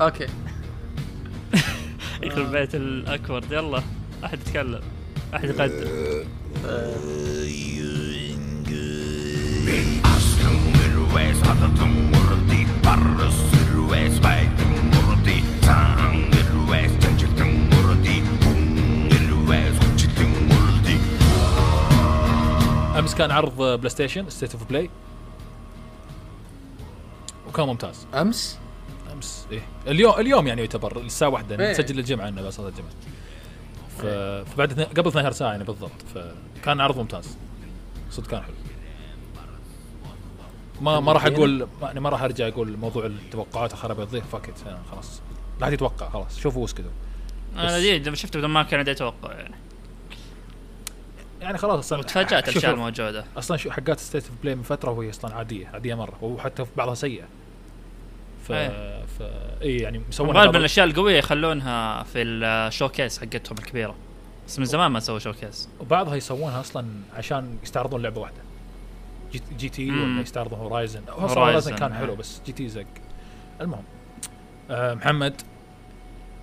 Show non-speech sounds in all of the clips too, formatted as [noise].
okay. [laughs] يخرب بيت ال awkward يلا أحد يتكلم. أحد يقدم. أمس كان عرض PlayStation State of Play وكان ممتاز. أمس؟ امس إيه. اليوم اليوم يعني يعتبر الساعة واحدة إيه. نسجل الجمعة إنه بس الجمعة. ف... فبعد اثنين- قبل 12 ساعة يعني بالضبط. فكان عرض ممتاز. صدق كان حلو. ما ما راح أقول ما- يعني ما راح أرجع أقول موضوع التوقعات خرب الضيف فاكت خلاص. لا حد يتوقع خلاص. شوفوا واسكتوا أنا جيد لما شفته بدون ما كان عندي أتوقع يعني. يعني خلاص أصلا تفاجات الأشياء الموجودة. أصلا شو حقات State of Play من فترة وهي أصلا عادية عادية مرة. وحتى في بعضها سيئة. ف إيه. ف اي يعني مسوون غالبا الأشياء القوية يخلونها في ال showcase حقتهم الكبيرة. بس من زمان ما سووا showcase. وبعضها يسوونها أصلا عشان يستعرضون لعبة واحدة. G, GT مم. ولا يستعرضون Horizon Horizon، Horizon كان إيه. حلو بس GT زق. المهم آه محمد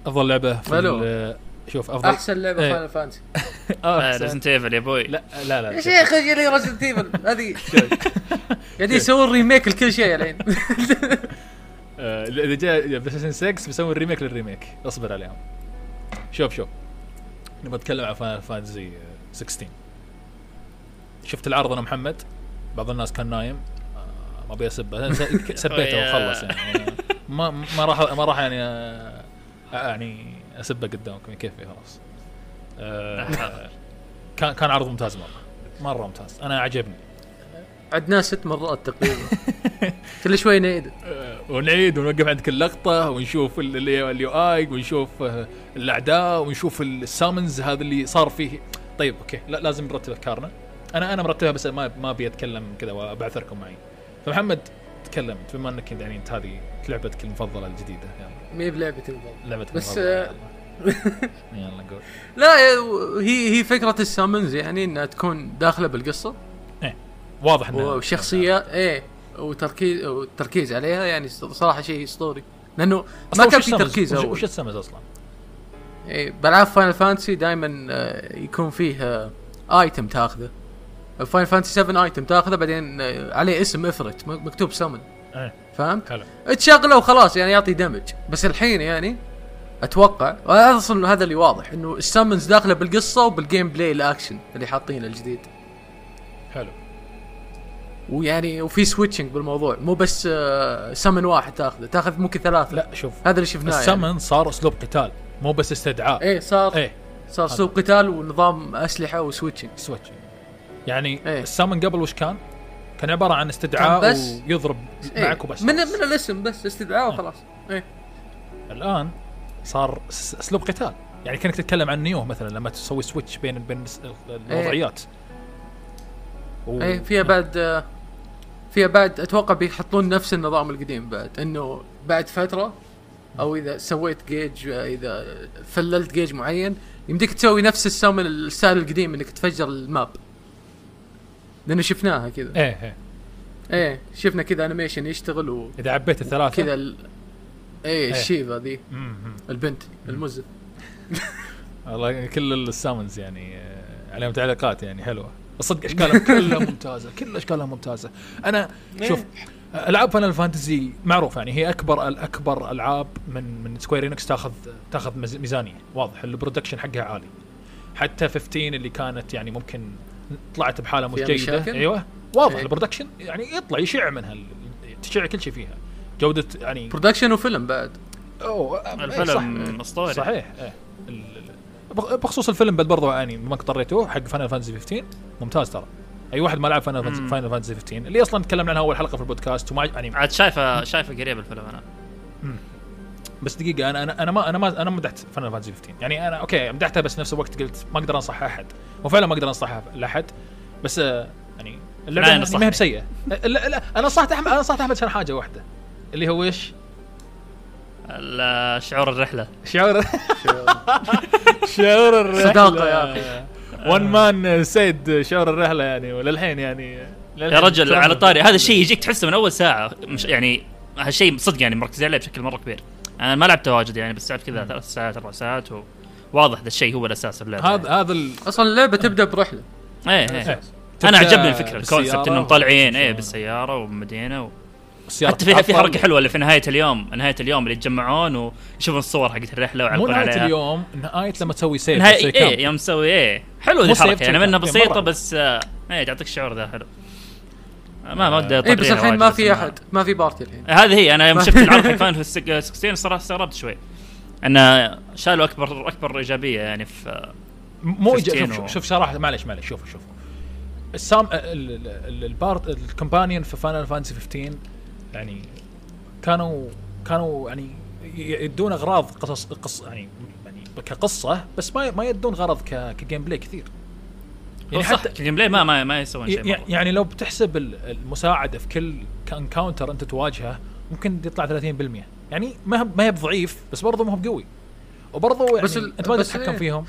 أفضل لعبة في شوف افضل أحسن لعبة إيه. Final Fantasy. Resident Evil يا أبوي لا لا لا يا شيخ أجي لي Resident Evil هذه. [laughs] قاعدين يسوون remake لكل شيء الحين. [laughs] آه، اذا جاء PlayStation 6 بيسوي remake لل remake. اصبر عليهم. شوف شوف. نبغى نتكلم عن Final Fantasy 16 شفت العرض أنا محمد؟ بعض الناس كان نايم. آه، ما أبي اسبه [laughs] سبيته وخلص يعني. ما ما راح ما راح يعني يعني أسبه قدامكم كيفي خلاص. كان كان عرض ممتاز مرة. مرة ممتاز. أنا عجبني. عدناه ست مرات تقريبا. [laughs] كل شوي نعيد. آه، ونعيد ونوقف عند كل لقطة ونشوف ال- ال- ال UI ونشوف آه، الأعداء ونشوف ال summons هذا اللي صار فيه. طيب أوكي. لا لازم نرتب أفكارنا. أنا أنا مرتبها بس ما ما أبي أتكلم كذا وأبعثركم معي. فمحمد تكلم. بما إنك يعني أنت هذه لعبتك المفضلة الجديدة. يلا. مي بلعبتي المفضلة. لعبتك بس، المفضلة. آه،. يلا. [laughs] قول. لا هي هي فكرة ال summons يعني إنها تكون داخلة بالقصة. واضح إنه وشخصيات إيه وتركيز والتركيز عليها يعني صراحة شيء أسطوري. لأنه ما كان في؟ تركيز أول. وش ال summons أصلا؟ إيه بالعاب Final Fantasy دائما يكون فيه item تاخذه. Final Fantasy 7 item تاخذه بعدين آه، عليه اسم Ifrit مكتوب summon إيه فهمت؟ حلو. تشغله وخلاص يعني يعطي damage بس الحين يعني أتوقع أصلا هذا اللي واضح إنه ال summons داخلة بالقصة وبال gameplay ال action اللي حاطينه الجديد. ويعني وفي switching بالموضوع. مو بس آه، سمن واحد تاخذه. تاخذ ممكن ثلاثة. لا شوف. هذا اللي شفناه يعني. السمن صار أسلوب قتال مو بس استدعاء. إيه صار إيه. صار أسلوب قتال ونظام أسلحة و switching switch يعني إيه. ال summon قبل وش كان؟ كان عبارة عن استدعاء بس- ويضرب إيه. معك وبس. من من الاسم بس استدعاء وخلاص. إيه. الآن صار أسلوب قتال. يعني كأنك تتكلم عن Nioh مثلا لما تسوي switch بين بين الس- الوضعيات. و- إيه فيها بعد آه، فيها بعد أتوقع بيحطون نفس النظام القديم بعد إنه بعد فترة أو إذا سويت جيج إذا فللت جيج معين يمديك تسوي نفس ال summon ال style القديم إنك تفجر ال map. لأنه شفناها كذا. إيه إيه. إيه شفنا كذا animation يشتغل وكذا إذا عبيت الثلاثة. ال... إيه ال Shiva ذي. البنت المزف [laughs] والله كل ال summons يعني آه، عليهم تعليقات يعني حلوة. الصدق أشكالهم [laughs] كلها ممتازة كل أشكالها ممتازة. أنا شوف ألعاب Final Fantasy معروف يعني هي أكبر الاكبر ألعاب من من Square Enix تاخذ تاخذ ميز- ميزانية. واضح ال production حقها عالي. حتى 15 اللي كانت يعني ممكن طلعت بحالة مش جيدة. مشاكل؟ أيوه. واضح إيه. ال production يعني يطلع يشع منها تشع كل شيء فيها. جودة يعني production وفيلم بعد. أوه إيه، صح. الفيلم أسطوري. صحيح إيه. ال- بخ- بخصوص الفيلم بعد برضه يعني ما قطريته حق Final Fantasy 15 ممتاز ترى. أي واحد ما لعب Final. Final Fantasy 15 اللي أصلا تكلمنا عنها أول حلقة في البودكاست وما يعني عاد شايفه شايفه قريب الفيلم أنا. بس دقيقة أنا أنا أنا ما أنا ما أنا ما مدحت Final Fantasy 15 يعني أنا أوكي مدحتها بس نفس الوقت قلت ما أقدر أنصح أحد. وفعلا ما أقدر انصحها لأحد. بس آه، يعني اللعبة. ما هي بسيئة. لا لا أنا نصحت احمد أنا نصحت أحمد عشان حاجة واحدة. اللي هو إيش؟ شعور الرحلة. شعور [laughs] شعور الرحلة. صداقة يا أخي. one man said شعور الرحلة يعني وللحين يعني. يا رجل على طاري. هذا الشيء يجيك تحسه من أول ساعة. مش يعني هالشيء صدق يعني مركزين عليه بشكل مرة كبير. أنا ما لعبته واجد يعني بس لعبت كذا ثلاث ساعات أربع ساعات وواضح ذا الشيء هو الأساس اللعبة هذا هذا ال- أصلا اللعبة تبدأ برحلة. إيه إيه. أنا عجبني الفكرة ال concept إنهم طالعين إيه. بالسيارة ومدينة و... السيارة حتى في في. حركة حلوة اللي في نهاية اليوم نهاية اليوم اللي يتجمعون ويشوفون الصور حقت الرحلة ويعلقون نهاية عليها اليوم نهاية لما تسوي save نهاية تسوي إيه camp. يوم تسوي إيه حلو ذي الحركه يعني. منها إيه، بسيطة مرة. بس آه، إيه تعطيك الشعور ذا حلو ما ما ودي اي بس الحين ما في أحد ما في party الحين هذه هي أنا يوم شفت [laughs] العرض حق Final 16 الصراحه استغربت شوي انه شالوا اكبر أكبر إيجابية يعني في مو 15 شوف, شوف, صراحة معلش معلش شوف شوف ال summ- ال- ال- ال- ال party ال companion في Final Fantasy 15 يعني كانوا كانوا يعني يدون أغراض قصص قص يعني يعني كقصة بس ما ما يدون غرض ك gameplay كثير يعني يعني صح حتى ال gameplay ما ما, ما يسوون شيء ي- مرة. يعني لو بتحسب ال- المساعدة في كل encounter أنت تواجهه ممكن يطلع 30% يعني ما ما هي بضعيف بس برضه ما هو بقوي وبرضه يعني بس أنت ما تقدر تتحكم. فيهم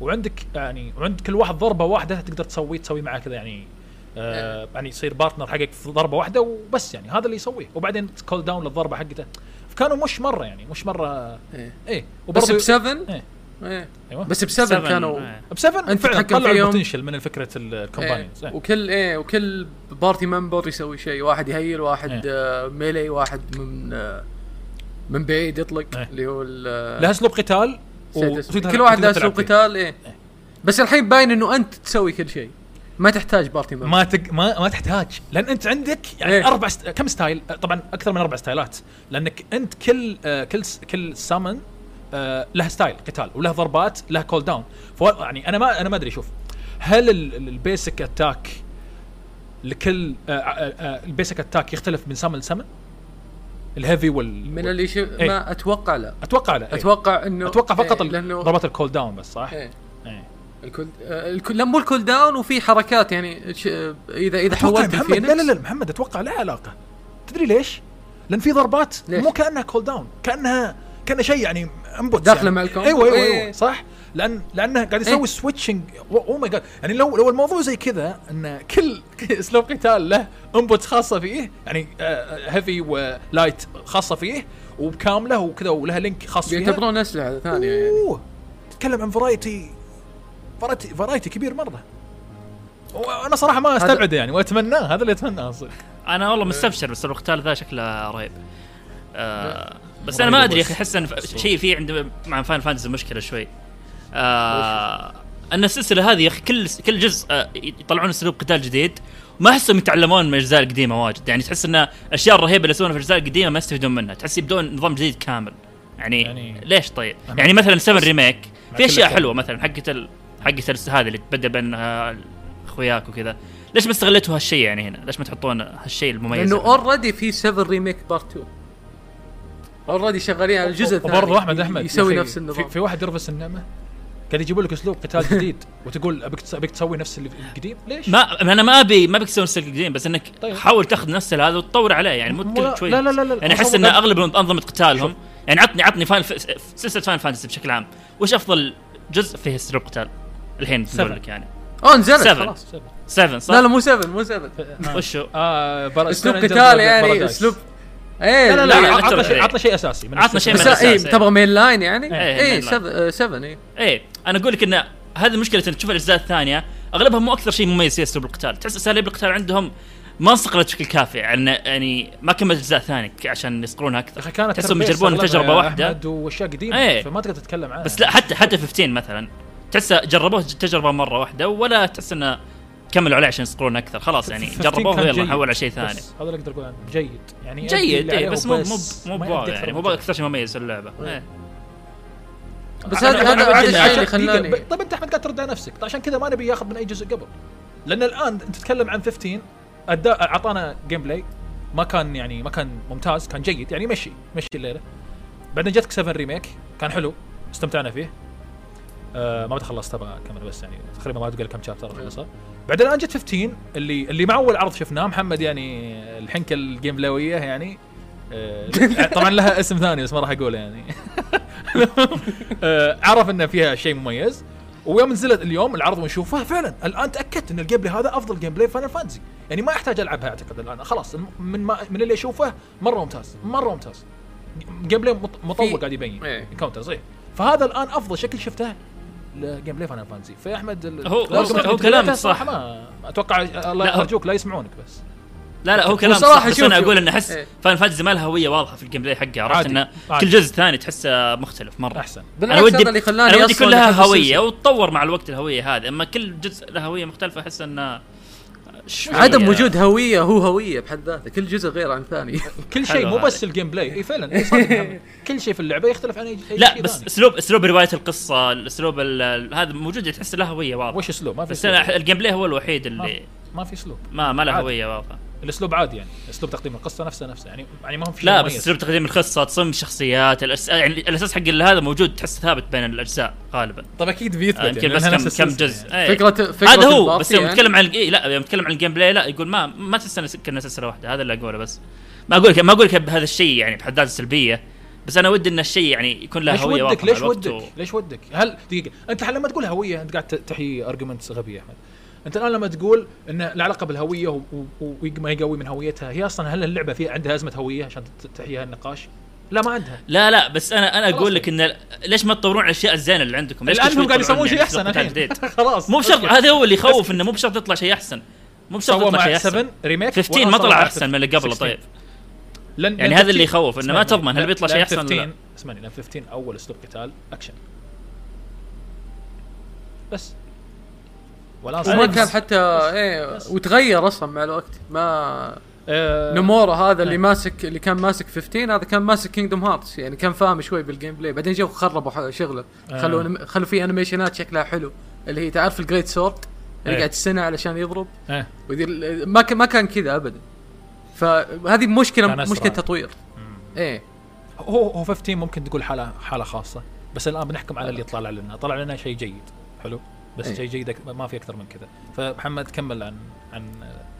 وعندك يعني وعند كل واحد ضربة واحدة تقدر تسوي تسوي معاه كذا يعني آه يعني يصير partner حقك في ضربة واحدة وبس يعني هذا اللي يسويه وبعدين cooldown للضربة حقته فكانوا مش مرة يعني مش مرة إيه. إيه بس ب 7 إيه. إيه أيوه بس ب 7 7 كانوا إيه. ب 7 أنت فعلا تتحكم طلعوا. ال potential من فكره إيه. ال companions وكل إيه وكل party member يسوي شيء واحد ي heal واحد إيه. آه melee واحد من آه من بعيد يطلق إيه. اللي هو ال- لها أسلوب قتال. وتقدر- كل واحد له أسلوب. قتال إيه بس الحين باين إنه أنت تسوي كل شيء ما تحتاج party member ما تق... ما ما تحتاج لأن أنت عندك يعني إيه. أربع ست... كم style طبعا أكثر من أربع style ات لأنك أنت كل آه كل س... كل summon آه له style قتال وله ضربات له cooldown فو... يعني أنا ما أنا ما أدري شوف هل ال- ال- ال basic attack لكل آه آه آه ال basic attack يختلف من summon ل summon ال heavy وال من اللي إيه. ما أتوقع لا أتوقع لا إيه. أتوقع انه أتوقع فقط لأنه ضربات الكول داون بس صح؟ إيه. الكل آه، الكل لا مو الكول داون وفي حركات يعني ش... اذا إذا أتوقع حولت محمد لا لا لا محمد أتوقع لها علاقة تدري ليش؟ لأن في ضربات ليش؟ مو كأنها كول داون كانها كأنها شيء يعني انبوت داخلة يعني. مع الكومبو. أيوه أيوه, إيه. أيوة صح لأن لأنه قاعد يسوي إيه. سويتشنج أو ماي جاد يعني لو لو الموضوع زي كذا إن كل [laughs] أسلوب قتال له انبوت خاصة فيه يعني هيفي ولايت خاصة فيه وكامله وكذا ولها link خاص فيها يعتبرون أسلحة ثانية يعني تتكلم عن variety variety variety كبير مرة. وأنا صراحة ما أستبعده يعني وأتمناه هذا اللي أتمناه صدق أنا والله مستبشر بس القتال ذا شكله رهيب. آه بس أنا ما أدري. أخي أحس إن شيء في عند مع Final Fantasy مشكلة شوي. آه إن السلسلة هذه يا أخي كل كل جزء آه يطلعون أسلوب قتال جديد ما أحسهم يتعلمون من الاجزاء القديمة واجد. يعني تحس إن الاشياء الرهيبة اللي يسوونها في الاجزاء القديمة ما يستفيدون منها. تحس يبدون نظام جديد كامل. يعني, يعني- ليش طيب؟ يعني مثلا 7 Remake في أشياء. حلوة مثلا حقت ال... حقت ال- هذه اللي تبدل بين آه، اخوياك وكذا. ليش ما استغلتوا هالشيء يعني هنا؟ ليش ما تحطون هالشيء المميز لأنه already في 7 Remake Part 2 already شغالين على الجزء الثاني. وبرضه أحمد أحمد يسوي نفس في, النظام. في واحد يرفس النعمة قاعد يجيبوا لك أسلوب قتال [laughs] جديد وتقول أبيك أبيك تسوي نفس اللي القديم ليش؟ ما أنا ما أبي ما أبيك تسوي نفس القديم بس إنك طيب. حاول تاخذ نفس هذا وتطور عليه يعني مو كل شوي. لا لا لا لا يعني أحس ان أغلب أنظمة قتالهم. يعني عطني عطني Final F... سلسلة Final Fantasy بشكل عام. وش أفضل جزء فيه اسلوب قتال؟ الحين. بقول لك يعني اوه نزلت Seven. خلاص 7 صح؟ لا لا مو 7 مو 7 [laughs] وشو؟ آه. اسلوب قتال يعني. اسلوب إيه لا لا لا، لا, لا، عطنا لا، شيء لا. عطنا شيء أساسي عطنا شيء من إيه الأساس، إيه. تبغى mainline يعني؟ إيه، إيه main 7 7 إيه إيه أنا أقول لك إن هذه المشكلة انك تشوف الأجزاء الثانية أغلبها مو أكثر شيء مميز في أسلوب القتال تحس أساليب القتال عندهم ما انصقلت بشكل كافي يعني يعني ما كملت أجزاء ثانية عشان يصقلونها أكثر تحسهم يجربون يا واحدة. أحمد وأشياء قديمة إيه. فما تقدر تتكلم عنها بس لا حتى حتى في 15 مثلا تحس جربوه تجربة مرة واحدة ولا تحس إنه كملوا عليه عشان يصقلون أكثر. خلاص يعني 15 [laughs] جربوه يلا. نحول على شيء ثاني. هذا اللي أقدر أقول عنه جيد. يعني جيد عليه بس مو مو. مو يعني مو. أكثر شيء مميز في اللعبة. إيه. إيه. بس هذا هذا الشيء اللي خلاني طيب أنت أحمد قاعد ترد على نفسك. طيب عشان كذا ما نبي ياخذ من أي جزء قبل. لأن الآن أنت تتكلم عن 15 أدى أعطانا gameplay ما كان يعني ما كان ممتاز كان جيد. يعني مشي مشي الليلة. بعدين جاتك 7 Remake كان حلو. استمتعنا فيه. آه ما بتخلص تبع كمل بس يعني. تقريبا ما تقول كم chapter خلصه بعدين الآن جت 15 اللي اللي مع أول عرض شفناه محمد يعني الحنكة ال gameplay اويه يعني. آه [laughs] طبعا لها اسم ثاني بس ما راح أقوله يعني. [laughs] آه عرف إن فيها شيء مميز. ويوم نزلت اليوم العرض ونشوفه فعلا الآن تأكدت إن ال gameplay هذا أفضل gameplay Final Fantasy يعني ما يحتاج ألعبها أعتقد الآن. خلاص من ما من اللي أشوفه مرة ممتاز مرة ممتاز. gameplay مط- مطول قاعد يبين. إيه. counter صحيح. فهذا الآن أفضل شكل شفته ل gameplay Final Fantasy فيا أحمد ال- هو- هو كلامك صح. صراحة ما أتوقع الله ارجوك لا يسمعونك بس لا لا هو كلام صراحة صح بس أنا. أقول إن أحس إيه. Final Fantasy ما لها هوية واضحة في ال gameplay حقها عرفت. إنه. كل جزء ثاني تحسه مختلف مرة أحسن أنا بالعكس ودي هذا اللي خلاني أنا ودي كلها هوية. وتطور مع الوقت الهوية هذه أما كل جزء له هوية مختلفة أحس إنه عدم وجود هوية هو هوية بحد ذاته. كل جزء غير عن الثاني [laughs] كل شيء مو. بس ال gameplay إي فعلا. [laughs] كل شيء في اللعبة يختلف عن أي أي لا شيء بس ثاني. أسلوب أسلوب رواية القصة الأسلوب ال- ال- هذا موجود تحس له هوية واضحه وش أسلوب؟ ما في بس ال gameplay هو الوحيد اللي ما في أسلوب. ما ما له. هوية واضحه الاسلوب عادي يعني اسلوب تقديم القصة نفسه نفسه يعني يعني ما هو في لا. بس اسلوب تقديم القصة تصميم الشخصيات الأس... يعني الأساس حق هذا موجود تحس ثابت بين الأجزاء غالبا طب أكيد بيثبت آه، يمكن يعني بس لأنها كم نفس كم جزء يعني. إيه. فكره فكرة هذا هو بس يوم يعني. نتكلم عن إيه لا يوم نتكلم عن ال gameplay لا يقول ما ما تحس إنه كنا سلسلة واحدة هذا اللي أقوله بس ما أقول لك ما أقول لك بهذا الشيء يعني بحد ذاته سلبيه بس أنا ودي إن الشيء يعني يكون له ليش هوية ودك واضحة ليش مع الوقت ودك و... ليش ودك هل دقيقة أنت لما تقول هوية أنت قاعد تحيي ارجيومنت غبي يا احمد أنت الآن لما تقول إن له علاقه بالهويه وما يقوي من هويتها هي أصلا هل اللعبة فيها عندها أزمة هوية عشان ت- تحيي هالنقاش؟ لا ما عندها لا لا بس أنا أنا أقول لك إن ليش ما تطورون الأشياء الزينة اللي عندكم؟ ليش الان هم قاعد يسوون شيء يعني أحسن الحين؟ [laughs] خلاص مو بشرط. هذا هو اللي يخوف. إنه مو بشرط يطلع شيء أحسن مو بشرط يطلع شيء أحسن 7 Remake 15 ما طلع أحسن من اللي قبله طيب لن يعني هذا اللي 15 يخوف، إنه ما تضمن هل بيطلع شيء لن أحسن ولا لا. 15 اسمعني لأن 15 أول أسلوب قتال أكشن بس والان وما كان حتى إيه. وتغير أصلا مع الوقت. ما آه، نمورا هذا اللي إيه. ماسك اللي كان ماسك 15 هذا كان ماسك Kingdom Hearts يعني كان فاهم شوي بال gameplay بعدين جو خربوا ح- شغله. آه. خلوا خلوا فيه animation ات شكلها حلو. اللي هي تعرف ال great sword اللي إيه. قاعد تستنى علشان يضرب. آه. وذي ال- ما كان ما كان كذا ابدا. فهذه مشكلة. مشكلة تطوير. إيه. هو هو 15 ممكن تقول حالة حالة خاصة. بس الآن بنحكم على اللي طلع لنا. طلع لنا شيء جيد. حلو. بس إيه. شيء جيد ما في أكثر من كذا. فمحمد كمل عن عن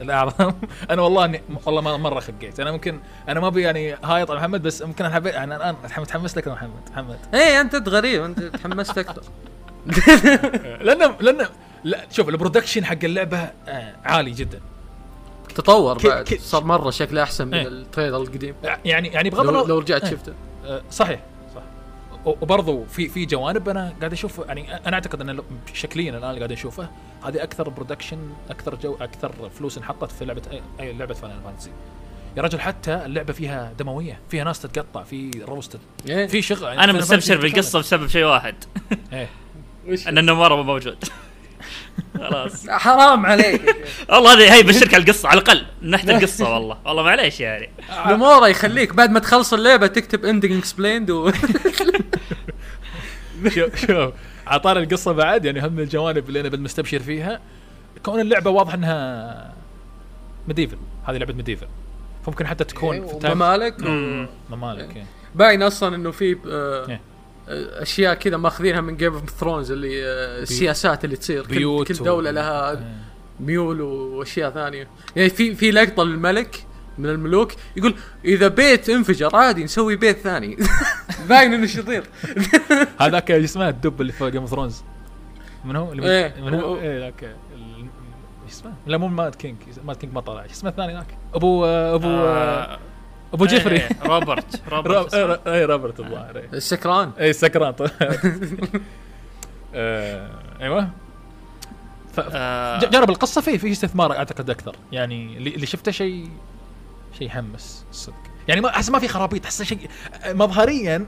الأعظم. [laughs] أنا والله اني والله مرة خقيت. أنا ممكن أنا ما أبي يعني هايط على محمد بس ممكن أنا حبيت أنا الآن متحمس لك محمد. محمد. إيه أنت غريب أنت تحمست أكثر. [laughs] لأنه لأنه لا شوف ال production حق اللعبة آه، عالي جدا. تطور بعد. صار مرة شكله أحسن من إيه. ال trailer القديم. يعني يعني بغض لو, النظر لو رجعت إيه. شفته. آه، صحيح. وبرضو في في جوانب أنا قاعد أشوف يعني أنا أعتقد أن شكليا الآن اللي قاعد أشوفه هذه أكثر production أكثر جو أكثر فلوس انحطت في لعبة اي, أي لعبة فاينل فانتسي يا رجل حتى اللعبة فيها دموية فيها ناس تتقطع في roasted إيه. في شغل يعني أنا مستبشر بالقصة بسبب شيء واحد. إيه. وش [laughs] إن نمورا مو موجود. [laughs] خلاص. حرام عليك. والله هذه هي بشرك على القصة على الأقل من ناحيه القصة والله. والله معليش يعني. [laughs] نمورا يخليك بعد ما تخلص اللعبة تكتب ending explained و [laughs] شوف شوف. عطانا القصة بعد يعني هم من الجوانب اللي أنا بالمستبشر فيها. كون اللعبة واضح إنها medieval هذه لعبة medieval فممكن حتى تكون في تاريخ- ممالك. ممالك إيه. باين أصلا إنه في إيه. آه، أشياء كذا ماخذينها من Game of Thrones اللي آه، السياسات اللي تصير كل, بيوت كل دولة و- لها إيه. ميول وأشياء ثانية يعني في في لقطة للملك من الملوك يقول إذا بيت انفجر عادي نسوي بيت ثاني [laughs] باين إنه شرير [laughs] هذاك اسمه الدب اللي في Game of Thrones من هو؟ اللي من- إيه. من هو؟ إيه ذاك إيش اسمه؟ لا مو ماد كينج ماد كينج ما طلع إيش اسمه الثاني ذاك؟ أبو أبو آه، أبو جيفري. إيه، روبرت [laughs] روبرت راب- اسمه. إيه، اي روبرت الظاهر إيه. السكران اي سكران [laughs] آه، أيوه. آه، جرب القصة فيه في استثمار أعتقد أكثر. يعني اللي اللي شفته شيء شيء يحمس الصدق يعني ما أحس ما في خرابيط أحس شيء مظهريا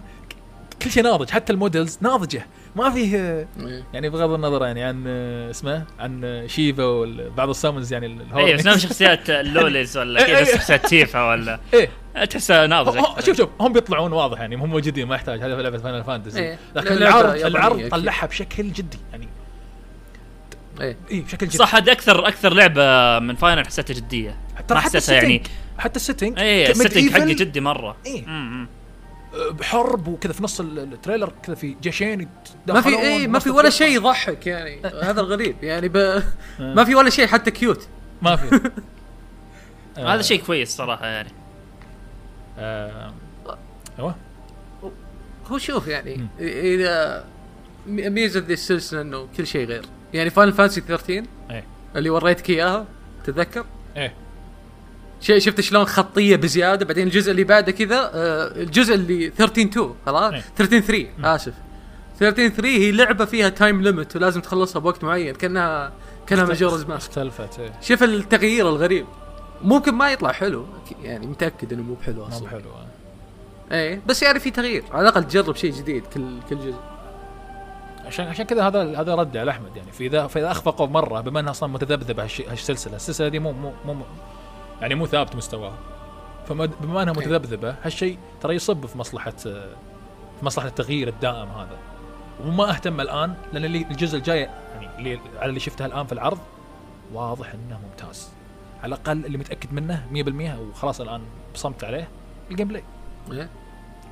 كل شيء ناضج حتى ال models ناضجة ما فيه إيه. يعني بغض النظر يعني عن اسمه عن شيفا وبعض ال summons يعني اي بس. نفس شخصيات [laughs] ال lolis ولا إيه، كذا إيه. شخصيات تيفا ولا [laughs] إيه تحسها ناضج هو- أكثر. شوف شوف هم بيطلعون واضح يعني هم موجودين ما يحتاج هذا في لعبة فاينل فانتسي. لكن العرض العرض. طلعها بشكل جدي يعني إيه اي بشكل جدي صح هذه أكثر أكثر لعبة من فاينل حسيتها جدية ترى حتى حسيتها يعني حتى ال setting اي ال setting حقي جدي مرة إيه. بحرب وكذا في نص ال- trailer كذا في جيشين ما في إيه ما في ولا. شيء يضحك يعني. [laughs] هذا الغريب يعني ب... ما في ولا شيء حتى كيوت. ما في. [laughs] هذا شيء كويس صراحة يعني. آه، أيوه. هو شوف يعني. إذا ميزة ذي السلسلة إنه كل شيء غير. يعني فاينل فانتسي 13 إيه. اللي وريتك إياها تتذكر إيه. ش- شفت شلون خطيه بزيادة؟ بعدين الجزء اللي بعده كذا آه، الجزء اللي 13 2 خلاص؟ إيه. 13 3 آسف. 13 3 هي لعبة فيها time limit ولازم تخلصها بوقت معين كانها كأنها Majora's Mask اختلفت إيه. شوف التغيير الغريب. ممكن ما يطلع حلو يعني متأكد إنه مو بحلو أصلا. حلو آه. إيه بس يعني في تغيير. على الأقل تجرب شيء جديد كل كل جزء. عشان عشان كذا هذا هذا رد على أحمد يعني في اذا فإذا أخفقوا مرة بما إنها أصلا متذبذبة هالسلسلة، السلسلة دي مو مو مو يعني مو ثابت مستواها. فما بما أنها متذبذبة هالشيء ترى يصب في مصلحة في مصلحة التغيير الدائم هذا. وما أهتم الآن لأن اللي الجزء الجاي يعني اللي على اللي شفته الآن في العرض واضح إنه ممتاز. على الأقل اللي متأكد منه 100% وخلاص الآن بصمت عليه ال gameplay إيه.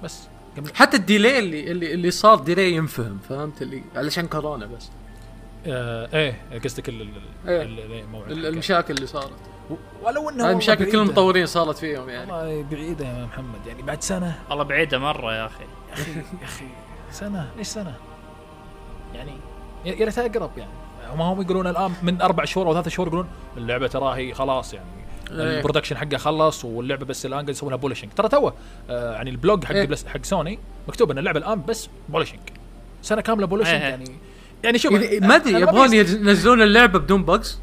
بس gameplay. حتى ال delay اللي اللي, اللي صار delay ينفهم فهمت اللي علشان كورونا بس آه إيه قصدك إيه. ال- ال- الموعد ال- حقه. المشاكل اللي صارت ولو انه هاي والله المشاكل كل. المطورين صارت فيهم يعني والله بعيدة يا محمد يعني بعد سنة والله بعيدة مرة يا أخي يا أخي يا أخي سنة ليش سنة؟ يعني يا ريتها أقرب يعني هم هم يقولون الآن من أربع شهور أو ثلاث شهور يقولون اللعبة ترى هي خلاص يعني إيه. ال production حقها خلص واللعبة بس الآن قاعد يسوونها polishing ترى توه آه يعني ال blog حق إيه. حق سوني مكتوب إن اللعبة الآن بس polishing سنة كاملة polishing إيه. يعني يعني شوف ما أدري يبغون ينزلون اللعبة بدون bugs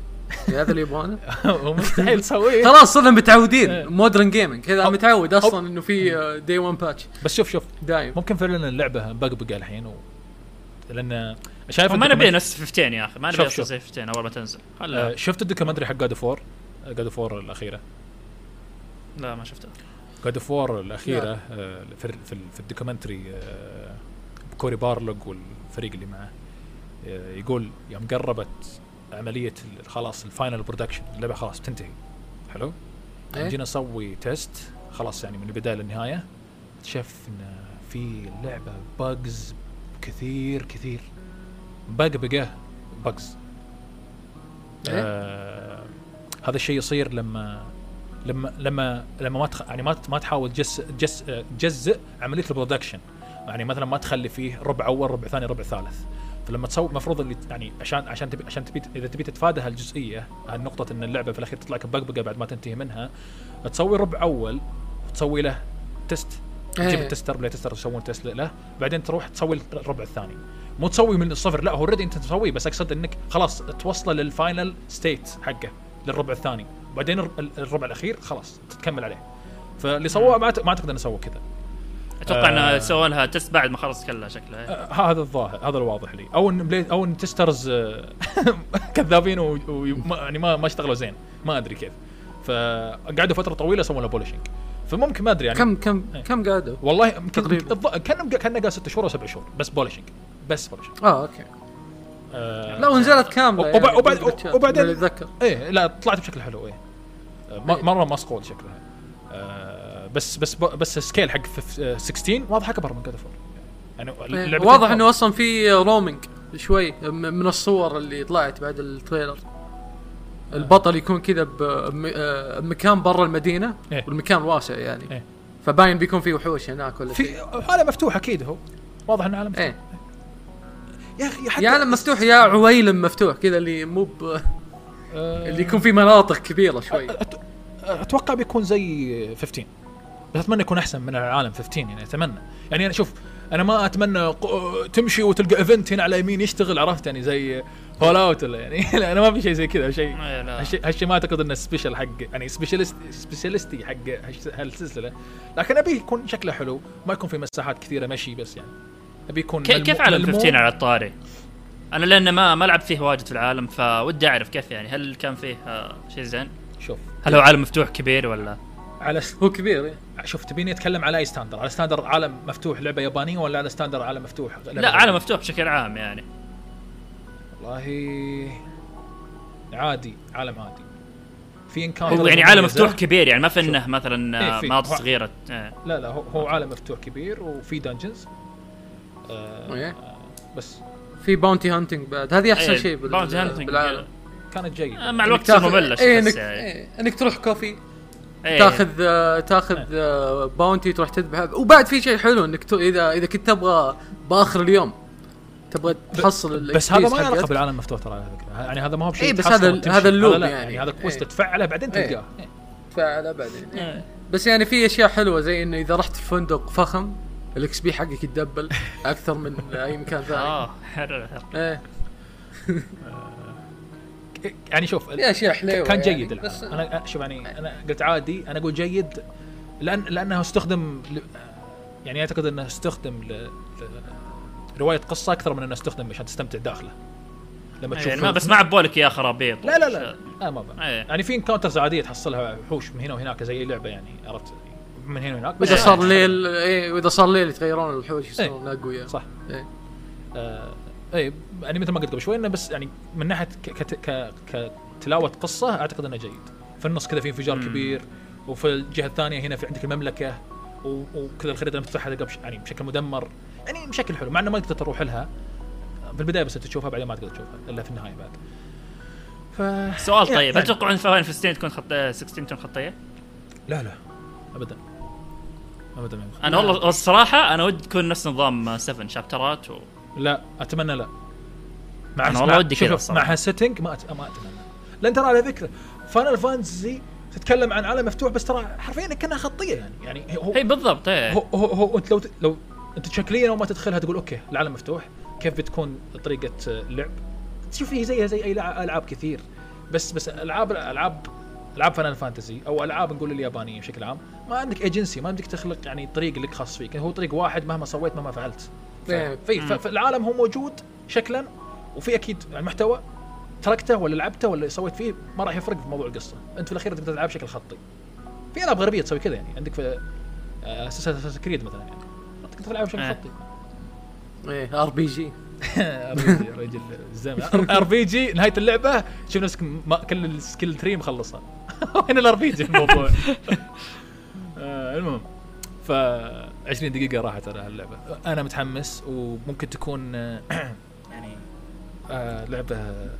هذا اللي يبغونه؟ [laughs] هو مستحيل تسويه. خلاص صرنا إيه. متعودين modern gaming كذا متعود أصلا إنه في day 1 patch بس شوف شوف. دايم. ممكن فعلا اللعبة مبقبقة الحين و... لأن شايف ما نبي نفس 15 يا أخي. ما نبي زي 15 أول ما تنزل. آه شفت ال documentary حق God of War God of War الأخيرة. لا ما شفته. God of War الأخيرة آه في في, في ال documentary آه كوري بارلوج والفريق اللي معه آه يقول يوم قربت عملية خلاص ال final production اللعبة خلاص تنتهي حلو؟ إيه. جينا نسوي test خلاص يعني من البداية للنهاية. اكتشفنا في اللعبة bugs كثير كثير. بقبقه bugs إيه. آه هذا الشيء يصير لما لما لما لما ما تخ... يعني ما ما تحاول تجس جس آه، تجزء عملية ال production يعني مثلا ما تخلي فيه ربع أول ربع ثاني ربع ثالث. فلما تسوي المفروض اللي يعني عشان عشان تبي عشان تبي إذا تبي تتفادى هالجزئية هالنقطه إن اللعبة في الأخير تطلع لك بقبقة بعد ما تنتهي منها تسوي ربع أول وتسوي له تجيب إيه. ال tester play tester يسوون test له. بعدين تروح تسوي الربع الثاني. مو تسوي من الصفر لا هو already أنت تسويه بس أقصد إنك خلاص توصله لل final state حقه للربع الثاني. وبعدين الر- الربع الأخير خلاص تكمل عليه. فاللي سووه ما اعتقد انه سووا كذا. أتوقع آه. إنه سووا لها test بعد ما خلص كلها شكلها. آه، هذا الظاهر هذا الواضح لي. أو إن play أو إن testers آه، [laughs] كذابين و- وما يعني ما ما اشتغلوا زين. ما أدري كيف. فقعدوا فترة طويلة سووا له polishing فممكن ما أدري يعني. كم كم إيه. كم قعدوا؟ والله تقريباً. كان كان قال ست شهور أو سبع شهور. بس polishing بس polishing آه okay. آه لا ونزلت كاملة وبع- يعني وبعد- بال patchات، وبعدين- اتذكر إيه لا طلعت بشكل حلو إيه. آه، إيه. مرة مصقول شكلها. آه، بس بس بس ال scale حق فف- آه، 16 واضح أكبر من كذا يعني إيه. واضح. إنه أصلا في roaming شوي من الصور اللي طلعت بعد ال trailer. البطل يكون كذا بم- آه، بمكان برا المدينة إيه. والمكان واسع يعني. إيه. فباين بيكون في وحوش هناك ولا شيء. في عالم مفتوح أكيد هو. واضح إنه عالم مفتوح. إيه. يا أخي حتى يا عالم مفتوح يا عويلم مفتوح كذا اللي مو ب- آه، اللي يكون في مناطق كبيرة شوي. أتوقع بيكون زي 15 بس اتمنى يكون أحسن من العالم 15 يعني أتمنى يعني أنا شوف أنا ما أتمنى تمشي وتلقى ايفنت هنا على يمين يشتغل عرفت يعني زي hold out ولا يعني [laughs] لا أنا ما في شيء زي كذا شيء إيه،. هالشيء ما أعتقد إنه special حق يعني specialist specialisty حق هالسلسلة لكن أبي يكون شكله حلو ما يكون في مساحات كثيرة مشي بس يعني أبي يكون كيف عالم ملموم. 15 على الطاري؟ أنا لأن ما ما لعبت فيه واجد في العالم فودي أعرف كيف يعني هل كان فيه آه، شيء زين؟ شوف هل هو عالم مفتوح كبير ولا؟ على س... هو كبير. شوف تبيني أتكلم على اي standard على standard عالم مفتوح لعبة يابانية ولا على standard عالم مفتوح؟ لعبة لا عالم؟ مفتوح بشكل عام يعني. والله عادي عالم عادي. في encounter هو يعني عالم مفتوح كبير يعني ما في إنه مثلا إيه،. مناطق صغيرة. آه. لا لا هو, هو عالم مفتوح كبير وفي dungeons. آه بس. في bounty hunting بعد. هذه أحسن إيه، شيء بال- bounty hunting، بالعالم. كانت جيده مع الوقت إيه تحس انك يعني. إيه إنك تروح كوفي. إيه. تاخذ آه، تاخذ آه، bounty تروح تذبح وبعد في شيء حلو إنك إذا إذا كنت تبغى بآخر اليوم تبغى تحصل بس هذا ما له علاقة. بالعالم المفتوح ترى يعني هذا ما هو بشيء إيه، بس هذا-. هذا ال loop لا، يعني. هذا quest إيه. تفعله بعدين إيه. تلقاه. متفاعله بعدين إيه. بس يعني في أشياء حلوة زي إنه إذا رحت الفندق فخم ال XP حقك يتدبل أكثر من أي مكان ثاني آه حلو. إيه [laughs] يعني شوف في اشياء حلوة كان يعني جيد العاب بس أنا شوف يعني أنا قلت عادي أنا أقول جيد لأن لأنه استخدم ل... يعني أعتقد إنه استخدم ل... ل... رواية قصة أكثر من إنه استخدم عشان تستمتع داخله لما تشوف يعني ما بس ما عبوا لك يا خرابيط لا لا لا لا ما بقى. إيه. يعني في انكاونترز عادية تحصلها وحوش من هنا وهناك زي أي لعبة يعني عرفت من هنا وهناك وإذا إيه. صار ليل إيه وإذا صار ليل يتغيرون الوحوش يصيرون أقوياء صح إيه. آه اي يعني مثل ما قلت قبل شوي إنه بس يعني من ناحية ك... ك... ك... كتلاوة قصة أعتقد إنه جيد في النص كذا في انفجار. كبير وفي الجهة الثانية هنا في عندك المملكة و... وكذا الخريطة المفتوحه. يعني بشكل مدمر يعني بشكل حلو مع إنه ما تقدر تروح لها في البداية بس أنت تشوفها بعدين ما تقدر تشوفها إلا في النهاية بعد ف سؤال يعني- طيب هل تتوقعون فاين 16 تكون خط 16 تكون خطية؟ لا لا ابدا ابدا. أنا والله الصراحه أنا ودي تكون نفس نظام 7 شابترات و... لا أتمنى لا مع أنا والله ودي كذا. مع هال setting ما أت... ما أتمنى. لأن ترى على فكره فاينل فانتسي تتكلم عن عالم مفتوح بس ترى حرفيا كأنها خطية يعني. يعني هو هي بالضبط إيه. هو, هو, هو أنت لو لو أنت شكليا لو ما تدخلها تقول okay العالم مفتوح. كيف بتكون طريقة اللعب تشوف هي زيها زي أي لع- ألعاب كثير. بس بس العاب العاب ألعاب فاينل فانتسي أو ألعاب نقول اليابانية بشكل عام ما عندك ايجنسي ما عندك تخلق يعني طريق لك خاص فيك. هو طريق واحد مهما سويت مهما فعلت. ف-. في مم. ف- فالعالم هو موجود شكلا وفي أكيد المحتوى تركته ولا لعبته ولا سويت فيه ما راح يفرق في موضوع القصة. أنت في الأخير تقدر تلعب بشكل خطي. في ألعاب غربيه تسوي كذا يعني عندك في Assassin's Creed مثلا يعني. تقدر تلعب بشكل آه. خطي. إيه RPG رجل الزمن RPG نهاية اللعبة تشوف نفسك ما كل ال skill tree مخلصها وين ال RPG الموضوع. [laughs] آه، المهم. ف 20 دقيقة راحت على اللعبه أنا متحمس وممكن تكون [clears throat] آه، آه، لعبة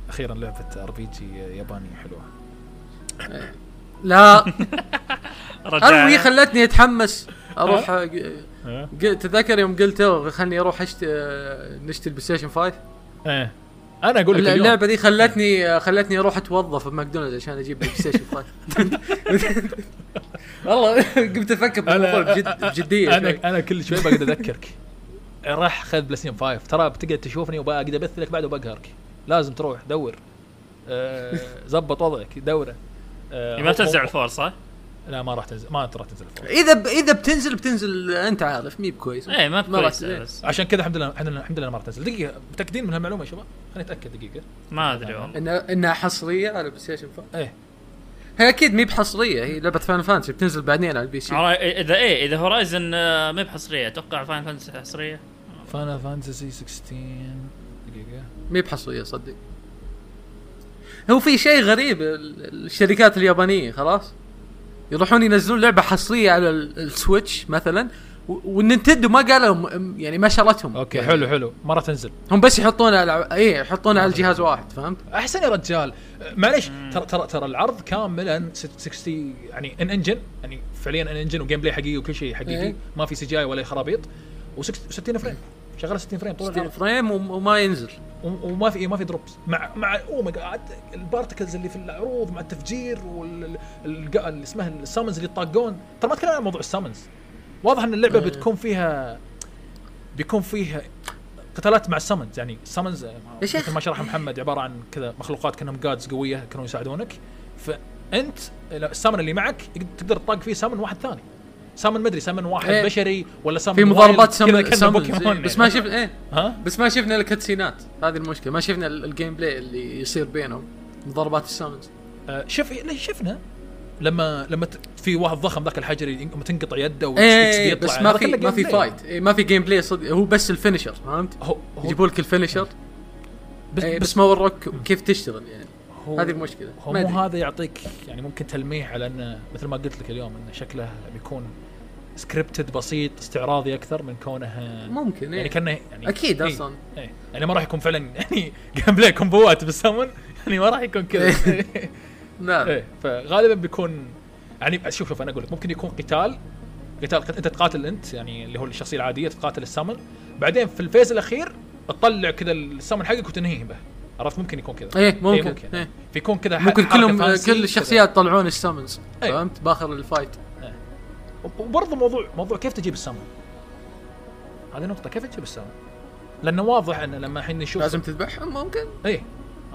أخيرا لعبة RPG يابانية حلوة. لا. [laughs] أنا خلتني أتحمس. أروح؟ ق- تذكر يوم قلت "أوه، خلني أروح اشتري نشتري البلاي ستيشن 5 إيه. أنا أقول لك اللعبة دي خلتني خلتني أروح أتوظف بماكدونالدز عشان أجيب البلاي ستيشن 5 والله قمت أفكر بالموضوع بجد [laughs] بجدية شوي. أنا أنا كل شوي بقعد أذكرك. راح خذ بلاي ستيشن 5 ترى بتقعد تشوفني وبقعد أبث لك بعد وبقهرك لازم تروح دور. آه، [laughs] زبط وضعك دوره. يعني ما تنزع ال four صح؟ لا ما راح تنزل ما راح تنزل ال four. إذا ب... إذا بتنزل بتنزل. أنت عارف مي بكويس. إيه ما ما راح كويس تنزل. بس. عشان كذا الحمد لله الحمد لله الحمد لله ما راح تنزل. دقيقة متأكدين من هالمعلومة يا شباب؟ خليني أتأكد دقيقة. ما أدري والله. انها إنها حصرية على البلاي ستيشن 5 إيه. هي أكيد مي بحصرية هي لعبة فاينل فانتسي بتنزل بعدين على ال PC. عرا- إذا إيه إذا هورايزن آه، ما بحصرية أتوقع فاينل فانتسي حصرية. فاينل فانتسي 16 دقيقة. مي بحصريه صدق. هو في شيء غريب ال- الشركات اليابانية خلاص. يروحون ينزلون لعبة حصرية على ال- السويتش مثلا. و- والنينتندو ما قالوا يعني ما شرتهم. أوكي يعني حلو حلو. راح تنزل. هم بس يحطونها على إيه يحطونها على الجهاز واحد فهمت؟ أحسن يا رجال. معليش ترى ترى ترى العرض كاملا 60 يعني in engine يعني فعليا in engine و gameplay حقيقي وكل شيء حقيقي. إيه. ما في CGI ولا خرابيط. و60 frame. شغاله 60 frame طول 60 العرض frame وم- وما ينزل. وما في ما في drops مع مع oh my God ال particles اللي في العروض مع التفجير وال ال- اللي اسمها ال summons اللي يطاقون. ترى ما تكلم عن موضوع ال summons واضح إن اللعبة إيه. بتكون فيها بيكون فيها قتالات مع ال summons يعني ال summons شيخ. مثل ما شرح محمد عبارة عن كذا مخلوقات كأنهم gods قوية كانوا يساعدونك. فأنت ال summon اللي معك تقدر تطاق فيه summon واحد ثاني. summon مدري summon واحد إيه. بشري ولا summon في مضاربات كذا. كأنه summons بوكيمون إيه. بس يعني. ما شفنا إيه ها بس ما شفنا ال cutsceneات هذه المشكلة ما شفنا ال- ال gameplay اللي يصير بينهم مضاربات ال summons آه، شوف ليش شفنا لما لما في واحد ضخم ذاك الحجري لما تنقطع يده إيه يطلع بس ما في ما في. fight إيه ما في gameplay صدق هو بس ال feature فهمت؟ يجيبوا لك ال feature بس, إيه بس ما وروك كيف تشتغل يعني هو هذه المشكلة هو مو. هذا يعطيك يعني ممكن تلميح على إنه مثل ما قلت لك اليوم إنه شكله بيكون scripted بسيط استعراضي أكثر من كونه ممكن يعني إيه. كأنه يعني أكيد إيه. أصلا إيه. يعني ما راح يكون فعلا [laughs] يعني gameplay كومبوات بالسمن يعني ما راح يكون كذا لا [laughs] إيه فغالبا بيكون يعني شوف شوف أنا أقول لك ممكن يكون قتال قتال قت- أنت تقاتل أنت يعني اللي هو الشخصية العادية تقاتل السمن بعدين في ال phase الأخير تطلع كذا السمن حقك وتنهيه به عرفت ممكن يكون كذا إيه ممكن, ممكن. إيه. فيكون كذا ممكن كلهم كل الشخصيات طلعون ال summons إيه. فهمت باخر ال fight. وبرضه موضوع موضوع كيف تجيب السمن هذه نقطة. كيف تجيب السمن؟ لأنه واضح إن لما الحين نشوف لازم تذبحهم ممكن. إيه.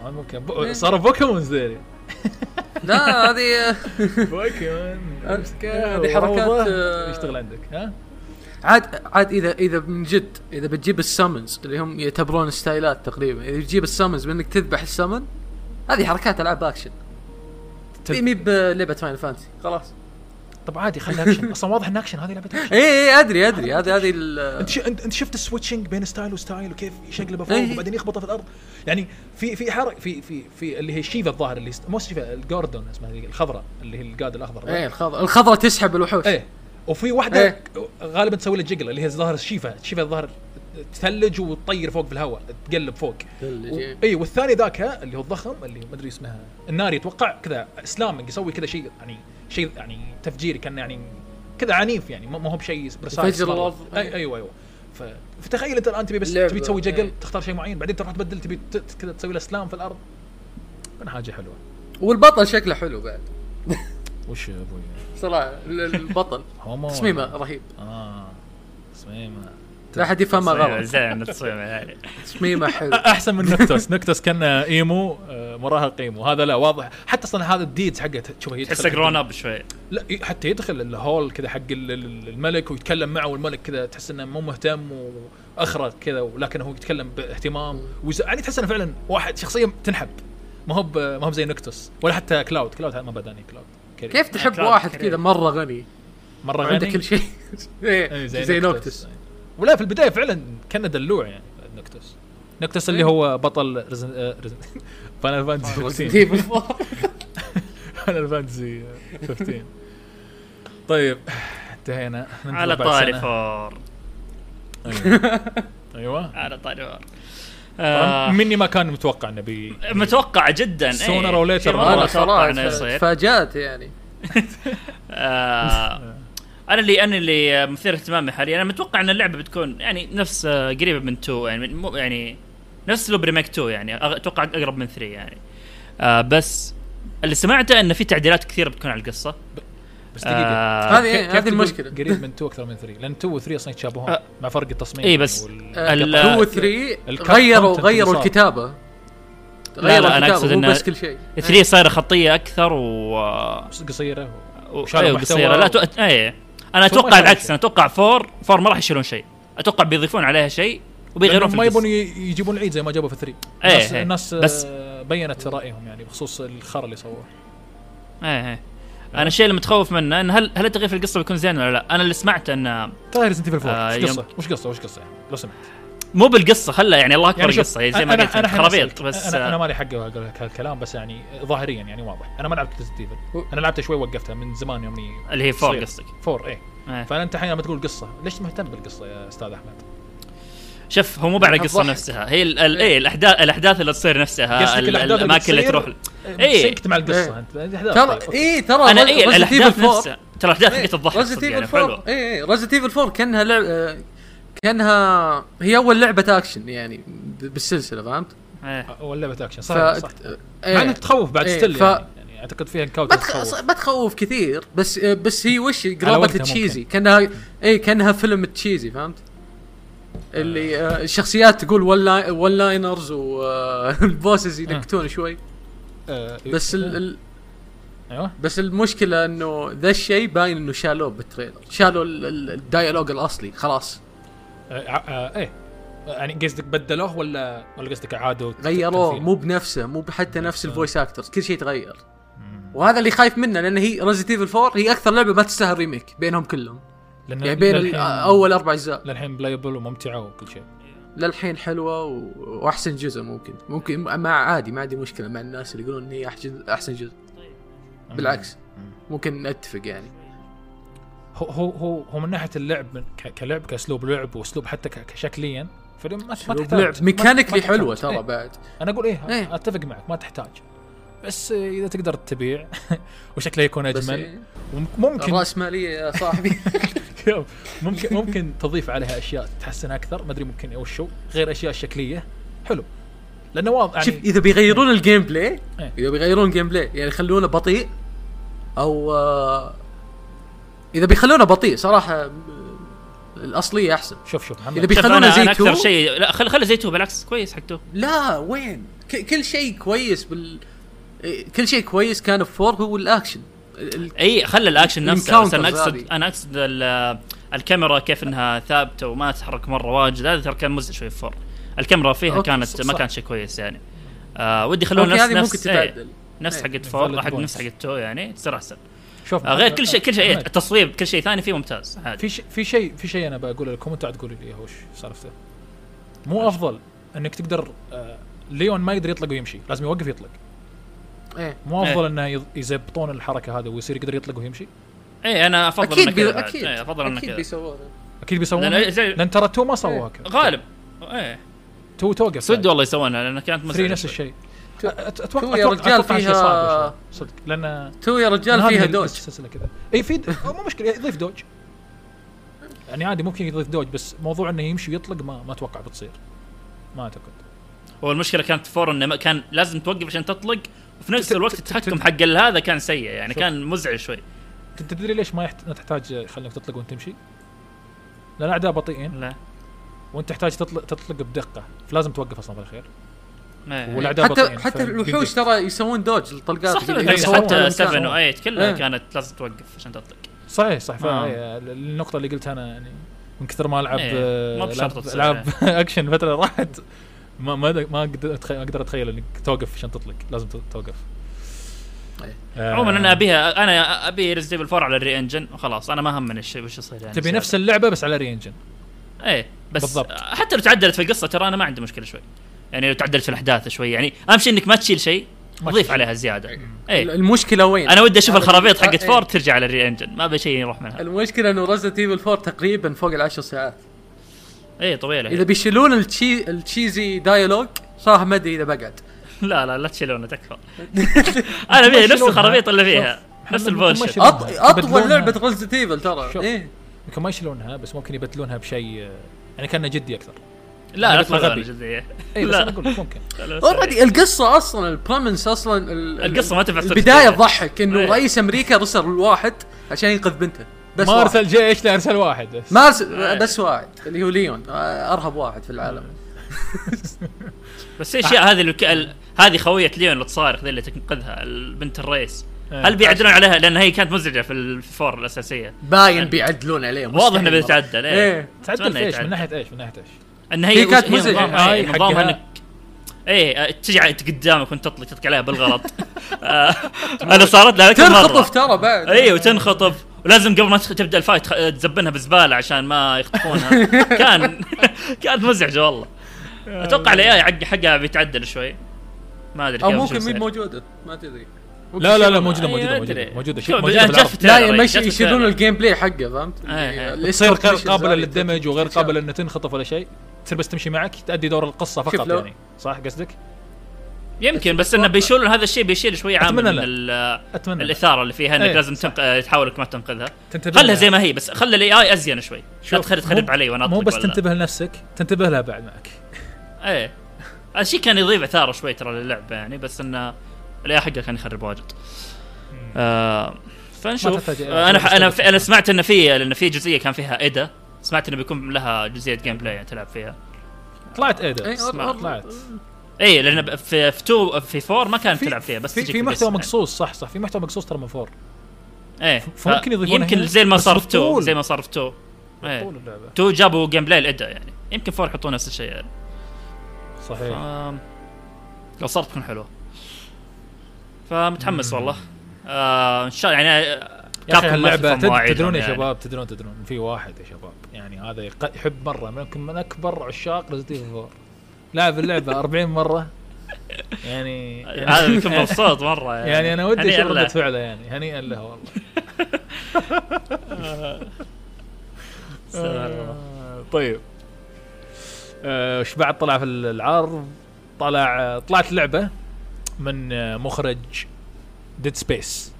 آه، ممكن. إيه. صاروا Pokémons ذيلي لا هذه [laughs] بوكيمون. هذه حركات، آه، يشتغل عندك ها؟ عاد عاد اذا إذا من جد إذا بتجيب ال summons اللي هم يعتبرون ستايلات تقريبا إذا تجيب السامنز بإنك تذبح السمن هذه حركات ألعاب أكشن. مي بلعبة Final Fantasy خلاص. طب عادي خلينا اكشن [laughs] أصلا واضح إن اكشن هذه لعبة اكشن اي اي أدري أدري. هذه هذه أنت. أنت شفت ال switching بين style و style وكيف يشقلبه فوق إيه. وبعدين يخبطه في الأرض؟ يعني في في حركة في في في اللي هي شيفا الظاهر اللي. مو شيفا الجوردون اسمها الخضراء اللي هي القاد الأخضر. إيه الخضرة الخضرة تسحب الوحوش. إيه. وفي واحدة إيه. غالبا تسوي له جقله اللي هي الظاهر شيفا. شيفا الظاهر تثلج وتطير فوق في الهواء تقلب فوق. و... اي والثاني ذاك اللي هو الضخم اللي ما أدري اسمها. الناري أتوقع كذا اسلامنج يسوي كذا شيء يعني شيء يعني تفجيري كان يعني كذا عنيف يعني ما هو بشيء برسائل يفجر مرة. الأرض. اي أيوه أيوه. فتخيل أنت الآن تبي بس. تبي تسوي juggle إيه. تختار شيء معين بعدين تروح تبدل تبي كذا تسوي له slam في الأرض كان حاجة حلوة والبطل شكله حلو بعد وش يا أبوي صراحة ال- البطل تصميمه رهيب آه تصميمه لا أحد يفهمها غلط. [laughs] زين التصميم يعني. تصميمه حلو. أحسن من Noctis. Noctis كان emo آه، مراهق emo هذا لا واضح. حتى أصلا هذا ال dude حقه تشوفه يدخل تحسه grown up شوي. لا حتى يدخل ال hall كذا حق ال- ال- الملك ويتكلم معه والملك كذا تحس إنه مو مهتم واخرق كذا ولكن هو يتكلم باهتمام. ويز... يعني تحس إنه فعلا واحد شخصية تنحب. ما هو ب... ما هو بزي نكتوس. ولا حتى كلاود. كلاود ما بداني كلاود كريم. كيف تحب واحد. كذا مرة غني؟ مرة عنده غني؟ كل شيء. إيه، زي نوكتس ولا في البداية فعلا كان دلوع يعني نكتوس. نكتوس اللي هو بطل رزن... رزن... فاينل فانتسي 15 فاينل فانتسي 15 طيب انتهينا. على طاري. four. أيوه. [laughs] أيوه. على طاري four. آه. مني ما كان متوقع إنه بي متوقع جدا إيه. شيء مرة مرة أنا يصير. تفاجأت يعني. [laughs] آه. [laughs] أنا اللي أنا اللي مثير اهتمامي حاليا. أنا متوقع إن اللعبة بتكون يعني نفس آه، قريبة من 2 يعني مو يعني نفس لوب remake 2 يعني أتوقع أقرب من 3 يعني. آه بس اللي سمعته انه في تعديلات كثيرة بتكون على القصة. بس دقيقة. آه هذه- هذه تقول المشكلة. قريب من 2 أكثر من 3 لأن 2 و 3 أصلا يتشابهون آه. مع فرق التصميم إيه بس- وال- آه، ال- 2 و 3 الكات غيروا غيروا لا، غيروا أنا الكتابة أقصد مو إنه بس كل شيء. 3 صايرة خطية أكثر و قصيرة و- وشالوا أيوه محتوى قصيرة. لا تو... اي أنا أتوقع العكس. أنا أتوقع 4 4 ما راح يشيلون شيء. أتوقع بيضيفون عليها شيء وبيغيرون في ما يبون يجيبون العيد زي ما جابوا في 3 إيه، الناس, إيه. الناس بس- بس بينت رأيهم يعني بخصوص الخر اللي سووه. إيه إيه. أنا الشيء اللي متخوف منه إن هل هل التغيير في القصة بيكون زين ولا لا؟ أنا اللي سمعته انه ترى Resident Evil 4 آه، وش قصة؟ وش قصة؟ وش قصة يعني؟ لو سمحت مو بالقصة خله يعني الله أكبر يعني القصة زي ما أنا- قلت أنا خرابيط. بس أنا أنا آه، مالي حق أقول لك هالكلام بس يعني ظاهريا يعني واضح أنا ما لعبت Resident Evil أنا لعبتها شوي وقفتها من زمان يومني اللي هي 4 صغير. قصدك 4 إيه إيه. فأنت الحين لما تقول قصة ليش مهتم بالقصة يا أستاذ أحمد؟ شوف هو مو بعد القصة. نفسها هي ال- ال- إيه الاحداث الأحداث اللي تصير نفسها الأماكن اللي؟ تروح إيه. سنكت مع القصة إيه. أنت الأحداث ترى طيب،. اي ترى أنا Resident الأحداث Evil 4 نفسها ترى الأحداث حقت الضحك ريزنت صدق يعني ايفل 4 حلوة اي اي ريزنت ايفل 4 كأنها لعب آه، كانها هي أول لعبة اكشن يعني بالسلسلة فهمت؟ إيه. أول لعبة اكشن ف صح صح إيه. مع إنك تخوف بعد إيه، ستيل ف- يعني, يعني أعتقد فيها ما انكاوتر تخ... تخوف. ما تخوف كثير بس بس هي وش قرابة تشيزي كانها اي كأنها فيلم cheesy فهمت؟ اللي آه، الشخصيات تقول ولا one liners وال bosses ينكتون شوي. آه، بس ال... ال... أيوه. بس المشكلة إنه ذا الشيء باين إنه شالوه بال trailer شالوا ال- ال- ال dialogue الأصلي خلاص. آه، آه، إيه يعني قصدك بدلوه ولا ولا قصدك اعادوا غيروه؟ مو بنفسه مو حتى نفس. ال voice actors كل شيء تغير. وهذا اللي خايف منه لأن هي Resident Evil 4 هي أكثر لعبة ما تستاهل remake بينهم كلهم. لأن يعني بين أول أربع أجزاء. للحين playable وممتعة وكل شيء. للحين حلوة و... وأحسن جزء ممكن. ممكن مع عادي ما عندي مشكلة مع الناس اللي يقولون إن هي أحسن جزء. بالعكس. مم. ممكن نتفق يعني. هو هو هو هو من ناحية اللعب من كلعب كأسلوب لعب وأسلوب حتى كشكليا فما ما تحتاج لعب mechanically حلوة. ترى إيه. بعد أنا أقول إيه, إيه. أتفق معك ما تحتاج بس إذا تقدر تبيع [laughs] وشكله يكون أجمل إيه، ممكن الراسماليه يا صاحبي [laughs] ممكن ممكن تضيف عليها أشياء تحسن أكثر ما أدري ممكن وش هو غير أشياء الشكليه حلو لأنه واضح يعني شوف إذا بيغيرون ال gameplay. إذا بيغيرون ال gameplay يعني يخلونه بطيء أو آه، إذا بيخلونه بطيء صراحة الأصلية أحسن. شوف شوف محمد. شوف بيخلونه زي أنا أكثر 2 شيء لا خل خلي زي two بالعكس كويس حق two لا وين؟ ك- كل شيء كويس بال كل شيء كويس كان في 4 هو الأكشن. ال- إي خلى الأكشن نفسه. بس أنا اقصد. أنا أقصد ال- الكاميرا كيف إنها ثابتة وما تتحرك مرة واجد. هذا ترى كان مزعج شوي في four الكاميرا فيها okay، كانت صح. ما كانت شيء كويس يعني. آه ودي يخلون نفس نفس ممكن تتعدل. نفس. حقت four حق. نفس حقت two يعني تصير أحسن. شوف غير كل شيء كل شيء إيه، التصويب كل شيء ثاني فيه ممتاز عادي. في شيء في شيء في شيء أنا بقوله لكم أنتم تقولوا لي وش سالفته. مو أفضل إنك تقدر آه ليون ما يقدر يطلق ويمشي لازم يوقف يطلق. إيه. مو أفضل إيه. إنه يزبطون الحركة هذه ويصير يقدر يطلق ويمشي؟ اي أنا أفضل أكيد بي... أكيد. إيه، أفضل أكيد بيسوونه أكيد بيسوونها؟ لأن زي- لأن ترى two ما سووها كذا. غالب. إيه. two توقف. ودي والله يسوونها لانها كانت 3 مزعجة نفس. الشيء. أتوقع two يا رجال فيها-. صدق لأن two يا رجال هذه فيها ال- dodge السلسلة كذا اي في [laughs] مو مشكلة يضيف dodge يعني عادي ممكن يضيف dodge بس موضوع إنه يمشي ويطلق ما ما أتوقع بتصير ما أعتقد هو المشكلة كانت four إنه كان لازم توقف عشان تطلق وفي نفس الوقت التحكم حق هذا كان سيء يعني. كان مزعج شوي انت تدري ليش ما. تحتاج خليك تطلق وانت تمشي؟ لأن الاعداء بطيئين لا وانت تحتاج تطلق تطلق بدقة فلازم توقف أصلا إيه. والاعداء حتى حتى. الوحوش ترى يسوون dodge للطلقات صح حتى يسوون حتى المكان. 7 و8 كلها إيه. كانت لازم توقف عشان تطلق صحيح صح. آه. إيه، النقطة اللي قلتها أنا يعني من كثر ما ألعب إيه، آه، العاب, ألعاب اكشن فترة راحت ما ما ما أقدر أتخيل إنك توقف عشان تطلق لازم توقف إيه. آه، عموما أنا ابيها أنا أبي Resident Evil 4 على ال RE Engine وخلاص أنا ما همني الشيء وش يصير يعني تبي. نفس اللعبة بس على RE Engine إيه بس بالضبط. حتى لو تعدلت في القصة ترى أنا ما عندي مشكلة شوي يعني لو تعدلت في الأحداث شوي. يعني أهم شيء إنك ما تشيل شيء تضيف. عليها زيادة. إيه. المشكلة وين؟ أنا ودي أشوف الخرابيط حقت آه، four إيه. ترجع على ال RE Engine. ما أبي شيء يروح منها. المشكلة إنه Resident Evil 4 تقريبا فوق العشر ساعات. إيه طويلة. إذا. بيشيلون ال chee... ال cheesy dialogue صراحة ما أدري إذا بقعد. [laughs] لا لا لا تشيلونه تكفى. [laughs] [laughs] أنا فيها نفس الخرابيط اللي فيها. نفس. أط... أطول. لعبة Resident Evil ترى. إيه. يمكن ما يشيلونها بس ممكن يبدلونها بشيء آه، يعني كانه جدي أكثر. لا أنا لا تفضل غبي. جدية اي بس لا. أقول ممكن already القصة أصلا ال premise أصلا ال- القصة ما تنفع البداية. تضحك إنه إيه. رئيس أمريكا رسل واحد عشان ينقذ بنته بس ما. ارسل جيش لا ارسل واحد بس ما ارسل إيه. بس واحد اللي هو ليون أرهب واحد في العالم [laughs] بس الاشياء هذه ال- هذه خوية ليون اللي تصارخ ذي اللي تنقذها البنت الرئيس إيه. هل بيعدلون عليها لأن هي كانت مزعجة في ال four الأساسية باين بيعدلون عليه واضح إنه. بيتعدل إيه تعدل في إيش. من ناحية إيش من ناحية إيش إن هي كانت هي مزعجة. نظامها إيه،. إنك إيه آه، تجي قدامك وأنت تطلق تطلق عليها بالغلط [laughs] آه، أنا صارت لها تنخطف مره ترى بعد اي وتنخطف ولازم قبل ما تبدأ ال fight تزبنها بزبالة عشان ما يخطفونها [laughs] كان كانت مزعجة والله أتوقع ال AI حق حقها بيتعدل شوي ما أدري أو ممكن مين. موجودة ما تدري لا لا لا موجودة موجودة. موجودة موجودة موجودة لا يشيلون. ال gameplay حقه فهمت؟ إيه،. اللي تصير غير قابله لل damage وغير. قابله إنه تنخطف ولا شيء تصير بس تمشي معك تأدي دور القصة فقط يعني. صح قصدك؟ يمكن بس إنه بيشيلون هذا الشيء بيشيل شوي عامل أتمنى من أتمنى الإثارة اللي فيها إنك إيه، لازم. تنق... تحاول ما تنقذها. خلها لها. زي ما هي بس خلي ال AI أزين شوي. لا شوف، تخرب علي وأنا مو بس تنتبه لنفسك تنتبه لها بعد معك. إيه. الشيء كان يضيف إثارة شوي ترى للعبه يعني بس إنه ال AI حقه كان يخرب واجد. آه فنشوف. أنا أنا أنا سمعت انه في لأن في جزئية كان فيها ايدا سمعت إنه بيكون لها جزئية gameplay يعني تلعب فيها. طلعت ايدا إيه، طلعت اي لأن ب- في في two في four ما كانت في- تلعب فيها بس في, في محتوى يعني. مقصوص صح صح. في محتوى مقصوص ترى من four إيه فممكن يضيفونها يمكن زي ما صار في two بالطول. زي ما صار في two إيه. طول اللعبة. two جابوا gameplay لايدا يعني. يمكن four يحطون نفس الشيء يعني. صحيح. آم، لو صارت تكون حلوة. فمتحمس والله. آه إن شاء الله يعني آه، ما اللعبه تدرون يا يعني. شباب تدرون تدرون. في واحد يا شباب. يعني هذا يق- يحب مرة ممكن من أكبر عشاق Resident Evil 4 لاعب اللعبة 40 مرة. يعني [laughs] هذا بيكون مبسوط مرة يعني, يعني أنا ودي أشوف. ردة فعله يعني هنيئا له والله. [laughs] آه، طيب. آه، وش بعد طلع في العرض؟ طلع طلعت لعبه من آه، مخرج Dead Space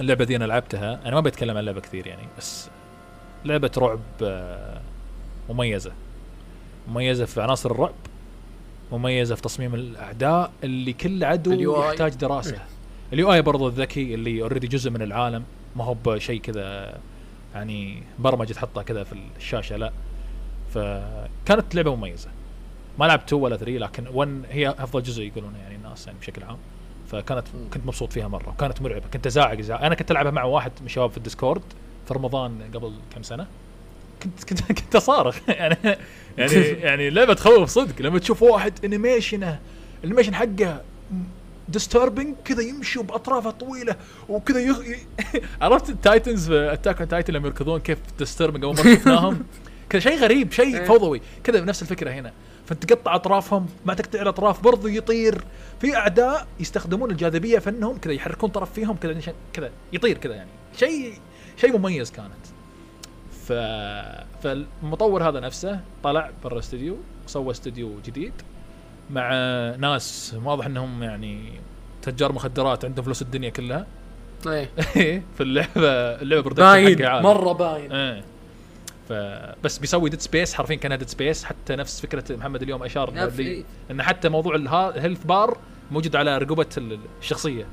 اللعبة دي أنا لعبتها أنا ما بتكلم عن اللعبة كثير يعني بس لعبة رعب آه، مميزة. مميزة في عناصر الرعب مميزة في تصميم الأعداء اللي كل عدو. يحتاج دراسة. ال UI برضو الذكي اللي already جزء من العالم ما هو بشيء كذا يعني برمجة تحطها كذا في الشاشة لا. فكانت لعبة مميزة. ما لعبت 2 ولا 3 لكن 1 هي أفضل جزء يقولون يعني الناس يعني بشكل عام. فكانت. كنت مبسوط فيها مرة. وكانت مرعبة. كنت أزعق أزعق. أنا كنت ألعبها مع واحد من الشباب في ال Discord. في رمضان قبل كم سنة. كنت كنت كنت أصارخ. [laughs] يعني يعني [laughs] يعني لعبه تخوف صدق. لما تشوف واحد animation ه ال animation حقه disturbing كذا يمشي بأطرافه طويلة وكذا يخ... [laughs] عرفت ال titans في Attack on Titan لما يركضون كيف disturbing أول مرة شفناهم؟ كذا شيء غريب شيء إيه. فوضوي. كذا نفس الفكرة هنا. فانت تقطع أطرافهم ما تقطع الاطراف برضو يطير. في أعداء يستخدمون الجاذبية في إنهم كذا يحركون طرف فيهم كذا عشان- كذا يطير كذا يعني. شيء شيء مميز كانت. ف فالمطور هذا نفسه طلع برا الاستوديو وسوى استوديو جديد مع ناس واضح إنهم يعني تجار مخدرات عندهم فلوس الدنيا كلها. إيه. [laughs] في اللعبة اللعبة باين. مرة باين. إيه. فبس بيسوي Dead Space حرفيا كانها Dead Space حتى نفس فكرة محمد اليوم أشار لي ان حتى موضوع ال health bar موجود على رقبة ال- الشخصية.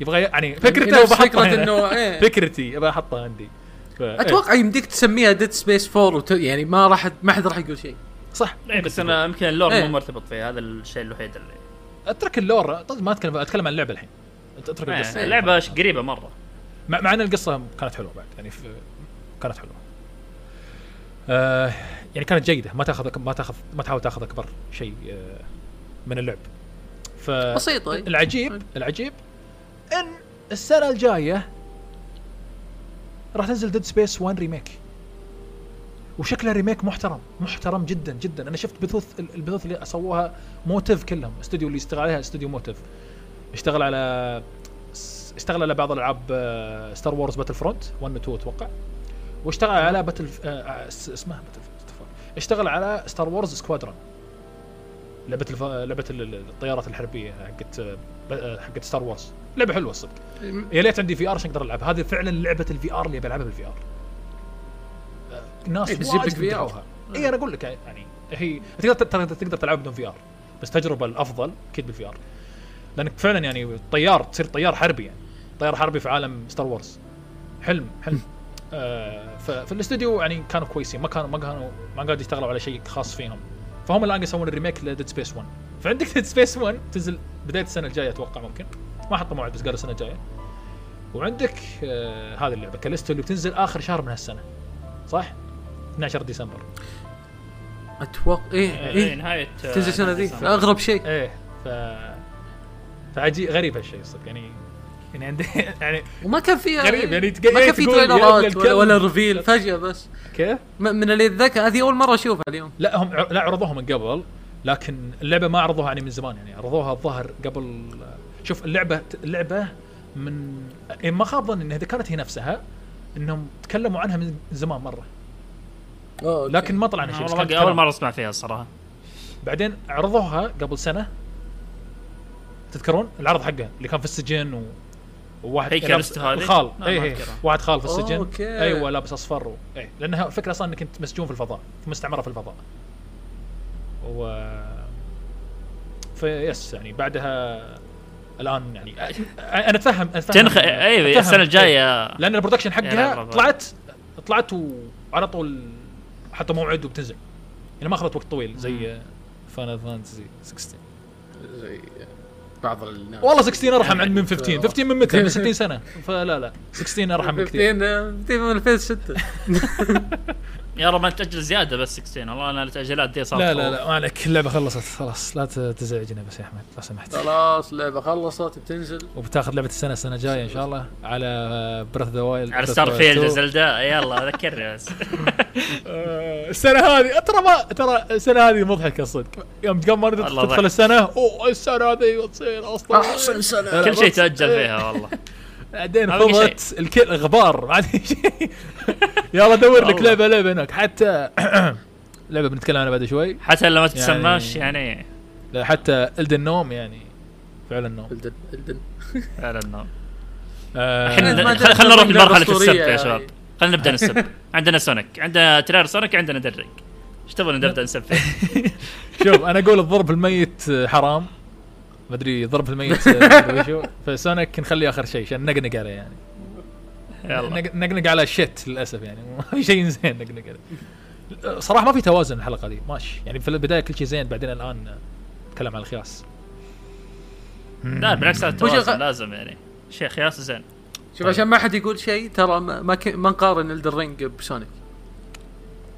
يبغى يعني فكرته نفس بحطها فكرة هنا. إنه إيه. فكرتي أبغى احطها عندي. ف- إيه. أتوقع يمديك تسميها Dead Space 4 وت... يعني ما راح ما حد راح يقول شيء. صح. إيه بس أنا يمكن ال lore إيه. مو مرتبط فيه هذا الشيء الوحيد اللي أترك ال lore. طيب ما اتكلم أتكلم عن اللعبة الحين. أترك القصة. إيه، اللعبه قريبة مرة. مع, مع إن القصة كانت حلوة بعد يعني كانت حلوة. آه يعني كانت جيدة ما تاخذ ما تاخذ ما تحاول تاخذ أكبر شيء آه من اللعب. ف بسيطة. العجيب العجيب إن السنة الجاية راح تنزل Dead Space 1 remake وشكلها remake محترم محترم جدا جدا. أنا شفت بثوث ال- البثوث اللي سووها Motive كلهم. استوديو اللي اشتغل عليها استوديو Motive اشتغل على اشتغل على بعض الألعاب Star Wars Battlefront 1 و 2 أتوقع. واشتغل على باتل اسمها باتل اشتغل على Star Wars Squadrons لعبة الف... لعبة ال- ال- الطيارات الحربية حقت آه، آه، حقت Star Wars لعبة حلوة الصدق. يا ليت عندي VR عشان أقدر ألعبها. هذه فعلا لعبة ال VR اللي بلعبها بال VR ناس إيه، بتجيب وايد لك. اي أنا أقول لك يعني هي تقدر تقدر, تقدر تلعب بدون VR بس التجربه الأفضل أكيد بال VR لأنك فعلا يعني طيار تصير طيار حربي يعني. طيار حربي في عالم Star Wars حلم حلم. آه ف- في الاستوديو يعني كانوا كويسين. ما كانوا ما كانوا ما قاعد يشتغلوا على شيء خاص فيهم. فهم الآن يسوون ال remake ل Dead Space 1 فعندك Dead Space 1 تنزل بداية السنة الجاية أتوقع ممكن. ما حطوا موعد بس قالوا السنة الجاية. وعندك آه هذه اللعبة كاليستو اللي بتنزل آخر شهر من هالسنة. صح؟ 12 ديسمبر. أتوقع إيه إيه، إيه نهاية آه، تنزل السنة ذي. أغرب شيء. إيه ف فعجي غريب هالشيء صدق يعني يعني عندي [laughs] يعني وما كان في غريب، يعني تق- ما كان في يا ابن تريلرات. ولا, ولا ريفيل فجأة بس. كيف؟ من اللي اتذكر هذه أول مرة أشوفها اليوم. لا هم لا عرضوها من قبل لكن اللعبة ما عرضوها يعني من زمان يعني عرضوها الظاهر قبل شوف اللعبة اللعبة من إيه ما خاب ظني إنها كانت هي نفسها إنهم تكلموا عنها من زمان مرة. لكن ما طلع لنا شيء والله أول. مرة أسمع فيها الصراحة. بعدين عرضوها قبل سنة. تذكرون؟ العرض حقها اللي كان في السجن و... وواحد كالستو هذه؟ لا، اي أذكرها. واحد خال في السجن. أوكي. أيوه لابس أصفر و... اي لأنها الفكرة أصلا إنك انت مسجون في الفضاء في مستعمرة في الفضاء. و فيس يعني بعدها الآن يعني أنا أتفهم أتفهم. تنخ أي أتفهم. السنة الجاية. لأن ال production يا حقها. طلعت طلعت وعلى طول حتى موعد وبتنزل. يعني ما أخذت وقت طويل زي Final Fantasy 16 زي بعض الناس. والله 16 أرحم عند من آه. 15 15 من متى؟ من 60 سنة. فلا لا. 16 أرحم [laughs] من كثير 15 15 من 2006 يا رب ما تأجل زيادة بس 16 والله أنا التاجيلات دي صارت لا لا لا ما عليك اللعبه خلصت خلاص. لا تزعجنا بس يا أحمد لو سمحت. خلاص اللعبه خلصت بتنزل. وبتاخذ لعبة السنة السنة الجاية إن شاء الله على بريث ذا وايلد على Starfield Zelda يلا ذكرني بس. [laughs] السنة هذه ترى ما ترى السنة هذه مضحكة صدق يوم والله تدخل. السنة أوه السنة هذه تصير أصلا. أحسن سنة. كل شيء تأجل. فيها والله. [laughs] بعدين فضت الكل غبار. ما عندي شيء يلا دور لك. لعبة لعبة هناك. حتى [clears throat] لعبة بنتكلم عنها بعد شوي. حتى لو ما تتسماش يعني. لا حتى الدن نوم يعني فعلا نوم الدن الدن فعلا نو آه الحين ما خل- خلينا نروح لمرحلة السب يا يعني. شباب. خلينا نبدأ نسب [laughs] عندنا سونيك عندنا تريلر سونيك عندنا درينج إيش تبغى نبدأ [laughs] نسفل؟ شوف أنا أقول الضرب الميت حرام. ما أدري ضرب الميت [laughs] وشو فسونيك نخليه آخر شيء عشان نقنق عليه يعني. يلا. نق- نقنق على شت للأسف يعني. [laughs] ما في شيء زين نقنق عليه. صراحة ما في توازن الحلقة دي. ماشي. يعني في البداية كل شيء زين بعدين الآن نتكلم عن الخياس. لا بالعكس التوازن لازم يعني. شيخ خياس زين. شوف عشان ما حد يقول شيء ترى ما ما, ك... ما نقارن الدرينج بسونيك.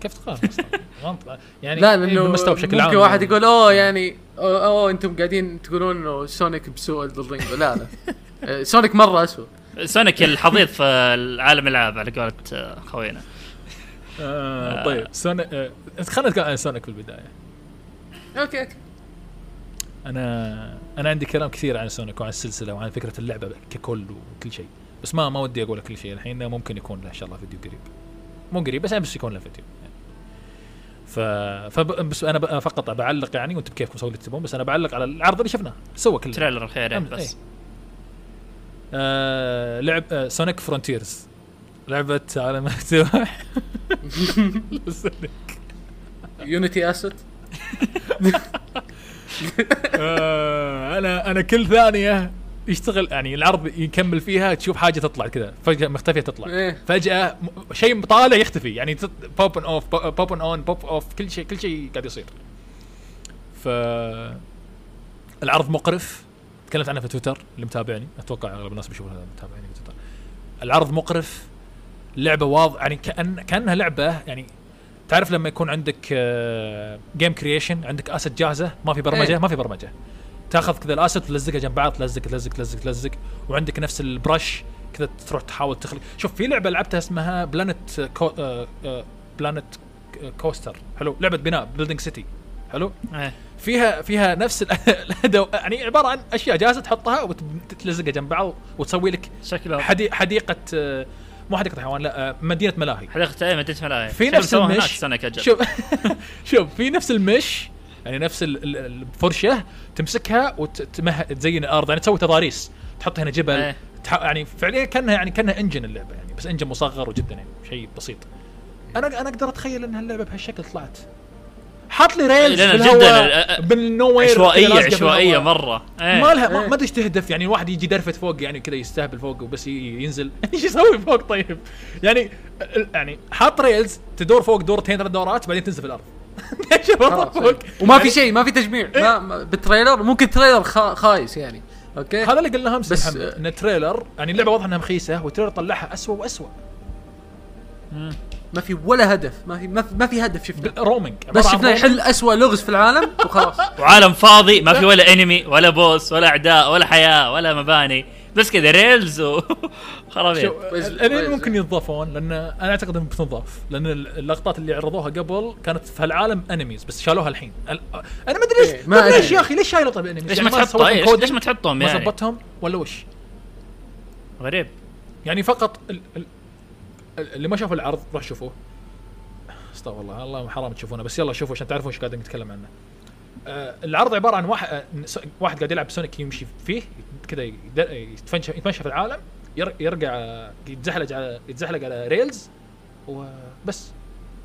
كيف تقارن أصلا. [laughs] يعني لا إيه، لأنه بالمستوى بشكل ممكن عام واحد يعني. يقول أوه يعني اوه, أوه أنتم قاعدين تقولون إنه سونيك بسوء لا لا. [laughs] آه، Sonic مرة أسوء. Sonic الحضيض في العالم العاب على قولة آه، خوينا. آه طيب Sonic آه خلينا نتكلم عن Sonic في البداية. أوكي أوكي. أنا أنا عندي كلام كثير عن Sonic وعن السلسلة وعن فكرة اللعبة ككل وكل شيء. بس ما ما ودي أقول كل شيء. الحين ممكن يكون له إن شاء الله فيديو قريب. مو قريب بس بس يكون له فيديو. يعني. ف فب... بس أنا ب... فقط بعلق يعني وأنتم بكيفكم سووا اللي تبون بس أنا بعلق على العرض اللي شفناه. سوى كله. trailer الخير يعني بس. إيه. آه لعب آه Sonic Frontiers لعبة عالم مفتوح Unity asset أنا أنا كل ثانية يشتغل يعني العرض يكمل فيها تشوف حاجة تطلع كذا فجأة مختفية تطلع. إيه. فجأة شيء طالع يختفي يعني pop in off pop in on pop off كل شيء كل شيء قاعد يصير. ف العرض مقرف. تكلمت عنه في تويتر اللي متابعني. أتوقع أغلب الناس بيشوفونها متابعيني في تويتر. العرض مقرف. لعبة واضح يعني كأن كأنها لعبة يعني تعرف لما يكون عندك game creation عندك assets جاهزة ما في برمجة إيه. ما في برمجة. تاخذ كذا ال assets تلزقها جنب بعض تلزق تلزق تلزق تلزق. وعندك نفس ال brush كذا تروح تحاول تخلق شوف في لعبة لعبتها اسمها Planet Co... آه، آه، Planet Coaster حلو. لعبة بناء building city حلو. إيه. فيها فيها نفس ال- [laughs] الأدو يعني عبارة عن أشياء جاهزه تحطها وتلزقها جنب بعض وتسوي لك شكله حدي حديقة آه، مو حديقة حيوان لا آه، مدينة ملاهي. حديقة إيه مدينة ملاهي. في نفس المش. شوف [laughs] شوف في نفس المش يعني نفس ال- ال- الفرشة تمسكها وتزين الأرض يعني تسوي تضاريس. تحط هنا جبل. إيه. تح... يعني فعليا كانها يعني كأنها إنجن اللعبة يعني بس إنجن مصغر وجدا يعني شيء بسيط. أنا أنا أقدر أتخيل إن هاللعبة بهالشكل طلعت. حط لي rails في جداً الهواء ال- بال nowhere عشوائية عشوائية مرة. إيه. ما لها ما, إيه. ما أدري إيش تهدف يعني الواحد يجي drift فوق يعني كذا يستهبل فوق وبس ينزل. [laughs] إيش يسوي فوق طيب؟ يعني يعني حاط rails تدور فوق دورتين ثلاث دورات بعدين تنزل في الأرض. فوق؟ إيه. وما في شيء ما في تجميع ما ما- بال trailer ممكن trailer خا- خايس يعني okay؟ هذا اللي قلناه أمس بس- بس إن ال trailer يعني اللعبة واضح إنها مخيسة وال trailer طلعها اسوء واسوء ما في ولا هدف ما في ما في, ما في هدف شفناه roaming بس شفناه يحل اسوء لغز في العالم وخلاص. [laughs] وعالم فاضي ما في ولا enemy ولا boss ولا أعداء ولا حياة ولا مباني. بس كذا rails و خرابيط كويس- ال enemy كويس. ممكن يتضافون لأن أنا أعتقد انهم بتنضاف لأن اللقطات اللي عرضوها قبل كانت في هالعالم enemies بس شالوها الحين ال- أنا ما أدري ليش إيه، ما طيب ليش أدري. يا أخي ليش شايله طيب enemies ليش يعني ما coding؟ ليش ما تحطهم ما يعني ظبطهم ولا وش؟ غريب يعني فقط ال ال اللي ما شافوا العرض روح شوفوه استغفر الله الله حرام تشوفونه بس يلا شوفوا عشان تعرفوا إيش قاعدين نتكلم عنه العرض عبارة عن واحد آه واحد قاعد يلعب سونيك يمشي فيه كذا يتمشى يتمشى في العالم ير- يرجع آه، يتزحلق على يتزحلق على rails وبس.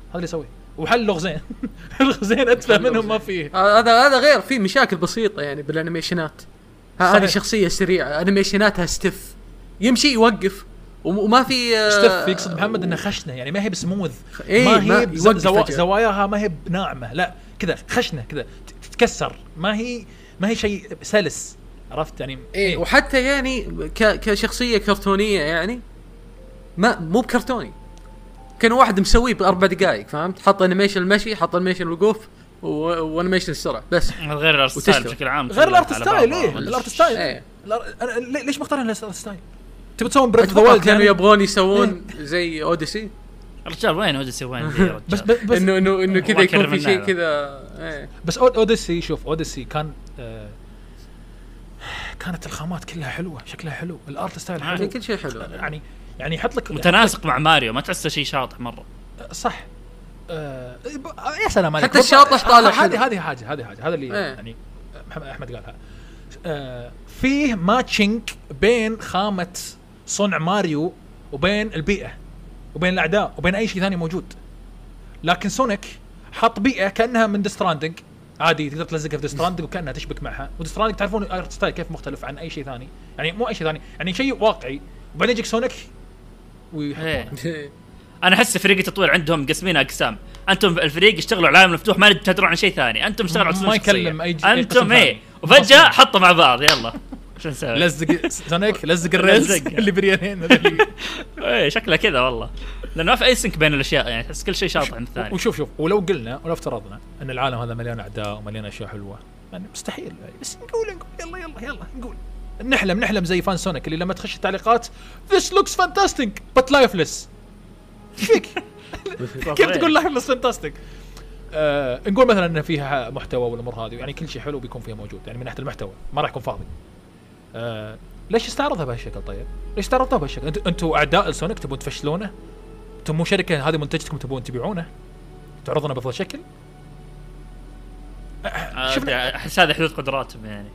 هذا اللي يسويه وحل لغزين. [laughs] اللغزين أتفه منهم ما فيه. هذا هذا غير. في مشاكل بسيطة يعني بال animation ات. هذه. شخصية سريعة. animation اتها stiff يمشي يوقف. وم- وما في آه، stiff يقصد محمد انها خشنة. يعني ما هي بسموث. إيه، ما هي. زواياها ما هي ناعمه لا كذا خشنة كذا. تتكسر ما هي ما هي شيء سلس عرفت؟ يعني إيه وحتى يعني ك كشخصية كرتونية يعني ما مو بكرتوني. كان واحد مسويه بأربع دقائق فهمت؟ حط animation المشي حط animation الوقوف و- و animation السرعة بس. غير ال art style. بشكل عام غير ال art style. إيه. الارت ستايل إيه. ليش مختارين ال art style؟ تبي تسوون Breath of the كانوا يعني؟ يبغون يسوون زي Odyssey الرجال وين Odyssey؟ وين [laughs] بس رجال؟ بس, بس انه انه إنه كذا يكون في شيء. كذا إيه. بس Ody- Odyssey شوف Odyssey كان آه كانت الخامات كلها حلوة شكلها حلو. ال art style يعني حلو. كل شيء حلو. يعني يعني يحط لك متناسق مع ماريو ما تحسه شيء شاطح مرة. صح. آه يا سلام عليك. حتى الشاطح طالع. هذه هذه حاجة هذه حاجة هذا اللي إيه. يعني محمد أحمد قالها. آه فيه matching بين خامة صنع ماريو وبين البيئة. وبين الأعداء وبين أي شيء ثاني موجود. لكن سونيك حط بيئة كأنها من Death Stranding عادي تقدر تلزقها في Death Stranding وكأنها تشبك معها. و Death Stranding تعرفون ال art style كيف مختلف عن أي شيء ثاني. يعني مو أي شيء ثاني يعني شيء واقعي. وبعدين يجيك سونيك. إيه. [laughs] أنا أحس فريق التطوير عندهم مقسمين أقسام. أنتم الفريق اشتغلوا على العالم المفتوح ما تدرون عن شيء ثاني. أنتم اشتغلوا على ما. يكلم قسم أنتم إيه. وفجأة حطوا مع بعض يلا. [laughs] شو نسوي؟ لزق سونيك [laughs] لزق ال rails. [laughs] اللي بريانين هذول. [laughs] إيه شكله كذا والله لأنه ما في أي sync بين الأشياء يعني تحس كل شيء شاطح عن الثاني وشوف شوف ولو قلنا ولو افترضنا إن العالم هذا مليان أعداء ومليان أشياء حلوة يعني مستحيل بس نقول نقول يلا يلا يلا نقول نحلم نحلم زي fan سونيك اللي لما تخش التعليقات This looks fantastic but lifeless إيش فيك؟ كيف تقول لايفلس فانتاستيك؟ آه نقول مثلا إن فيها محتوى والأمور هذه يعني كل شيء حلو بيكون فيها موجود يعني من ناحية المحتوى ما راح يكون فاضي. آه ليش استعرضها بهالشكل طيب؟ ليش استعرضتها بهالشكل؟ أنتوا أنتوا أعداء سونيك تبون تفشلونه؟ أنتم مو شركة هذه منتجتكم تبون تبيعونه؟ تعرضونه بافضل شكل؟ شفنا أحس هذا حدود قدراتهم يعني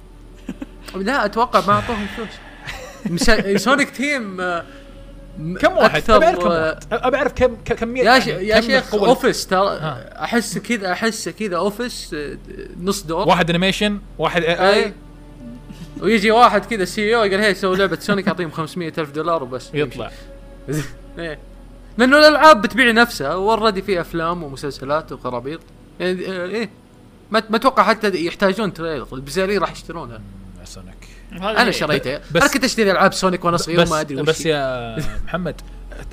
[laughs] لا أتوقع ما أعطوهم فلوس. سونيك تيم آه، كم واحد؟ أكثر، أبي أعرف كم آه، واحد أبي أعرف كم كميه يا ش... يعني يا كم شيخ أوفيس ترى. أحس كذا أحس كذا أوفيس آه، نص دور واحد انيميشن واحد اي اي أي ويجي واحد كذا سي أو يقول هي سوي لعبة سونيك أعطيهم 500 ألف دولار وبس. [laughs] يطلع. [laughs] إيه. لأنه الألعاب بتبيع نفسها و already في أفلام ومسلسلات وخرابيط يعني آه، إيه. ما ما أتوقع حتى يحتاجون trailer البزارين راح يشترونها. سونيك أنا شريتها بس- أنا كنت أشتري ألعاب سونيك وأنا صغير وما أدري وش بس. يا [laughs] محمد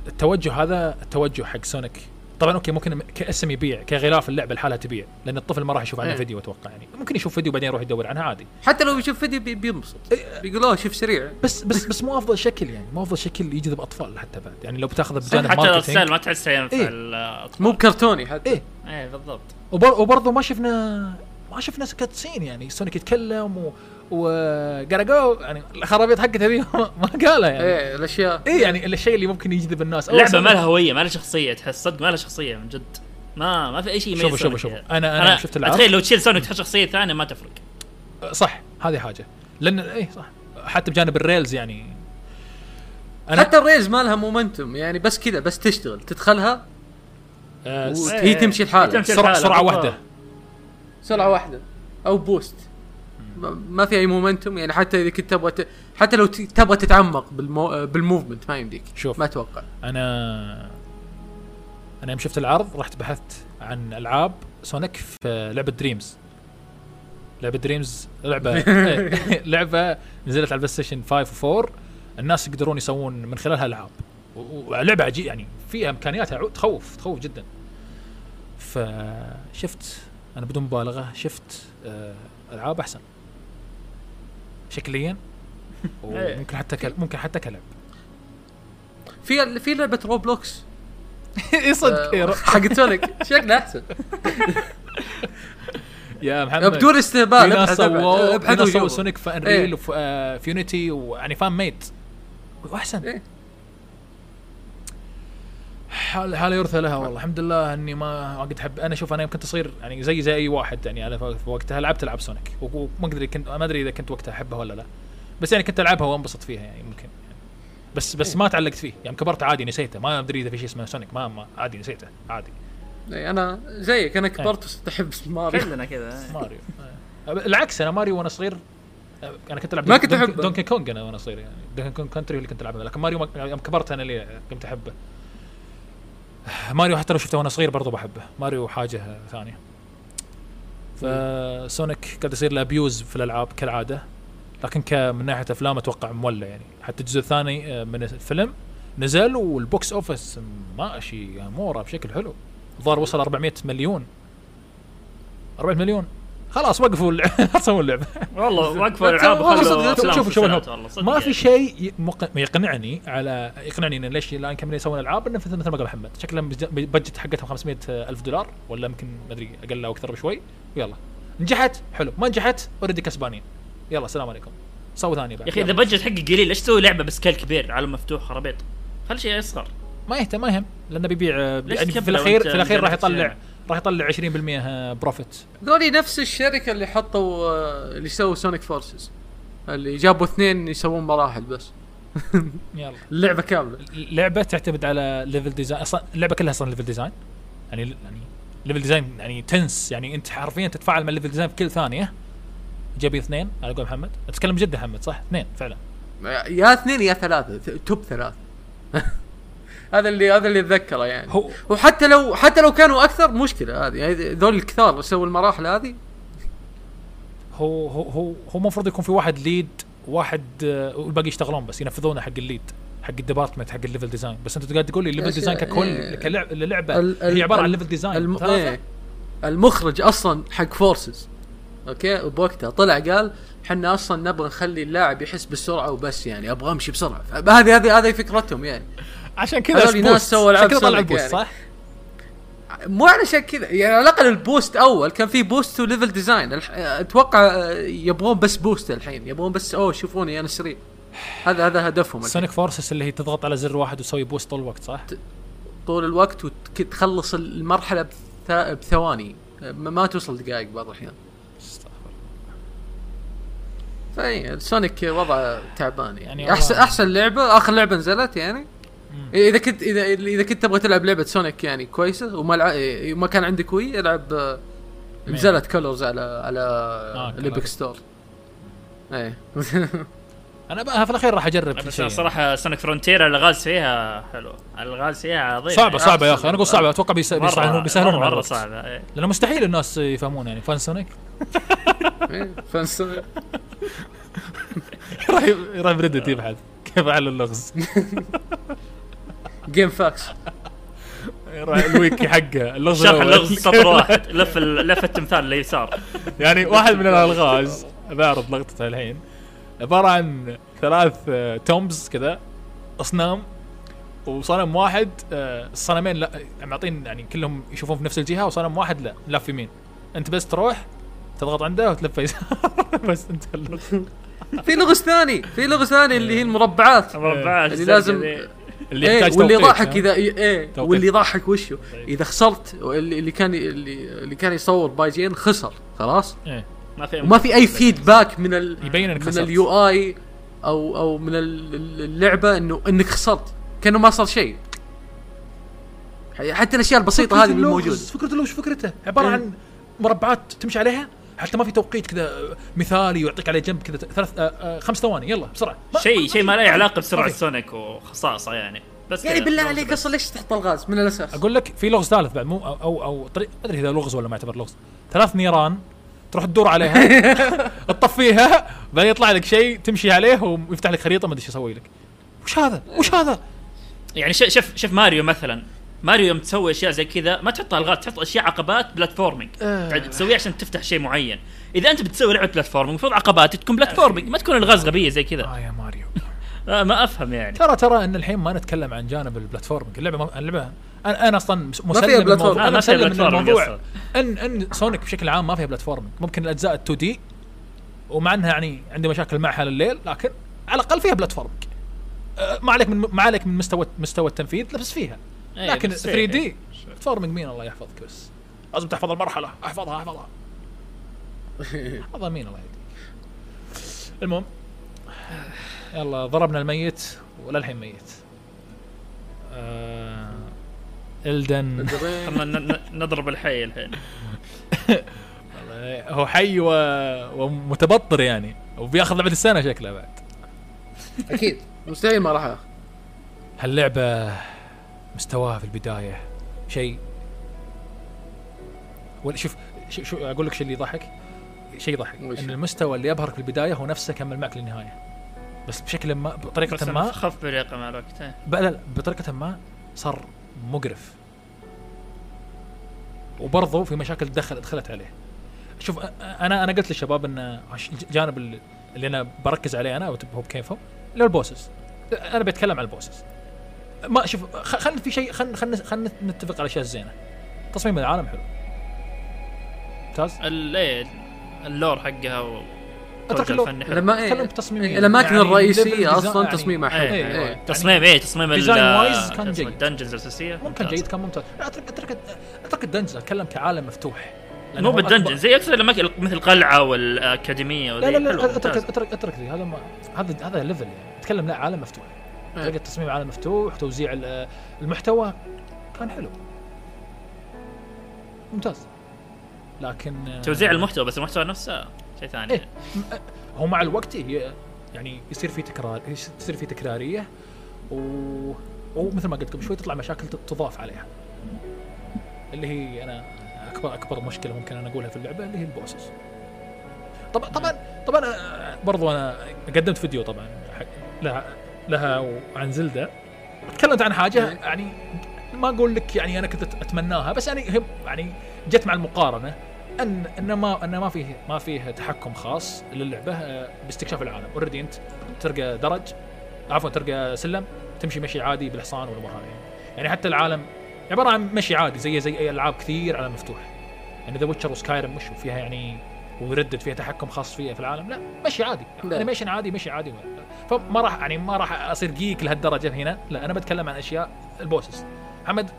التوجه هذا التوجه حق سونيك طبعا okay ممكن كاسم يبيع كغلاف اللعبة لحالها تبيع لأن الطفل ما راح يشوف عنها إيه. فيديو أتوقع يعني. ممكن يشوف فيديو بعدين يروح يدور عنها عادي. حتى لو يشوف فيديو بي- بينبسط. إيه. بيقول أوه شوف سريع. بس بس بس مو أفضل شكل يعني. مو أفضل شكل يجذب أطفال حتى بعد. يعني لو بتاخذه بجانب حتى marketing. ما تحسه ينفع إيه. الأطفال. مو بكرتوني حتى. إيه. إيه بالضبط. وبر وبرضه ما شفنا ما شفنا cutscene يعني. سونيك يتكلم و وقراجو يعني الخرابيط حقت هذه [laughs] ما قالها يعني. إيه الأشياء. إيه يعني الشيء اللي ممكن يجذب الناس. سنة- ما لها هوية ما لها شخصية تحس صدق ما لها شخصية من جد. ما ما في أي شيء يميز شوفوا شوفوا سونيك. شوفوا. يعني. أنا أنا شفت العرض أتخيل لو تشيل سونيك تحط شخصية ثانية ما تفرق. صح هذه حاجة. لأن إيه صح. حتى بجانب ال rails يعني. أنا حتى ال rails ما لها momentum يعني بس كذا بس تشتغل. تدخلها س- هي تمشي لحالها. سرعه بالضبط. واحدة. سرعة واحدة. أو boost. ما- في أي momentum يعني حتى إذا كنت تبغى ت... حتى لو تبغى تتعمق بال mo... بال movement ما يمديك. شوف. ما أتوقع. أنا أنا يوم شفت العرض رحت بحثت عن ألعاب سونيك في لعبة Dreams لعبة Dreams لعبه [laughs] [laughs] لعبة نزلت على البلاي ستيشن 5 و4 الناس يقدرون يسوون من خلالها ألعاب. و- ولعبه عجيب يعني فيها امكانيات عو- تخوف تخوف جدا. فشفت أنا بدون مبالغة شفت آه، ألعاب أحسن. شكليا. [laughs] وممكن حتى كل... ممكن حتى كلعب في في لعبة Roblox [laughs] اي صدق آه، حق سونيك شكلها أحسن. [laughs] يا محمد. بدون استهبال ابحث-. سونيك في. Unreal وفي في Unity ويعني fan made وأحسن. إيه. حال حاله يرثى لها والله. الحمد لله إني ما قد احب أنا شوف أنا يوم كنت صغير يعني زي زي أي واحد يعني أنا في وقتها لعبت ألعاب سونيك وما أدري كنت ما أدري إذا كنت وقتها أحبها ولا لا. بس يعني كنت ألعبها وأنبسط فيها يعني ممكن يعني بس بس ما تعلقت فيه. يعني كبرت عادي نسيته. ما أدري إذا في شيء اسمه سونيك ما, ما عادي نسيته عادي. إيه، أنا زيك أنا كبرت وصرت أحب ماريو. كلنا كذا. [laughs] ماريو. العكس أنا ماريو وأنا صغير أنا كنت ألعب ما كنت دونكي- أحبه. دونكي كونج أنا وأنا صغير يعني. دونكي كونج كونتري اللي كنت العبها لكن ماريو ما- يوم كبرت أنا اللي قمت أحبه. ماريو حتى لو شفته وأنا صغير برضو بحبه. ماريو حاجة ثانية. فسونيك قاعد يصير له abuse في الألعاب كالعادة. لكن من ناحية أفلام أتوقع مولع يعني. حتى الجزء الثاني آه، من الفيلم نزل وال box office ماشي مورا بشكل حلو. الظاهر وصل 400 مليون. 400 مليون. خلاص وقفوا اللع- [laughs] لا تسوون اللعبه والله وقفوا أفلام شوفوا شوفوا ما في. شيء يقنعني على يقنعني إن ليش الان كم يسوون ألعاب إنه مثل ما قال محمد. شكلهم بج- budget حقتهم 500 ألف دولار ولا يمكن ما أدري أقل أو أكثر بشوي. ويلا نجحت؟ حلو. ما نجحت؟ already كسبانين. يلا السلام عليكم. سووا ثاني بعد. يا أخي إذا. budget حقك قليل ليش تسوي لعبة ب scale كبير عالم مفتوح خرابيط خلي شيء يصغر. ما يهتم ما يهم. لأنه بيبيع يعني في الاخير في الأخير راح يطلع؟ راح يطلع 20% profit ذولي نفس الشركة اللي حطوا اللي سووا Sonic Forces اللي جابوا اثنين يسوون مراحل بس. يلا. اللعبة كاملة. اللعبه تعتمد على level design أصلا اللعبة كلها أصلا level design يعني يعني level design يعني تنس يعني أنت حرفيا تتفاعل مع ال level design في كل ثانية. جابي اثنين على قول محمد. أتكلم جد محمد صح؟ اثنين فعلا. يا اثنين يا ثلاثة. top ثلاث هذا اللي هذا اللي أتذكره يعني. هو وحتى لو حتى لو كانوا أكثر مشكلة هذه. يعني ذول الكثار يسووا المراحل هذه. هو هو هو هو المفروض يكون في واحد lead واحد آه، والباقي يشتغلون بس ينفذونه حق ال lead حق ال department حق ال level design بس أنت قاعد تقول لي ال level design ككل إيه. كلعب اللعبه ال- ال- هي عبارة عن level design الم... إيه. المخرج أصلا حق Forces أوكي؟ وبوقتها طلع قال إحنا أصلا نبغى نخلي اللاعب يحس بالسرعة وبس يعني أبغى أمشي بسرعة. هذه هذه هذه فكرتهم يعني. عشان كذا هذول إيش ناس boost؟ سووا عشان ألعاب كذا طلع سونيك ال boost يعني. صح؟ مو علشان كذا يعني على الأقل ال boost أول كان في boost to level design الح... أتوقع آه، يبغون بس boost الحين يبغون بس أوه شوفوني أنا سريع هذا هذا هدفهم. Sonic Forces اللي هي تضغط على زر واحد وتسوي boost طول الوقت صح؟ طول الوقت وتخلص المرحلة بث... بثواني ما, توصل دقائق بعض الأحيان فاي سونيك وضعه تعبان يعني, يعني احسن أحسن لعبة آخر لعبة نزلت يعني إذا كنت اذا إذا كنت تبغى تلعب لعبة سونيك يعني كويسة وما لع... ما كان عندك Wii العب آه، نزلت Colors على على آه، ال Epic Colors. Store إيه. [laughs] أنا بقى في الأخير راح أجرب بس شيء. صراحة سونيك فرونتير الغاز فيها حلو. الغاز فيها عظيم. صعبة يعني. صعبة يا. أخي. أنا أقول صعبة. أتوقع بيسهلون بيسهلون مره, مرة. صعبة إيه. لأنه مستحيل الناس يفهمون يعني. فان سونيك إيه، فان سونيك راح راح بريدت يبحث. كيف اعلن اللغز [laughs] جيم فاكس [laughs] راح الويكي حقه. اللغز شرح. اللغز [laughs] سطر واحد لف لف التمثال لليسار يعني واحد من الألغاز. بعرض لقطته الحين. عبارة عن ثلاث آه، تومبز كذا. أصنام. وصنم واحد آه، الصنمين لا معطين يعني كلهم يشوفون في نفس الجهة وصنم واحد لا لف يمين. أنت بس تروح تضغط عنده وتلف [laughs] يسار. بس أنت في لغز ثاني. في لغز ثاني اللي هي المربعات. مربعات. اللي لازم اللي إيه يحتاج واللي ها؟ إذا إيه توقيت. واللي يضحك وشه طيب. إذا خسرت اللي اللي كان اللي, اللي كان يصور باي جين خسر خلاص إيه. ما في وما في أي فيدباك من ال يبين إنك من. اليو اي أو أو من ال- ال- اللعبة انه إنك خسرت كأنه ما صار شيء حتى الأشياء البسيطة هذه اللي موجودة فكرة اللغز فكرته عبارة إيه. عن مربعات تمشي عليها حتى ما في توقيت كذا مثالي ويعطيك عليه جنب كذا ثلاث آه، آه، خمس ثواني يلا بسرعة. ما- شيء شيء ما له علاقة بسرعة. سونيك وخصائصه يعني. بس يعني. بالله عليك. أصلا ليش تحط الغاز؟ من الأساس. أقول لك في لغز ثالث بعد مو أو أو, أو طريق ما أدري إذا لغز ولا ما يعتبر لغز. ثلاث نيران تروح تدور عليها [laughs] تطفيها بعدين يطلع لك شيء تمشي عليه ويفتح لك خريطة ما أدري إيش يسوي لك. وش هذا؟ وش هذا؟ يعني ش- شوف شوف ماريو مثلا. ماريو يوم تسوي أشياء زي كذا ما تحط ألغاز تحط أشياء عقبات platforming. آه. تسويها عشان تفتح شيء معين. إذا أنت بتسوي لعبة platforming المفروض عقبات تكون platforming ما تكون ألغاز غبية زي كذا. آه يا ماريو. [laughs] آه ما أفهم يعني. ترى ترى إن الحين ما نتكلم عن جانب البلاتفورمينج. اللعبة ما اللعبة أنا أنا أصلا مس- مسلم فيها من بلاتفورم. آه، أنا ما فيها مسلم من الموضوع قصة. إن إن سونيك بشكل عام ما فيها بلاتفورمينج. ممكن الأجزاء 2 دي ومع إنها يعني عندي مشاكل معها لليل لكن على الأقل فيها بلاتفورمينج. أه، ما عليك من ما عليك من مستوى مستوى التنفيذ بس فيها. لكن بس 3 فيها. دي بلاتفورمينج مين الله يحفظك بس؟ لازم تحفظ المرحلة. احفظها احفظها. [laughs] [laughs] احفظها مين الله يهديك؟ المهم. يلا ضربنا الميت وللحين ميت. آه إلدن. [laughs] نضرب الحي الحين. هو حي و... ومتبطر يعني. وبياخذ لعبة السنة شكله بعد. أكيد. مستحيل ما راح. هاللعبة مستواها في البداية شيء. ولا شوف شو, شو أقول لك شيء اللي يضحك؟ شيء يضحك؟ إن المستوى اللي يبهرك في البداية هو نفسه كمل معك للنهاية. بس بشكل ما بس بطريقه ما خف بريقة مع الوقت إيه. لا لا بطريقة ما صار مقرف. وبرضه في مشاكل دخل دخلت عليه. شوف أنا أنا قلت للشباب إن عش- الجانب اللي أنا بركز عليه أنا هو بكيفهم اللي هو البوسز أنا بتكلم عن ال bosses ما شوف خ- خلنا في شيء خلنا خلنا خلنا نتفق على الاشياء الزينه تصميم العالم حلو ممتاز إيه، ال lore حقها و اترك ال lore. الفني حلو. لما إيه. خلهم تصميميين الأماكن يعني الرئيسية أصلا يعني- تصميمها حلو إيه، إيه. إيه. تصميم إيه تصميم design wise كان جيد. ال dungeons الأساسية ممكن ممتاز. جيد كان ممتاز اترك اترك أترك ال dungeons أتكلم كعالم مفتوح مو بال dungeon زي أكثر الأماكن مثل قلعة والأكاديمية لا لا لا اترك. اترك أترك هذا ما هذا هذا level يعني أتكلم لا عالم مفتوح إيه. طريقة تصميم عالم مفتوح توزيع ال- المحتوى. كان حلو. ممتاز. لكن آه، توزيع المحتوى بس المحتوى نفسه شيء ثاني. إيه. هو مع الوقت هي يعني يصير في تكرار يصير في تكرارية. و... ومثل ما قلت قبل شوي تطلع مشاكل تضاف عليها. اللي هي أنا أكبر أكبر مشكلة ممكن أنا أقولها في اللعبة اللي هي ال bosses. طبعا طبعا طبعا آه، برضو أنا قدمت فيديو طبعا حق لها وعن زلدة. تكلمت عن حاجة إيه. يعني ما أقول لك يعني أنا كنت أتمناها بس يعني يعني جت مع المقارنة أن ان ما ان ما فيه ما فيه تحكم خاص للعبة آه، باستكشاف العالم. اوريدي أنت ترقى درج عفوا ترقى سلم تمشي مشي عادي بالحصان والأمور هذه. يعني حتى العالم عبارة عن مشي عادي زي زي أي ألعاب كثير على مفتوح. يعني ذا ويتشر وسكايرم مش فيها يعني وردد فيها تحكم خاص فيها في العالم. لا مشي عادي. انيميشن عادي مشي عادي. فما راح يعني ما راح أصير جيك لهالدرجة هنا. لا أنا بتكلم عن أشياء البوسس. محمد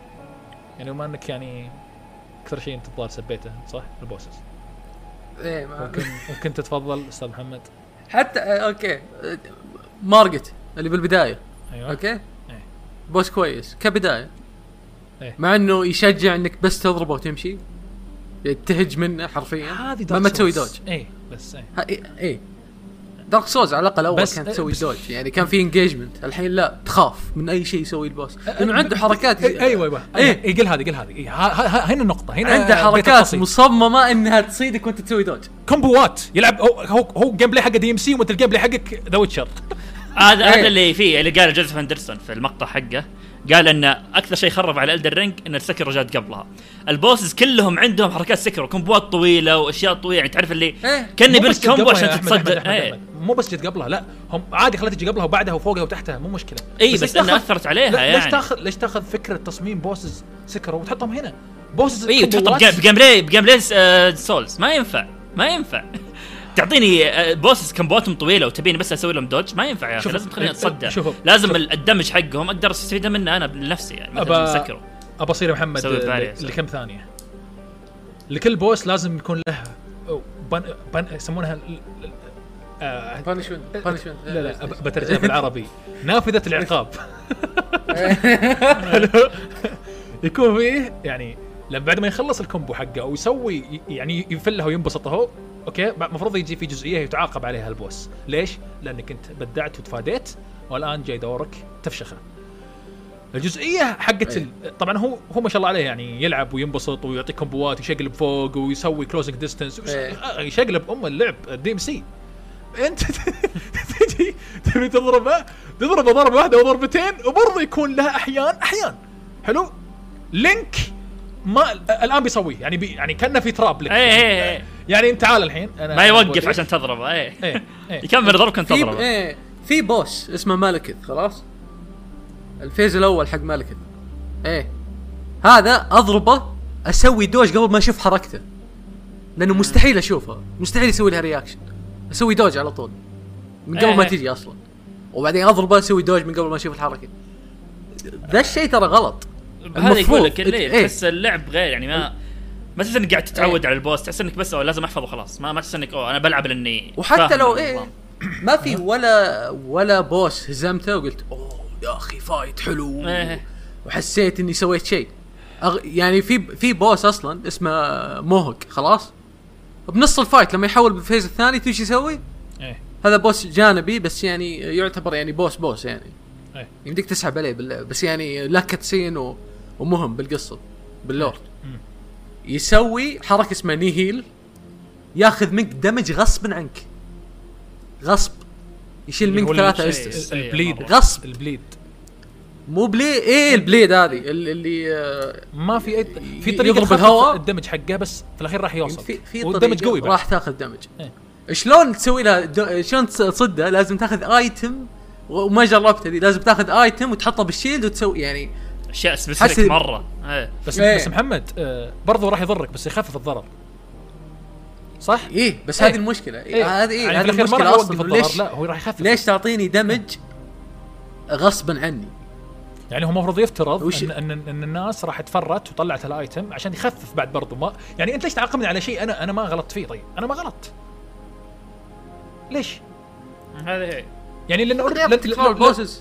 يعني بما إنك يعني أكثر شيء أنت الظاهر سبيته صح؟ البوسس. إيه ما- ممكن ممكن تتفضل أستاذ محمد. حتى آه، أوكي. مارجت اللي بالبداية. أيوه. أوكي؟ بوس كويس. كبداية. إيه. مع إنه يشجع إنك بس تضربه وتمشي. تهج منه حرفيا. هذه ما, ما تسوي. dodge. اي بس اي إيه. دارك سولز على الأقل اول كانت تسوي بس- dodge. يعني كان في engagement الحين لا تخاف من أي شيء يسوي ال boss. لأنه عنده حركات أيوه أيوه. إيه. اي قل هذه قل هذه. إيه، ها- ها- هنا النقطة هنا عنده حركات. مصممة إنها تصيدك وأنت تسوي dodge. كومبوات يلعب هو هو, gameplay حقه دي ام سي وانت ال gameplay حقك ذا ويتشر هذا إيه. هذا اللي فيه اللي قاله جوزيف اندرسون في المقطع حقه. قال إن أكثر شيء خرب على إلدن رينج إن السكيرو جات قبلها. ال bosses كلهم عندهم حركات سكيرو كومبوات طويلة وأشياء طويلة. يعني تعرف اللي إيه. كاني قبلها يا عشان إيه. أحمد. مو بس جت قبلها لا هم عادي خليها تجي قبلها وبعدها وفوقها وتحتها مو مشكلة. اي بس بس, انها أثرت عليها لا- ليش يعني. تاخذ ليش تاخذ فكرة تصميم bosses سكيرو وتحطهم هنا؟ bosses اي. ب game- ب gameplay ب gameplay آه، سولز ما ينفع. ما ينفع. تعطيني آه، bosses كمبواتهم طويلة وتبيني بس أسوي لهم dodge؟ ما ينفع يا أخي لازم تخليني اتصدى شوف- لازم شوف. ال damage حقهم أقدر أستفيد منه أنا بنفسي يعني مثلا سكيرو ابى اصير يا محمد. لكم ثانية. لكل boss لازم يكون له بن بن يسمونها ال- آه، punishment punishment لا لا بترجمها بالعربي. [laughs] نافذة العقاب. [laughs] يكون فيه يعني لما بعد ما يخلص ال combo حقه ويسوي يعني يفلها وينبسط اهو أوكي؟ المفروض يجي في جزئية يتعاقب عليها ال boss. ليش؟ لانك انت بدعت وتفاديت والآن جاي دورك تفشخه. الجزئية حقت. ال... طبعا هو هو ما شاء الله عليه يعني يلعب وينبسط ويعطيك كومبوات ويشقلب فوق ويسوي كلوزنج ديستنس إيه. يشقلب أم اللعب الدي ام سي أنت [laughs] تجي تبي تضربه؟ تضربه ضربة واحدة وضربتين وبرضه يكون لها أحيان أحيان. حلو؟ لينك ما الآن بيسويه. يعني بي يعني كأنه في تراب لك. إيه إيه إيه. يعني انت تعال الحين أنا ما يوقف. عشان تضربه. إيه. إيه إيه. يكمل ضربك انت تضربه. إيه في boss اسمه مالكث خلاص؟ ال phase الأول حق مالكث إيه. هذا أضربه أسوي dodge قبل ما أشوف حركته. لأنه مستحيل أشوفها. مستحيل يسوي لها reaction أسوي dodge على طول. من قبل ما إيه. تجي أصلا. وبعدين أضربه أسوي dodge من قبل ما أشوف الحركة. ذا الشيء ترى غلط. هذا يقول لك اللي إيه. تحس اللعب غير يعني ما ما تحس إنك قاعد تتعود على ال boss تحس إنك بس أوه لازم أحفظه خلاص. ما ما تحس إنك أوه أنا بلعب لأني وحتى لو إيه. ما في ولا ولا boss هزمته وقلت أوه يا أخي fight حلو. إيه. وحسيت إني سويت شيء. أغ... يعني في في boss أصلا اسمه موهق خلاص؟ بنص ال fight لما يحول بال phase الثاني تيجي يسوي؟ إيه. هذا boss جانبي بس يعني يعتبر يعني boss boss يعني. إيه. يمديك تسحب عليه باللعب بس يعني له cutscene و... ومهم بالقصة باللور. يسوي حركة اسمها نيهيل ياخذ منك دمج غصبا عنك غصب يشيل منك ثلاثة استس البليد. غصب البليد مو بلي إيه البليد هذه اللي, اللي آه، ما في أي في طريقة يضرب الهواء. الدمج حقه بس في الأخير راح يوصل في في والدمج قوي. راح تاخذ دمج إيه. شلون تسوي لها دو... شلون تصده لازم تاخذ ايتم وما جربت هذه لازم تاخذ item وتحطه بال shield وتسوي يعني أشياء specific مرة. إيه. بس إيه. بس محمد آه برضو راح يضرك بس يخفف الضرر. صح؟ إيه بس إيه. هذه المشكلة. إيه. هذه إيه يعني هذه المشكلة أصلا الضرر ليش لا هو راح يخفف. ليش تعطيني damage غصبا عني؟ يعني هو المفروض يفترض وش- ان, إن, إن الناس راح تفرت وطلعت ال item عشان يخفف بعد برضو. ما يعني أنت ليش تعاقبني على شيء أنا أنا ما غلطت فيه؟ طيب أنا ما غلطت. ليش؟ هذه هي يعني لأن.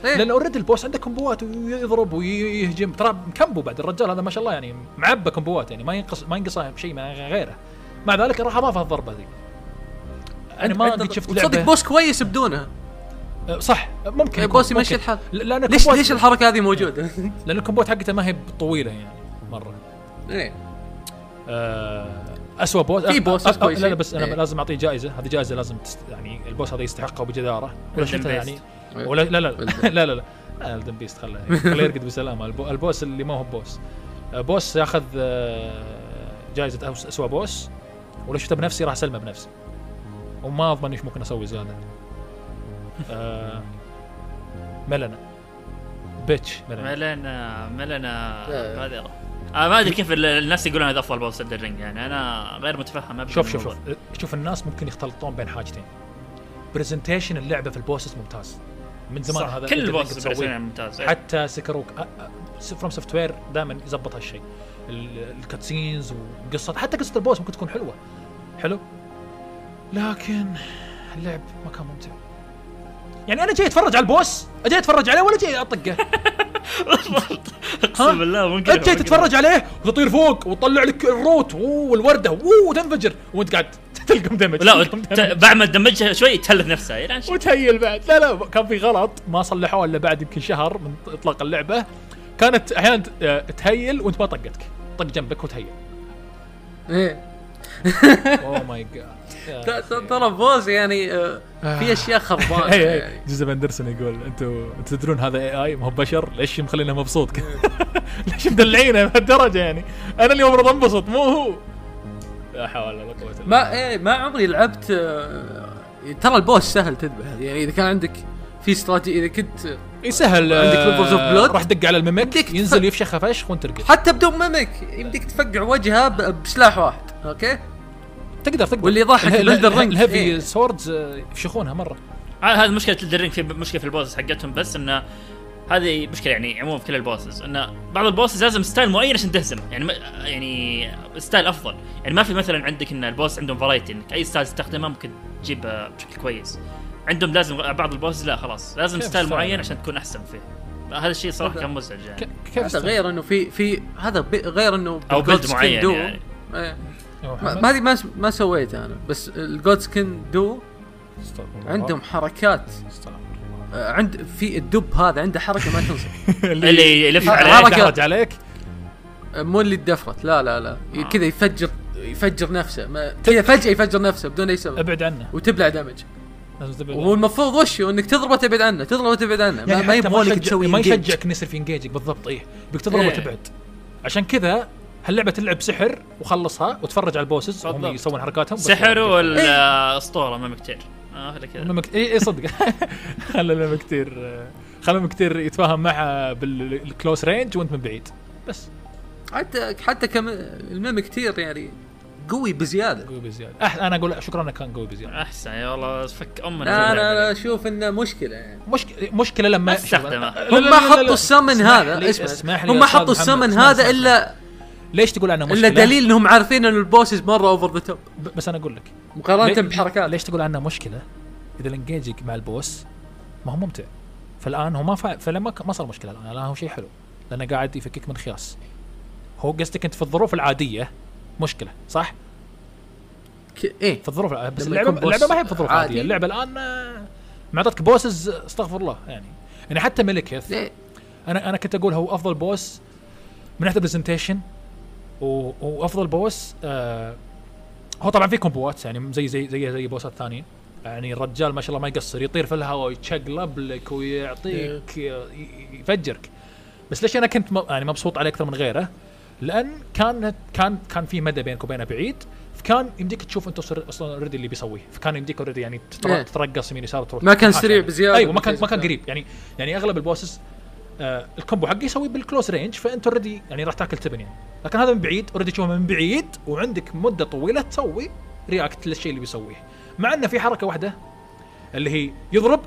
إيه. لأن already ال boss عنده كومبوات ويضرب ويهجم ترى مكمبو بعد الرجال هذا ما شاء الله يعني معبى كومبوات يعني ما ينقص ما ينقص شيء ما غيره مع ذلك راح اضاف الضربة ذي أنا ما قد شفت وتصدق لعبة بوس كويس بدونها أه، صح ممكن إيه، يكون- boss يمشي. الحال. لأن ليش ليش الحركة هذه موجودة؟ [laughs] لأن الكومبوات حقته ما هي طويله يعني مرة إيه آه، اسوء بوس في أ- أ- لا. لا بس أنا إيه. لازم أعطيه جائزة. هذه جائزة لازم تست... يعني البوس هذا يستحقها بجدارة. ولا شفتها. يعني. إيه. ولا لا لا. [laughs] لا لا لا. لا بيست خله خله يرقد بسلامة. البو- البوس اللي ما هو بوس آه، بوس ياخذ آه، جائزة اسوء بوس ولو شفته بنفسي راح أسلمه بنفسي. وما أضمن إيش ممكن أسوي زيادة. آه، ملنا بيتش ملنا ملنا ملنا لا. آه ما أدري كيف ال- الناس يقولون هذا أفضل بوس الرينج يعني أنا غير متفهم ابدا شوف شوف. شوف شوف الناس ممكن يختلطون بين حاجتين presentation اللعبة في ال bosses ممتاز من زمان صح. هذا كل Elden Ring البوس تسويه. برسمها ممتاز إيه. حتى سكروك FromSoftware دائما يزبط هالشيء ال cutscenes وقصة حتى قصة البوس ممكن تكون حلوة حلو لكن اللعب ما كان ممتع يعني أنا جاي أتفرج على البوس؟ جاي أتفرج عليه ولا جاي أطقه؟ [laughs] أقسم بالله ممكن أنت جاي. تتفرج عليه وتطير فوق وتطلع لك ال rot. والورده وتنفجر. وأنت قاعد تلقم damage لا. بعد ما تدمجها شوي تهيل نفسها يعني. وتهيل بعد. لا لا كان في غلط. ما صلحوه إلا بعد يمكن شهر من إطلاق اللعبة. كانت أحيانا آه، تهيل وأنت ما طقتك. طق جنبك وتهيل. إيه. oh my god ترى بوس يعني آه، في أشياء خربانة [laughs] اي يعني. اي جوزيف أندرسون يقول أنتوا تدرون هذا اي اي ما هو بشر ليش مخلينه مبسوط؟ [laughs] ليش مدلعينه بهالدرجة يعني؟ أنا اللي المفروض انبسط مو هو. لا حول ولا قوة إلا ما إيه ما عمري لعبت آه، ترى البوس سهل تذبح. يعني إذا كان عندك في استراتيجي إذا كنت يسهل عندك آه، Rivers of Blood. راح دق على ال mimic ينزل يفشخها فشخ وانت ترقد. حتى بدون mimic يمديك تفقع وجهها ب- بسلاح واحد okay؟ تقدر تقدر واللي يضحك اله- ب Elden Ring، ال heavy إيه. swords آه، يفشخونها مرة. هذه مشكلة Elden Ring في مشكلة في ال bosses حقتهم بس إنه هذه مشكلة يعني عموما في كل ال bosses إنه بعض ال bosses لازم style معين عشان تهزم يعني ما يعني style أفضل. يعني ما في مثلا عندك إن البوس عندهم variety إنك أي style تستخدمه ممكن تجيب آه، بشكل كويس. عندهم لازم بعض ال bosses لا خلاص. لازم style؟ معين عشان تكون أحسن فيه. هذا الشيء صراحة هذا- كان مزعج يعني. كيف هذا غير إنه في في هذا غير إنه أو skill معين يعني. إيه. ما هذه ما س- ما سويتها أنا. بس الجود سكين دو استغفر الله. عندهم حركات. استغفر آه، عند في الدب هذا عنده حركة ما تنصح. [laughs] اللي يلف حركة. يدحرج عليك؟ آه، مو اللي دفرت لا لا لا. آه. كذا يفجر يفجر نفسه. ما كذا فجأة يفجر نفسه بدون أي سبب. أبعد عنه. وتبلع دمج. لازم تبعد وهو عنه. المفروض وشه إنك تضربه تبعد عنه. تضربه تبعد عنه. ما, يعني ما يشجع- تسوي ما. يشجعك انه يصير في انجيجك بالضبط إيه. بدك تضرب إيه. وتبعد. عشان كذا هاللعبة تلعب سحر وخلصها وتفرج على البوسز. يسوون حركاتهم سحر يعني ولا أسطورة ما [laughs] كتير آه المهم اي اي صدق. خلى المهم كثير خلى كثير يتفاهم معها بالكلوس رينج وأنت من بعيد. بس. حتى حتى كم الميم كثير يعني قوي بزيادة. قوي بزيادة. أح أنا أقول شكرا إنه كان قوي بزيادة. أحسن. يا والله فك أمنا لا لا لا أشوف إنه مشكلة يعني. مشك... مشكلة لما ما لا- هم ما حطوا السمن هذا اسمع. اسمح لي هم أستاذ حطوا السمن هذا إلا ليش تقول عنه مشكلة؟ الا دليل إنهم عارفين إن ال bosses مرة over the top بس أنا أقول لك. مقارنة بحركات ليش تقول عنه مشكلة؟ إذا ال engaging مع البوس ما هو ممتع. فالآن هو ما فا... فلما ما صار مشكلة الآن. الآن هو شيء حلو. لأنه قاعد يفكك من خياس. هو قصدك أنت في الظروف العادية مشكلة صح؟ ك... إيه. في الظروف العادية. بس اللعبه اللعبة ما هي في الظروف عادي. العاديه اللعبة الآن آه، معطتك bosses استغفر الله يعني. يعني حتى Maliketh إيه. أنا أنا كنت أقول هو أفضل بوس من ناحية ال presentation وافضل بوس آه هو طبعا في كومبوات يعني زي زي زي زي بوسات ثانية يعني الرجال ما شاء الله ما يقصر يطير في الهواء ويتشقلب لك ويعطيك ي- يفجرك بس ليش أنا كنت م- يعني مبسوط عليه أكثر من غيره؟ لأن كان كان كان في مدى بينك وبينه بعيد فكان يمديك تشوف أنت أصلا already اللي بيسويه فكان يمديك already يعني إيه. تترقص يمين يسار تروح ما كان سريع يعني. بزيادة أيوه ما كان ما كان. قريب يعني يعني أغلب ال bosses آه ال combo حقه يسوي بال close range فأنت already يعني راح تاكل تبن يعني لكن هذا من بعيد already تشوفه من بعيد وعندك مدة طويلة تسوي react للشيء اللي بيسويه. مع إنه في حركة واحدة اللي هي يضرب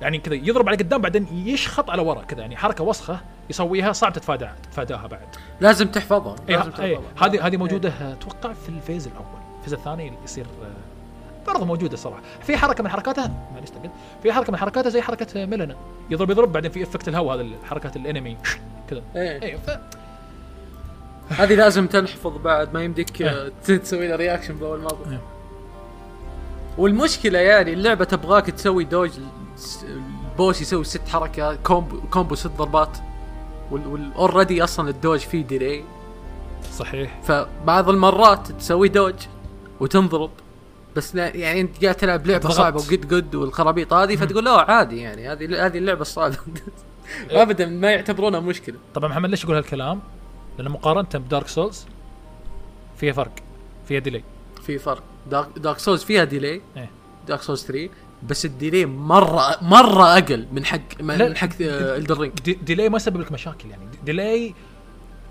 يعني كذا يضرب على قدام بعدين يشخط على ورا كذا يعني حركة وسخة يسويها صعب تتفادى تتفاداها بعد. لازم تحفظها اي لازم أي تحفظها. هذه هذه موجودة أتوقع في ال phase الأول. ال phase الثاني يصير برضه موجودة الصراحه في حركة من حركاتها معليش دقيقة. في حركة من حركاتها زي حركة ملنيا يضرب يضرب بعدين في effect الهواء هذا حركات الأنمي كذا. إيه. أيوه ف... هذه لازم تنحفظ بعد ما يمديك إيه. آه، تسوي له reaction باول مره إيه. والمشكلة يعني اللعبة تبغاك تسوي dodge البوس يسوي ست حركات combo combo ست ضربات وال already أصلا ال dodge فيه delay صحيح. فبعض المرات تسوي dodge وتنضرب. بس لا يعني انت قاعد تلعب لعبة. صعبة و git gud والخرابيط هذه فتقول لا عادي يعني هذه هذه اللعبة الصعبة. ابدا ما يعتبرونها مشكلة. طبعا محمد ليش يقول هالكلام؟ لأن مقارنة ب Dark Souls فيها فرق فيها delay. في فرق. Dark, Dark Souls فيها delay. إيه. Dark Souls 3 بس ال delay مرة مرة أقل من حق. من حق Elden Ring دي delay ما يسبب لك مشاكل يعني. delay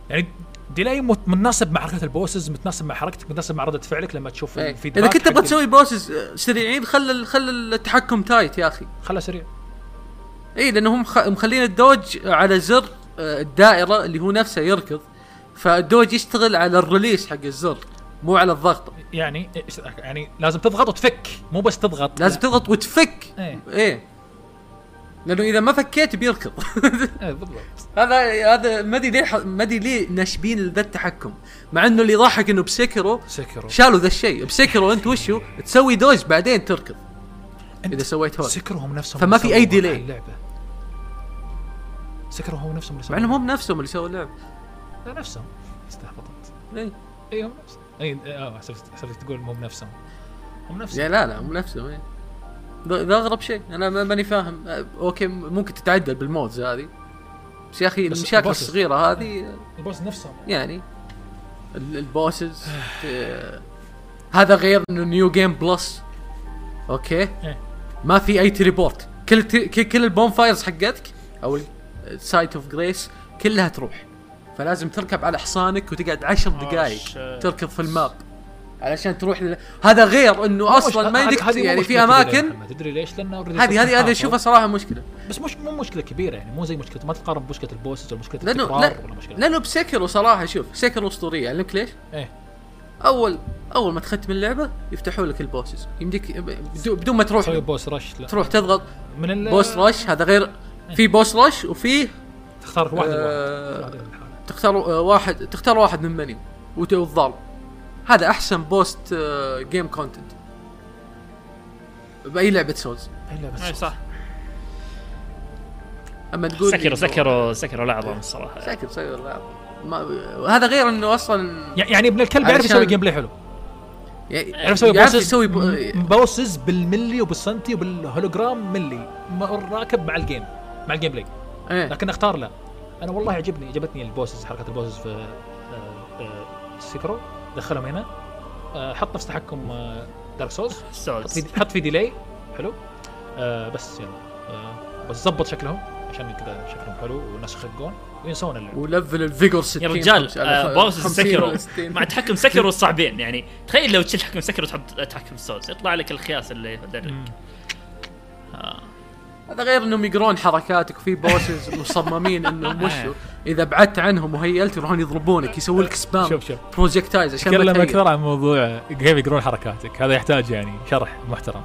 يعني delay مت- متناسب مع حركة ال bosses متناسب مع حركتك متناسب مع ردة فعلك لما تشوف اذا ال feedback إيه. كنت تبغى تسوي bosses سريعين خل خل التحكم tight يا أخي. خلها سريع. اي لأنه هم خ- مخلين ال dodge على زر آه، الدائرة اللي هو نفسه يركض فال dodge يشتغل على ال release حق الزر مو على الضغط. يعني يعني لازم تضغط وتفك مو بس تضغط. لازم لا. تضغط وتفك. إيه. إيه. لأنه إذا ما فكيت بيركض. [laughs] إيه بالضبط. هذا هذا ما أدري ليه ما أدري ليه ناشبين ذا التحكم. مع إنه اللي يضحك إنه ب Sekiro Sekiro شالوا ذا الشيء. ب Sekiro أنت وشو؟ تسوي dodge بعدين تركض. إذا سويت hold Sekiro هم نفسهم فما في delay. اللعبة. سكرو هم نفسهم اللي مع سووا انهم هم نفسهم اللي سووا اللعبة. لا نفسهم. استهبطت. إيه. اي هم نفسهم. اي آه حسبت حسبت تقول هم نفسهم. هم نفسهم. لا لا هم نفسهم إيه. ذا اغرب شيء. أنا ما- ماني فاهم. أه، أوكي ممكن تتعدل بال mods هذه. بس يا أخي المشاكل. الصغيره هذه ال boss نفسهم. يعني ال- ال bosses هذا غير إنه New Game Plus أوكي؟ إيه. ما في أي teleport كل كل كل ال bonfires حقتك أو ال site of grace كلها تروح. فلازم تركب على حصانك وتقعد عشر دقائق shit. تركض في ال map. علشان تروح لل... هذا غير إنه أصلا ما يدك يعني في أماكن. تدري ليش؟ لأنه هذه هذه هذه. اشوفها صراحة مشكلة. بس مش مو مشكلة كبيرة يعني مو زي مشكلة. ما تقارن بمشكلة ال bosses ولا مشكلة لأنه لا ولا مشكلة. لأنه ب Sekiro صراحة شوف Sekiro أسطورية. علمك ليش؟ إيه. اول أول ما تختم اللعبة يفتحوا لك ال bosses. يمديك بدون ما تروح تسوي boss rush لا. تروح تضغط من ال boss rush هذا غير في boss rush وفي تختار واحد آه، واحد. تختار واحد تختار واحد من منيو. وت- والضرب هذا أحسن post آه، game content بأي لعبة Souls إلا بس إيه، صح. أما تقول Sekiro Sekiro Sekiro العظم الصراحة. Sekiro Sekiro لا ما هذا غير إنه أصلا يعني ابن الكلب يعرف يسوي gameplay حلو. يعرف يسوي يعرف bosses يسوي bosses بالملي وبالسنتي وبالهولوجرام ملي. راكب مع الجيم مع الجيم بلاي إيه. لكن أختار لا. أنا والله عجبني عجبتني البوسز حركة البوسز في آه، آه، سيكرو دخلهم هنا. آه، حط نفس تحكم آه، دارك سولز حط سولز في حط في ديلي حلو. آه بس يلا. آه بس ظبط شكلهم عشان كذا شكلهم حلو والناس يخقون وينسون اللعب. ولفل الفيجور 60 يا رجال آه، بوس 50 سكروا ولا 60. مع تحكم سكروا الصعبين يعني تخيل لو تشيل تحكم سكروا وتحط تحكم سولز يطلع لك الخياس اللي يدرك. هذا غير انهم يقرون حركاتك في bosses مصممين انهم [laughs] وشو إذا بعدت عنهم وهيلت يروحون يضربونك يسوون لك spam شوف شوف. projectiles عشان تكلم. أكثر عن موضوع كيف يقرون حركاتك. هذا يحتاج يعني شرح محترم.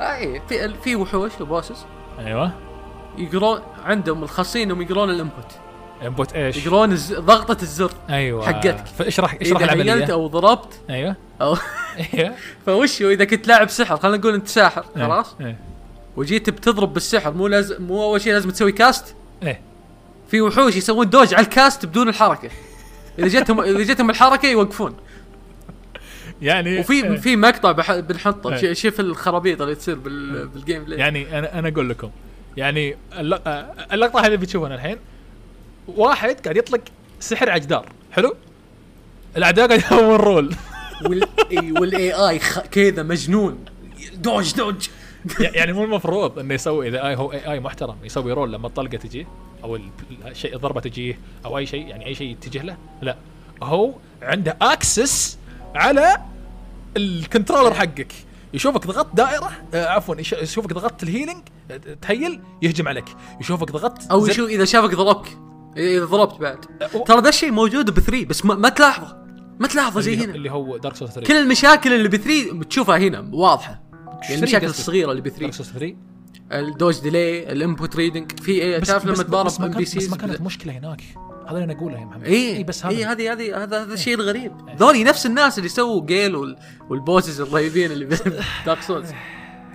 آه إيه في في وحوش و bosses أيوه. يقرون عندهم الخاصين إنهم يقرون ال input input إيش؟ يقرون الز... ضغطة الزر أيوه. حقتك. فاشرح اشرح إذا هيلت العملية أو ضربت. أيوه. أو [laughs] أيوه. فوشو اذا كنت لاعب سحر خلينا نقول أنت ساحر خلاص؟ إيه. وجيت بتضرب بالسحر مو لازم مو أول شيء لازم تسوي cast إيه. في وحوش يسوون dodge على ال cast بدون الحركة. إذا جتهم إذا جتهم الحركة يوقفون. يعني وفي إيه. في مقطع. بنحطه. إيه. ش- شوف الخرابيط اللي تصير بال... بال gameplay يعني أنا أنا أقول لكم يعني الل- اللقطة هذه بتشوفونها الحين واحد قاعد يطلق سحر على جدار. حلو؟ الأعداء قاعد يسوون roll. وال... وال AI خ... كذا مجنون. dodge dodge. [laughs] يعني مو المفروض إنه يسوي إذا AI هو AI محترم يسوي roll لما الطلقة تجيه أو ال- الشيء الضربة تجيه أو أي شيء يعني أي شيء يتجه له لا. هو عنده access على ال controller حقك. يشوفك ضغطت دائرة آه عفوا يش- يشوفك ضغطت ال healing آه، تهيل يهجم عليك. يشوفك ضغطت أو شو إذا شافك ضربك. إذا ضربت بعد. ترى ذا الشيء موجود ب 3 بس ما, ما تلاحظه. ما تلاحظه زي هنا. اللي هو دارك سولز 3 كل المشاكل اللي ب 3 بتشوفها هنا واضحة. يعني المشاكل؟ الصغيرة اللي ب دارك 3 سولز 3 الدوج ديلي الانبوت ريدنج في إيه؟ تعرف لما بس, تضارب ام بي بس سيز ما كانت مشكلة هناك. هذا اللي أنا أقوله يا محمد. اي إي بس هذا. اي هذه هذه هذا هذا الشيء الغريب ذولي نفس الناس اللي سووا جيل وال والبوسز الرهيبين اللي Dark Souls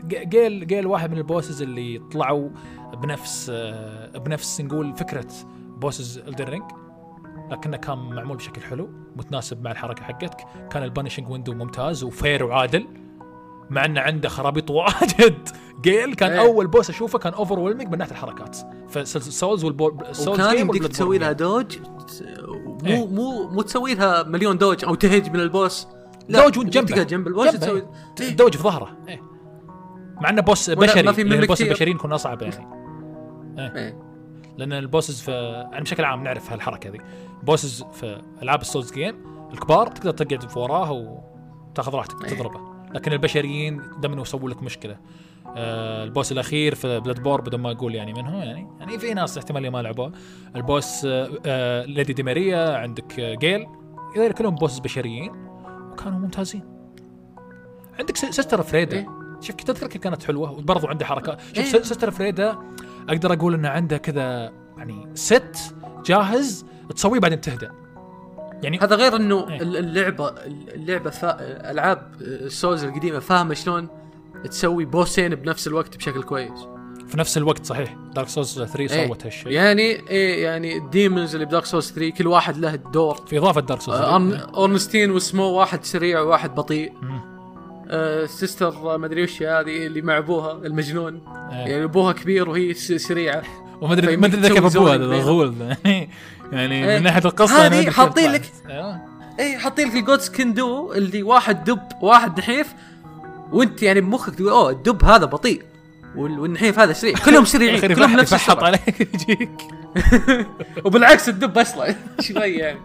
Gael Gael واحد من ال bosses اللي طلعوا بنفس آه، بنفس نقول فكرة bosses Elden Ring لكنه كان معمول بشكل حلو متناسب مع الحركة حقتك. كان ال punishing window ممتاز و fair وعادل. مع إنه عنده خرابيط واجد [laughs] Gael كان إيه. أول boss أشوفه كان overwhelming من ناحية الحركات فال Souls وال Souls وكان يمديك تسوي لها dodge مو إيه. مو مو تسوي لها مليون dodge أو تهج من ال boss dodge يمديك جنبه تقعد جنب ال boss تسوي إيه. dodge في ظهره إيه. مع إنه boss بشري ما في لأن منه ال boss. البشريين يكون أصعب يعني إيه. لأن ال bosses في يعني بشكل عام نعرف هالحركة ذي bosses في ألعاب ال Souls game الكبار تقدر تقعد في وراه وتاخذ راحتك إيه. تضربه لكن البشريين دائما يسووا لك مشكلة. آه ال boss الأخير في Bloodborne بدون ما أقول يعني منه يعني يعني في ناس احتمال ما لعبوه. ال boss آه آه Lady دي Maria عندك آه Gael. كلهم bosses بشريين وكانوا ممتازين. عندك Sister Friede إيه. شوف تذكر كيف كانت حلوة وبرضو عندها حركات شوف إيه. Sister Friede أقدر أقول إنه عنده كذا يعني ست جاهز تسويه بعدين تهدى يعني هذا غير إنه إيه. اللعبه اللعبة فا... ألعاب ال Souls القديمة فاهمة شلون تسوي بوسين بنفس الوقت بشكل كويس. في نفس الوقت صحيح. Dark Souls 3 إيه. سوت هالشيء. يعني إيه يعني ال demons اللي ب Dark Souls 3 كل واحد له دور في إضافة Dark Souls آه، أرن- Ornstein و Smough واحد سريع وواحد بطيء. آه Sister ما أدري وش هذه اللي مع أبوها المجنون. يعني أبوها كبير وهي سريعة. وما ادري ما ادري إذا كيف أبوه هذا الغول يعني يعني إيه. من ناحية القصة هذه حاطين. لك-. إيه حاطين لك ال Godskin Duo اللي واحد دب واحد نحيف وأنت يعني بمخك تقول أوه الدب هذا بطيء. وال- والنحيف هذا سريع [laughs] كلهم سريعين كلهم نفس السرعه عليك يجيك. [laughs] وبالعكس الدب اسرع [laughs] شوي يعني.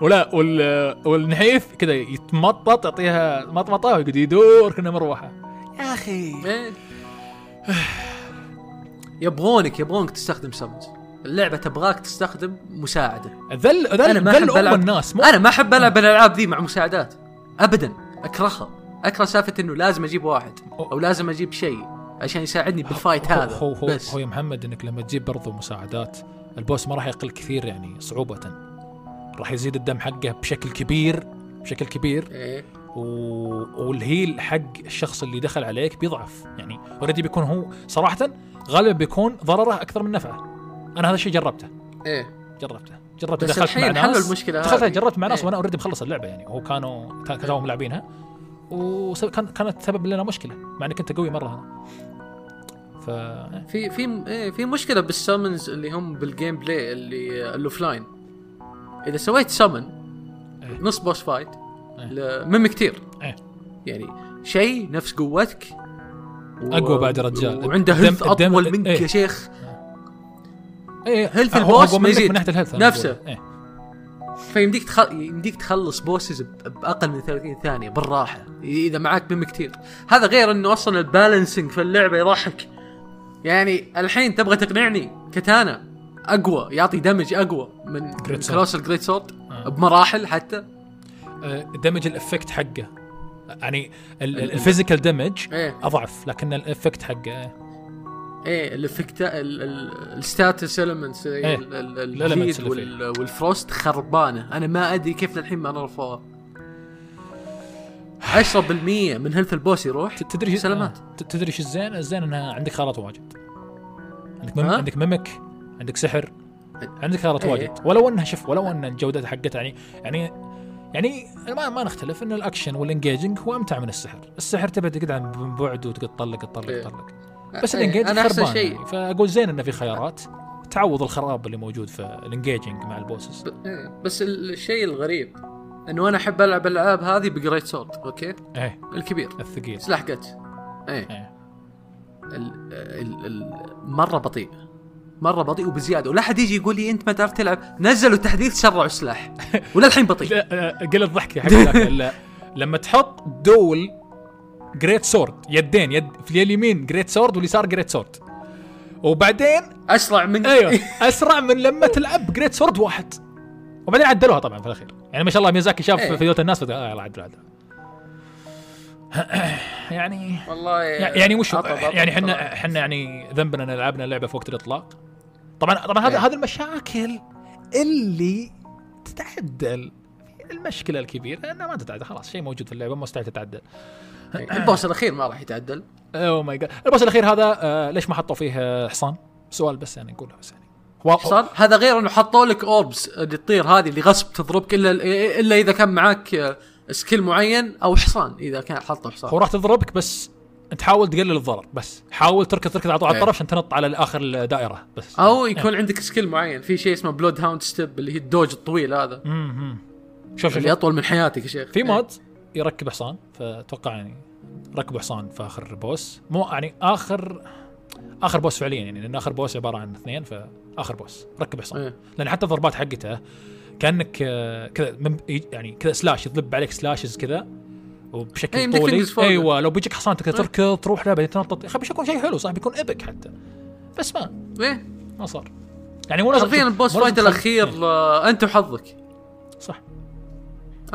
ولا وال والنحيف كذا يتمطط يعطيها مطمطة ويقعد يدور كأنه مروحة. يا أخي. إيه. يبغونك يبغونك تستخدم سمز اللعبة تبغاك تستخدم مساعدة. ذل ذل ما ذل أحب ام العب الناس مو أنا ما أحب ألعب الألعاب ذي مع مساعدات. ابدا أكرهها. أكره سالفة إنه لازم أجيب واحد أو لازم أجيب شيء عشان يساعدني بال fight هو- هذا. هو هو, بس. هو يا محمد إنك لما تجيب برضو مساعدات ال boss ما راح يقل كثير يعني صعوبة. راح يزيد الدم حقه بشكل كبير بشكل كبير. إيه. وال health حق الشخص اللي دخل عليك بيضعف يعني already بيكون هو صراحة غالبا بيكون ضرره أكثر من نفعه. أنا هذا الشيء جربته. إيه. جربته. جربته بس الحين حلوا ناس. المشكلة دخلت هذه. جربت مع ناس إيه. وأنا already مخلص اللعبة يعني. وهو كانوا كانوا ملاعبينها وكان كانت سبب لنا مشكلة. مع إني كنت قوي مرة أنا ف في في إيه في مشكلة بال summons اللي هم بال gameplay اللي ال offline إذا سويت summon إيه. نص boss fight. Mimic Tear إيه. يعني شيء نفس قوتك و- أقوى بعد الرجال. وعنده health أطول منك إيه. يا شيخ إيه health ال boss ما يزيد. من ناحية ال health نفسه. إيه. فيمديك تخ... يمديك تخلص bosses بأقل من 30 ثانية بالراحة إذا معاك ب Mimic Tear هذا غير إنه أصلا ال balancing في اللعبة يضحك يعني الحين تبغى تقنعني كتانا أقوى يعطي damage أقوى من Great Sword. Colossal Great Sword. بمراحل حتى damage ال effect حقه يعني ال- ال- ال physical damage إيه أضعف لكن ال effect حقه إيه. إيه ال effect ال status ailments إيه. فيه. وال frost خربانة أنا ما أدري كيف للحين ما نرفوها [sighs] 10% من health ال boss يروح تدري سلامات. آه، تدري إيش الزين؟ الزين إنها عندك خيارات واجد عندك Mim... عندك Mimic عندك سحر عندك خيارات إيه. واجد ولو إنها شوف ولو إن جودتها حقتها يعني يعني يعني ما ما نختلف ان الأكشن وال engaging هو أمتع من السحر، السحر تبى تقعد عن بعد وتقعد تطلق تطلق إيه. تطلق. بس إيه، ال engaging أنا أحسن خربان. شيء. يعني فأقول زين إنه في خيارات. تعوض الخراب اللي موجود في ال engaging مع ال bosses. ب- إيه، بس ال- الشيء الغريب إنه أنا أحب ألعب الالعاب هذه ب great sword okay؟ إيه. الكبير. الثقيل. سلاح قتل. إيه. إيه. ال ال ال مرة بطيء. مرة بطيء وبزيادة. ولا حد يجي يقول لي أنت ما تعرف تلعب. نزلوا تحديث سرعوا السلاح. [laughs] ولا الحين بطيء. لا قل الضحك يا حق لما تحط دول great sword يدين يد في اليمين great sword واليسار great sword وبعدين أسرع من أيوه [laughs] أسرع من لما تلعب great sword واحد. وبعدين عدلوها طبعا في الأخير. يعني ما شاء الله Miyazaki شاف إيه. فيديوهات الناس آه يلا عدل عدل [clears throat] يعني والله يعني وش يعني إحنا. إحنا يعني ذنبنا إن لعبنا اللعبه في وقت الإطلاق طبعا طبعا هذا إيه. هذه المشاكل اللي تتعدل المشكلة الكبيرة انها ما تتعدل خلاص شيء موجود في اللعبة مستحيل تتعدل إيه، ال boss الأخير ما راح يتعدل oh my god ال boss الأخير هذا آه ليش ما حطوا فيه آه، حصان؟ سؤال بس يعني نقولها بس يعني حصان هذا غير إنه حطوا لك orbs اللي تطير هذه اللي غصب تضربك إلا إلا إذا كان معاك آه، skill معين أو حصان إذا كان هو حصان. راح تضربك بس أنت حاول تقلل الضرر بس حاول تركض تركض على طول على إيه. الطرف عشان تنط على اخر الدائرة بس. أو يكون عندك skill معين في شيء اسمه Bloodhound Step اللي هي ال dodge الطويل هذا. امم شوف شوف اللي أطول من حياتك يا شيخ. في إيه. mood يركب حصان فأتوقع يعني ركبوا حصان في آخر boss. مو يعني آخر آخر boss فعليا يعني لأن آخر boss عبارة عن اثنين فآخر boss ركب حصان. إيه. لأن حتى الضربات حقته كأنك آه، كذا يعني كذا slash يضرب عليك slashes كذا وبشكل يمديك طولي. أيوه لو بيجيك حصان تقدر إيه. تركض تروح له بعدين تنطط. يا أخي بيكون شيء حلو صح؟ بيكون epic حتى. بس ما إيه. ما صار. يعني مو لازم حرفيا ال boss fight الأخير إيه، آه، أنت وحظك. صح.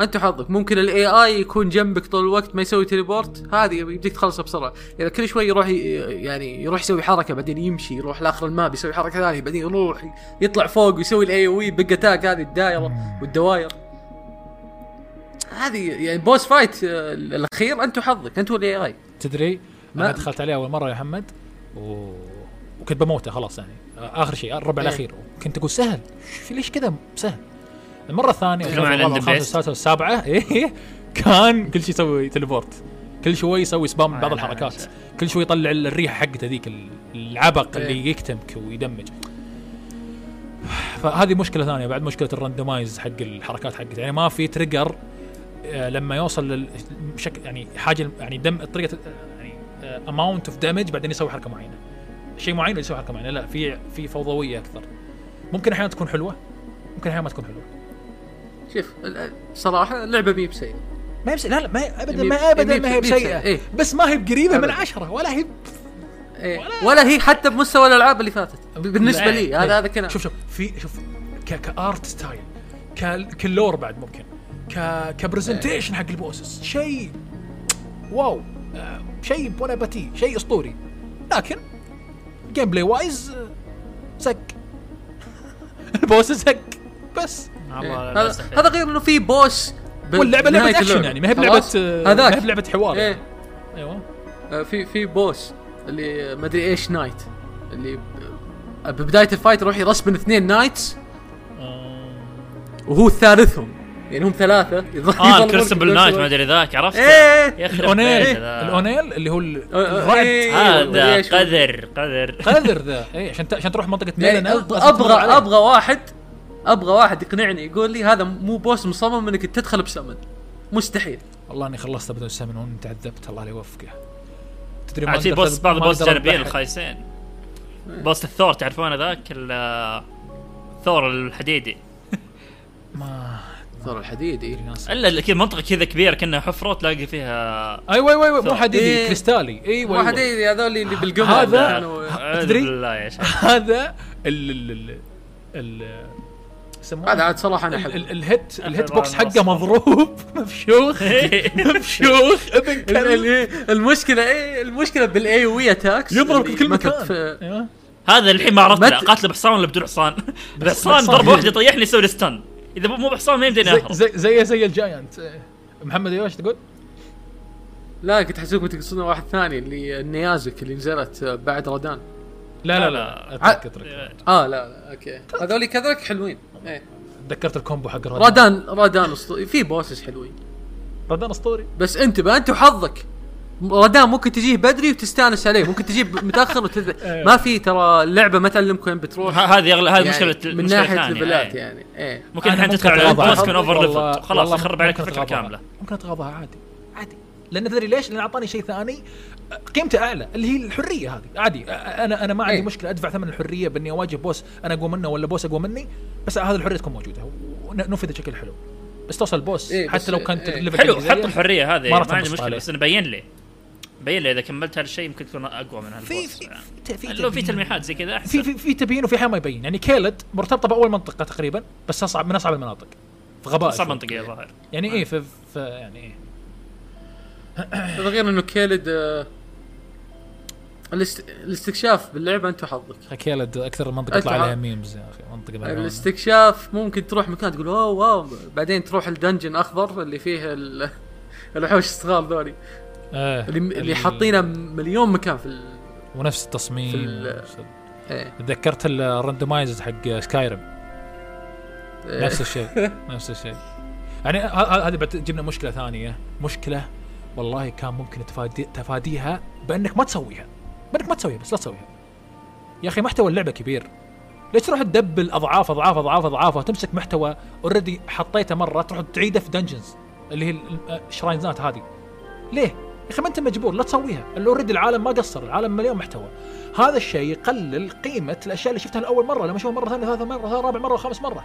أنت وحظك ممكن ال AI يكون جنبك طول الوقت ما يسوي teleport. هذه يمديك تخلصها بسرعة. إذا كل شوي يروح يعني يروح يسوي حركة بعدين يمشي يروح لآخر ال map يسوي حركة ثانية بعدين يروح يطلع فوق ويسوي ال AOE big attack هذه الدائره والدواير. هذه يعني boss fight آه، الأخير. أنت وحظك أنت وال AI تدري؟ ما- أنا دخلت عليه أول مرة يا محمد و... وكنت بموته خلاص يعني. آخر شيء الربع إيه. الأخير. كنت أقول سهل. ليش كذا سهل؟ المره الثانية تتكلم عن؟ السادسه والسابعه [laughs] إيه كان كل شيء يسوي teleport. كل شوي يسوي spam بعض آه، الحركات. لا، كل شوي يطلع الريحه حقته ذيك ال- العبق إيه. اللي يكتمك ويدمج. فهذه مشكلة ثانية بعد مشكلة ال randomize حق الحركات حقته يعني ما في trigger آه، لما يوصل بشكل يعني حاجة يعني دم طريقة يعني amount of damage بعدين يسوي حركة معينة. شيء معين يسوي حركة معينة. لا في في فوضوية أكثر. ممكن أحيانا تكون حلوة ممكن أحيانا ما تكون حلوة. شوف صراحة اللعبة مي بسيئة ما هي بس لا لا ما هي ابدا مي- ما ابدا ما هي بسيئة. بسيئه إيه. بس ما هي بقريبة من. عشرة ولا هي إيه. ولا هي حتى بمستوى الألعاب اللي فاتت بالنسبة لي إيه. هذا هذا كلام شوف شوف في شوف ك art style color بعد ممكن ك ك presentation حق ال bosses شيء wow آه، شيء ولا بتي شيء أسطوري لكن gameplay wise زق ال boss زق بس هذا للأسف هذا غير إنه في boss واللعبه لعبة اكشن. يعني ما هي بلعبة؟ آه، ما هذاك هي بلعبة حوار. إيه. يعني. أيوه. آه، في في boss اللي ما أدري إيش knight اللي ببداية ال fight يروح ي respawn اثنين knights آه، وهو ثالثهم. يعني هم ثلاثة. آه ال crucible knight. ما أدري ذاك عرفت إيه. الأونيل. الأونيل اللي هو ال- الرعد إيه. هذا. قذر قذر. قذر ذا. اي عشان عشان تروح منطقة يعني ميلنا. أبغى أبغى واحد أبغى واحد يقنعني يقول لي هذا مو boss مصمم إنك تدخل بسمن مستحيل والله أني خلصت بدون سمن واني تعذبت الله لا يوفقه تدري عاد في أقدر بوس بعض ما البوس جانبيين. الخايسين بوس الثور تعرفون ذاك ال- ثور [laughs] الحديدي ما ثور الحديدي. إلا كذا منطقة كذا كبيرة كأنها حفرة تلاقي فيها أيوه أيوه أيوه مو. حديدي إيه. كريستالي أيوه مو. حديدي هذول اللي بالقمر هذا- تدري؟ هذا ال ال يسمونه. هذا عاد صراحة أنا ال- احب ال- ال hit ال hit box حقه مضروب. [laughs] مفشوخ. [laughs] مفشوخ. كلب ال- المشكلة إيه المشكلة بال AoE attacks يضرب اللي في كل ما كنت مكان أيوة. هذا الحين ما عرفت قاتله بحصان ولا بدون حصان؟ [laughs] بحصان. ضربة واحدة يطيحني يسوي stun إذا مو بحصان ما يمديني أهرب. زي زي, زي ال giant. إيه. محمد إيوه إيش تقول؟ لا كنت احسبكم تقصدون واحد ثاني اللي النيازك اللي نزلت بعد رادان. لا لا لا، اترك اترك آه لا لا okay. هذول كذلك حلوين. إيه. تذكرت ال combo حق رادان. رادان رادان أسطوري. في bosses حلوين. رادان أسطوري. بس انتبه أنت وحظك. رادان ممكن تجيه بدري وتستأنس عليه. ممكن تجيه متأخر وتذ... [laughs] إيه. ما في ترى اللعبه ما تعلمك وين بتروح. هذه أغلى هذه يعني مشكله من مشكلة ناحية ليفلات إيه. يعني إيه. ممكن الحين تدخل على ال boss. كان over level خلاص يخرب عليك الفكرة كاملة. ممكن اتغاضاها عادي. عادي. لأن تدري ليش؟ لأن أعطاني شيء ثاني. قيمته أعلى اللي هي الحرية هذه عادي أنا أنا ما عندي أي. مشكلة أدفع ثمن الحرية بإني أواجه بوس أنا أقوى منه ولا بوس أقوى مني بس هذه الحرية تكون موجودة ونفذ بشكل حلو بس توصل بوس إيه، حتى لو كنت إيه. حلو حط الحرية هذه ما عندي مشكلة. بس انه بين لي بين لي إذا كملت هالشيء يمكن تكون أقوى من في هالبوس في يعني. في- في لو في. تلميحات زي كذا في أحسن في في تبيين وفي احيان ما يبين يعني كيلد مرتبطة بأول منطقة تقريبا بس اصعب من أصعب المناطق في غباء صعب شوي. منطقي الظاهر يعني إيه في, في يعني إيه غير إنه Caelid آه، الاست... الاستكشاف باللعبة انت وحظك. Caelid أكثر منطقه يطلع عليها memes يا أخي منطقة ملعونة. الاستكشاف ممكن تروح مكان تقول wow wow. بعدين تروح ال dungeon أخضر اللي فيه ال... [laughs] الوحوش الصغار ذولي. آه اللي, اللي حاطينه مليون مكان في ال... ونفس التصميم. في ال- إيه. تذكرت ال randomize حق Skyrim؟ إيه. نفس الشيء [laughs] نفس الشيء. يعني هذه بتجيبنا مشكلة ثانية. مشكلة والله كان ممكن تفادي تفاديها بأنك ما تسويها. بانك ما تسويها بس لا تسويها. يا أخي محتوى اللعبة كبير. ليش تروح تدبل أضعاف أضعاف أضعاف أضعاف وتمسك محتوى already حطيته مرة تروح تعيده في dungeons اللي هي ال- الشراينزات هذه. ليه؟ يا أخي ما أنت مجبور لا تسويها. already العالم ما قصر العالم مليون محتوى. هذا الشيء يقلل قيمة الأشياء اللي شفتها لأول مرة لما أشوفها مرة ثانية ثالثة مرة رابع مرة وخامس مرة.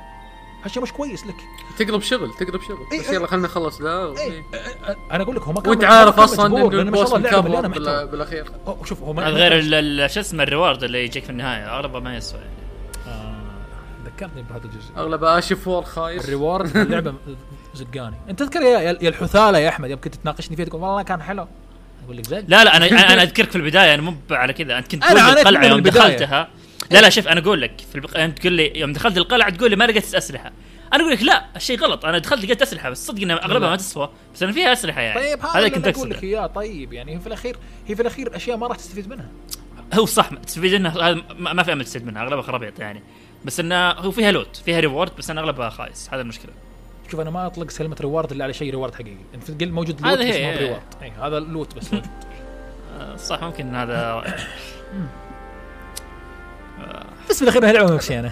هالشيء مش كويس لك. تقلب شغل تقلب شغل. إيه، بس يلا خلينا نخلص ذا إيه إيه. أنا أقول لك هو ما كان وانت عارف أصلا انه ال boss بال- بالأخير. شوف هو ما هذا غير ال- ال- شو اسمه ال reward اللي يجيك في النهاية. اغلبه ما يسوى يعني. آه، ذكرتني بهذا الجزء. أغلب أشوف reward خايس. ال reward [laughs] اللعبة زقاني. أنت تذكر يا, يا الحثالة يا أحمد يوم كنت تناقشني فيها تقول والله كان حلو. أقول لك زق لا لا أنا أنا [laughs] أذكرك في البداية أنا مو على كذا. انت كنت أنا تقول لي عانيت القلعه من يوم. دخلتها. لا لا شوف أنا أقول لك في البق... أنت تقول لي يوم دخلت القلعة تقول لي ما لقيت أسلحة. أنا أقول لك لا الشيء غلط أنا دخلت لقيت أسلحة بس صدق انها أغلبها. ما تسوى بس أنا فيها أسلحة يعني. طيب هذا كنت أقول لك إياه طيب يعني في الأخير هي في الأخير أشياء ما راح تستفيد منها. هو صح تستفيد انه هذا ما ما في أمل تستفيد منها أغلبها خرابيط يعني. بس إنه هو فيها loot فيها reward بس أنا أغلبها خايس هذا المشكلة. شوف أنا ما أطلق كلمه reward إلا على شيء reward حقيقي. انت في الجيل موجود loot هذا بس هي- مو reward اي هذا ال loot بس. موجود. [laughs] آه، صح ممكن هذا [coughs] [coughs] بس في الاخير هي لعبه مشيانه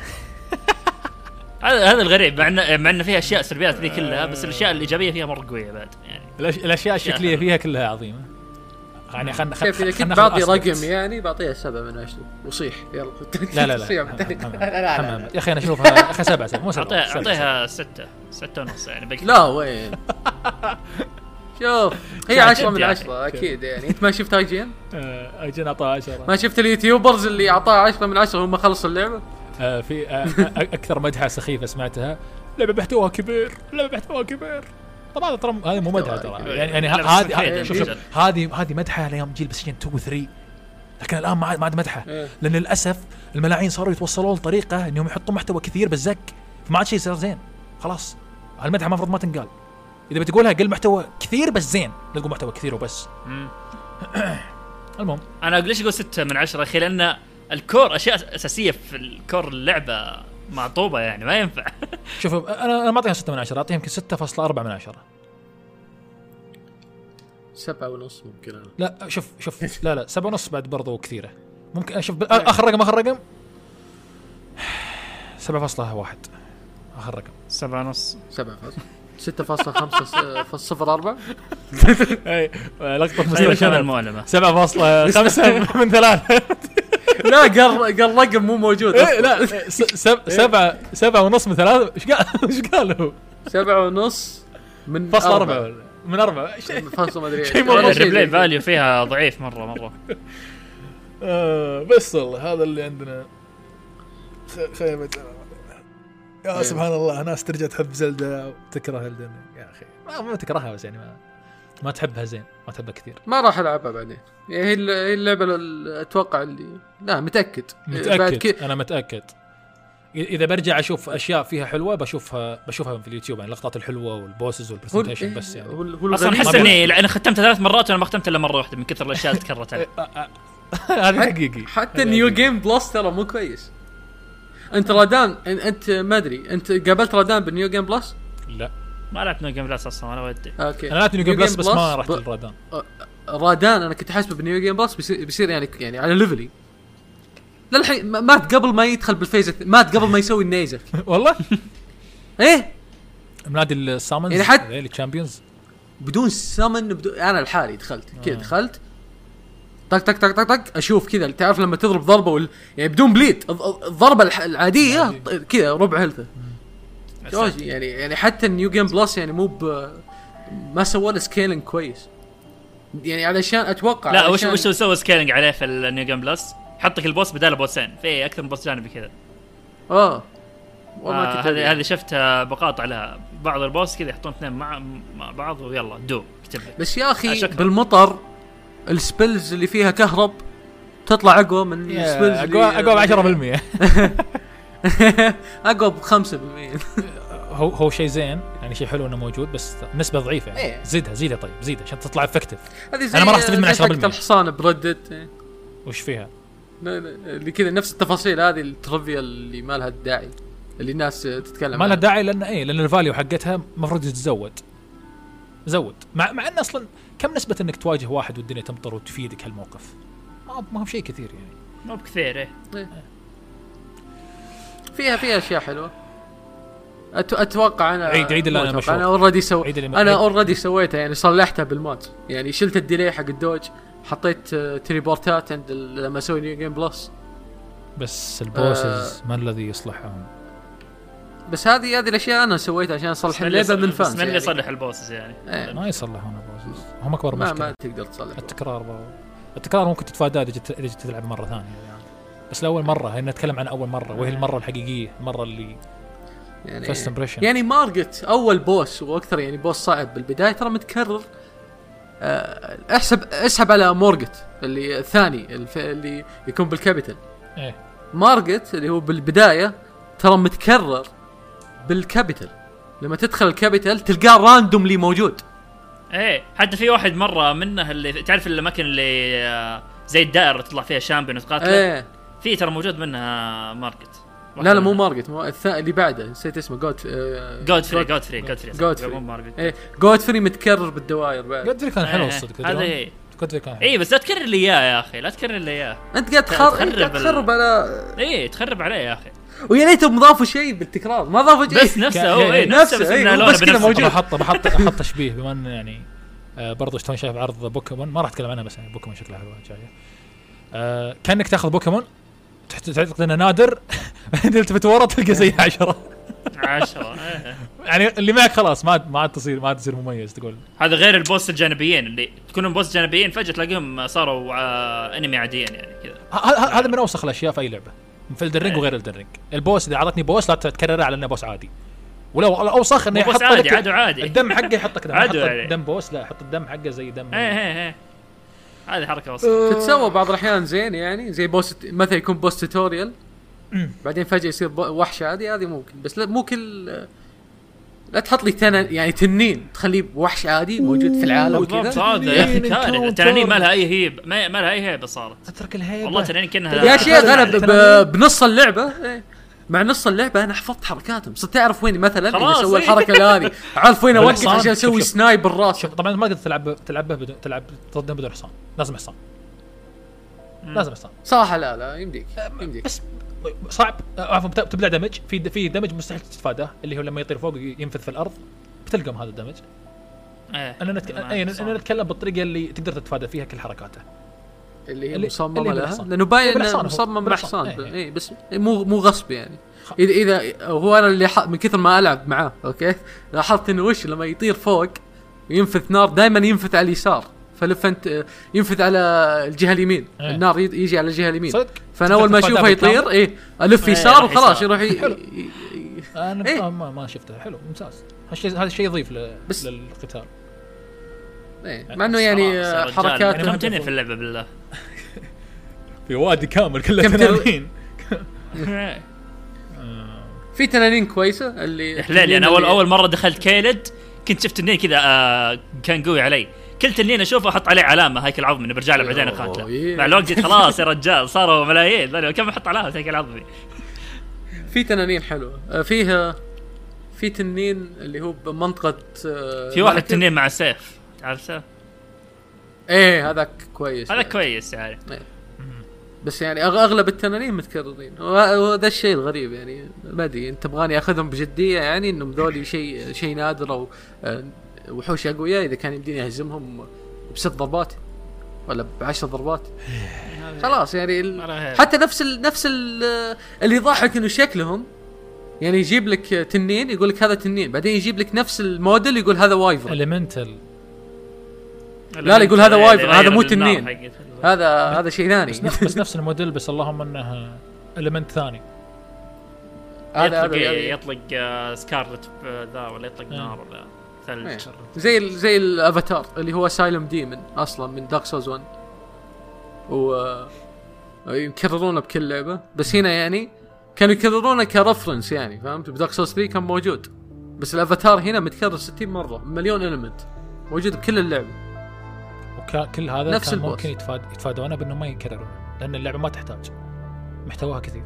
هذا هذا الغريب مع انه مع انه فيها أشياء سلبيات ذي كلها بس الأشياء الإيجابية فيها مرة قوية بعد يعني. الأش- الأشياء الشكلية فيها كلها عظيمة. يعني خلنا كيف اذا كنت بعطي رقم يعني بعطيها سبعة من عشرة وصيح يلا. [laughs] لا لا لا. يا أخي أنا اشوفها يا أخي سبعة سبعة. مو سبعة اعطيها سبعة. أعطيها ستة ستة ونص يعني لا وين؟ [laughs] شوف هي شاهد عشرة من يعني. عشرة أكيد يعني. أنت ما شفت IGN؟ آه، IGN اعطاها 10 ما شفت ال YouTubers اللي اعطاها عشرة من عشرة هم خلصوا اللعبة؟ آه، في آه، أكثر مدحة سخيفة سمعتها. لعبة محتواها كبير لعبة محتواها كبير. طبعا هذا ترى هذه مو مدحة ترى. يعني يعني بس هذه شوف شوف. هذه هذه مدحة ليوم جيل بلاي 2 و 3 لكن الآن ما عاد ما عاد مدحة. إيه. لأن للأسف الملاعين صاروا يتوصلوا لطريقه إنهم يحطوا محتوى كثير بالزق فما عاد شيء صار زين. خلاص. هالمدحة المفروض ما تنقال. إذا بتقولها قل محتوى كثير بس زين لا تقول محتوى كثير وبس. [clears throat] المهم. أنا ليش أقول ستة من عشرة؟ أخي لأن الكور أشياء أساسية في الكور اللعبة معطوبه يعني ما ينفع. [laughs] شوف أنا أنا ما أعطيها 6 من 10 اعطيها يمكن 6.4 من 10 سبعة ونص ممكن أنا. لا شوف شوف. [laughs] لا لا سبعة ونص بعد برضو كثيرة. ممكن أشوف ب- آخر رقم آخر رقم. [sighs] 7.1 آخر رقم. سبعة ونص. سبعة فاصل ستة فاصلة. خمسة س- صفر أربعة. [laughs] أي لقطة أيوه مستوى كان شنب المعلمة؟ 7.5 [laughs] من ثلاثة. لا قال قال رقم مو موجود. إيه لا س- سب- سبعة سبعة ونص من ثلاثة. إيش قال [laughs] إيش قال هو؟ سبعة ونص من فصل أربعة. من أربعة. شيء فاصل ما أدري. شيء. مرة الريبلاي فاليو فيها ضعيف مرة مرة. آه بس والله هذا اللي عندنا. خ- خيبة يا أيوة. سبحان الله ناس ترجع تحب Zelda وتكره Elden يا أخي ما, ما تكرهها بس يعني ما ما تحبها زين ما تحبها كثير. ما راح ألعبها بعدين. يعني هي هي اللعبة ال- أتوقع اللي لا متأكد. متأكد كذا أنا متأكد. اذا برجع أشوف أشياء فيها حلوة بشوفها بشوفها في اليوتيوب يعني اللقطات الحلوة وال bosses وال presentation بس يعني. هو أصلا أحس إني أنا ختمتها ثلاث مرات وأنا ما ختمتها إلا مرة واحدة من كثر الأشياء اللي تكررت. [laughs] هذا حقيقي. حتى حقيقي. game plus ترى مو كويس. انت رادان انت ما أدري انت قابلت رادان بال new game plus؟ لا. ما لعبت new game plus أصلا ولا ودي. okay. أنا لعبت new game plus game بس ما رحت للرادان رادان أنا كنت حاسبه ب new game plus بيصير, بيصير يعني يعني على level ي للحين ما- مات قبل ما يدخل بال phase مات قبل ما يسوي النيزك [laughs] والله؟ إيه؟ منادي ال summons يعني حت- ال champions بدون summon بدون أنا لحالي دخلت كذا آه. دخلت. طق طق طق طق طق أشوف كذا تعرف لما تضرب ضربة وال... يعني بدون bleed الض- الضربة العادية كذا ربع هيلثه. جوج يعني يعني حتى ال new game plus يعني مو ب ما سوى له scaling كويس. يعني علشان أتوقع لا وش علشان- وش سوى scaling عليه في ال new game plus حط لك ال boss بدال boss ين في أكثر من boss جانبي كذا آه. والله آه هذه هذه شفتها بقاطع لها. بعض ال boss كذا يحطون اثنين مع مع بعض ويلا دو اكتب بس يا أخي. بالمطر ال spells اللي فيها كهرب تطلع أقوى من ال spells اقوى أقوى ب 10% [laughs] أقوى ب 5% [laughs] هو هو شيء زين يعني شيء حلو إنه موجود بس نسبة ضعيفة يعني إيه. زيدها زيدها طيب زيدها عشان تطلع زي أنا ما راح أستفيد من زي 10%. حقت الحصان بردت وش فيها؟ اللي كذا نفس التفاصيل هذه ال trivia اللي ما لها داعي اللي الناس تتكلم ما لها. داعي لأن إيه لأن ال value حقتها المفروض تتزود زود مع مع إن أصلا كم نسبة إنك تواجه واحد والدنيا تمطر وتفيدك هالموقف؟ ما ما هو شيء كثير يعني. مو بكثير إيه. فيها فيها أشياء حلوة. أت... أتوقع أنا عيد- عيد اللي أتوقع، مشهور. أنا already سو... عيد اللي م- أنا already سويتها يعني صلحتها بال mod يعني شلت ال delay حق ال dodge حطيت آه، teleport ات عند لما أسوي new game plus بس ال bosses ما الذي يصلحهم؟ بس هذه هذه الأشياء أنا سويتها عشان أصلح اللعبة من fans بس من اللي يعني. يصلح ال bosses يعني. إيه. ما يصلحون ال bosses. هم أكبر ما مشكلة. ما تقدر تصلح. التكرار برضو. التكرار ممكن تتفاداه إذا جيت إذا جيت تلعب مرة ثانية يعني. بس لأول مرة هنا نتكلم عن أول مرة وهي المرة الحقيقية المرة اللي يعني first impression يعني مارجت أول boss وأكثر يعني boss صعب. بالبداية ترى متكرر. آه، احسب أسحب على مارجت اللي الثاني الف- اللي يكون بال capital. إيه. مارجت اللي هو بالبداية ترى متكرر. بال capital لما تدخل ال capital تلقاه randomly موجود. إيه حتى في واحد مرة منه اللي تعرف الأماكن اللي آه، زي الدائرة تطلع فيها champion وتقاتله؟ إيه. في ترى موجود منها مارجت. لا لا مو مارجت مو الث... اللي بعده نسيت اسمه جودفري جودفري جود فري جود فري جود فري. مو ماركت. إيه جود فري متكرر بالدوائر بعد. جودفري كان حلو إيه، الصدق هذا؟ إيه. جودفري كان حلو. اي بس لا تكرر لي إياه يا أخي لا تكرر لي إياه. أنت قاعد تخرب تخرب على إيه تخرب عليه يا أخي. ويا ليتهم ضافوا شيء بالتكرار ما ضافوا شيء. بس نفسه هو إيه نفسه، نفسه بس إيه، هو لونه بس كذا. موجود. بحط بحط أحط تشبيه بما انه يعني آه برضو توني شايف عرض بوكيمون. ما راح أتكلم عنها بس يعني بوكيمون شكلها حلوة جاية آه كأنك تأخذ بوكيمون تحت- تعتقد إنه نادر. [laughs] تلتفت ورا تلقى زي عشرة. عشرة إيه. يعني اللي معك خلاص ما ما عاد تصير ما عاد تصير مميز تقول. هذا غير ال boss الجانبيين اللي تكونون boss جانبيين فجأة تلاقيهم صاروا آه enemy عاديين يعني كذا. هذا من أوسخ الأشياء في أي لعبة. في إلدن رينج إيه. وغير إلدن رينج ال boss إذا أعطتني boss لا تكرره على إنه boss عادي. ولو الاوسخ إنه يحط عادي لك عادي عادي. الدم حقه يحط كذا ما عادي يعني. دم boss لا يحط الدم حقه زي دم. إيه إيه هذه حركة وسخه تتسوى بعض الأحيان زين يعني زي boss مثلا يكون boss tutorial بعدين فجأة يصير وحش عادي هذه ممكن. بس لا مو كل لا تحط لي تنن يعني تنين تخليه وحش عادي موجود في العالم هذا يا أخي كارثه encounter. التنانين ما لها اي hype ما, ما لها أي هيبة صارت أترك الهيبة والله تنانين كأنها يا شيخ أنا ب-. بنص اللعبة إيه، مع نص اللعبة أنا حفظت حركاتهم صرت أعرف وين مثلا إذا خلاص، سوى إيه. الحركة هذه عارف وين اوقف. عشان أسوي. snipe بالراس شوف طبعا ما تقدر تلعب تلعبه بدون تلعب ضده بدون حصان لازم حصان لازم حصان صراحة لا لا يمديك يمديك. بس صعب. عفوا بت- بتبلع damage. في في damage مستحيل تتفاداه اللي هو لما يطير فوق ينفذ في الأرض. بتلقم هذا ال damage. إيه أنا نتك... أي صح. أنا نتكلم بالطريقة اللي تقدر تتفادى فيها كل حركاته. اللي هي اللي- مصممة اللي لها؟ بالحصان. لأنه باين إنه. مصمم بالحصان. بحصان إيه، اي بس مو مو غصب يعني. إذا إذا هو أنا اللي ح... من كثر ما ألعب معاه okay لاحظت إنه وش لما يطير فوق وينفث نار دائما ينفث على اليسار. فلف انت آه، ينفث على الجهة اليمين. إيه. النار يجي على الجهة اليمين. صدق؟ فأنا أول ما أشوفه يطير إيه ألف إيه، يسار راح وخلاص يسار. يروح ي... أنا إيه. ما ما شفته. حلو ممتاز. هالشيء هذا الشيء يضيف ل... بس- للقتال. إيه. مع إنه يعني آه، حركات يعني فهمتني في اللعبة بالله. [laughs] في وادي كامل كله تنانين. [laughs] في تنانين كويسة اللي حليلي أنا اول أول مرة دخلت كيلد كنت شفت تنين كذا آه كان قوي علي. كل تنين أشوفه أحط عليه علامة هيكل عظمي برجع له بعدين اقاتله إيه. مع الوقت خلاص يا رجال صاروا ملايين لا، لا، كم أحط علامة؟ هيكل عظمي في تنانين حلوة. آه، فيها في تنين اللي هو بمنطقة آه، في واحد. تنين مع سيف عرفته؟ إيه هذاك كويس. هذا يعني. كويس يعني بس يعني أغلب التنانين متكررين. وه- وهذا الشيء الغريب يعني ما أدري أنت تبغاني أخذهم بجدية يعني إنهم ذولي شيء شيء نادر أو آه، وحوش اقوياء إذا كان يمديني اهزمهم بست ضربات ولا بعشر ضربات. خلاص يعني ال... حتى نفس ال... نفس ال... اللي يضحك إنه شكلهم يعني يجيب لك تنين يقول لك هذا تنين بعدين يجيب لك نفس الموديل يقول هذا wyvern. elemental لا لا يقول هذا wyvern هذا مو النار تنين. هذا هذا شيء ثاني. بس, نفس بس نفس الموديل بس اللهم انه element ثاني. هذا يطلق هذا يطلق آه، scarlet ب- ذا ولا يطلق إيه. نار ولا ثلج. إيه. زي ال- زي الأفاتار اللي هو asylum demon أصلا من دارك سولز 1 و آه، يكررونه بكل لعبة. بس هنا يعني كانوا يكررونه ك reference يعني فهمت؟ بدارك سولز 3 كان موجود. بس الأفاتار هنا متكرر 60 مرة مليون المنت موجود بكل اللعبة. وكل هذا نفس كان البوس. ممكن يتفاد يتفادونه بأنه ما يكررون لأن اللعبة ما تحتاج. محتواها كثير.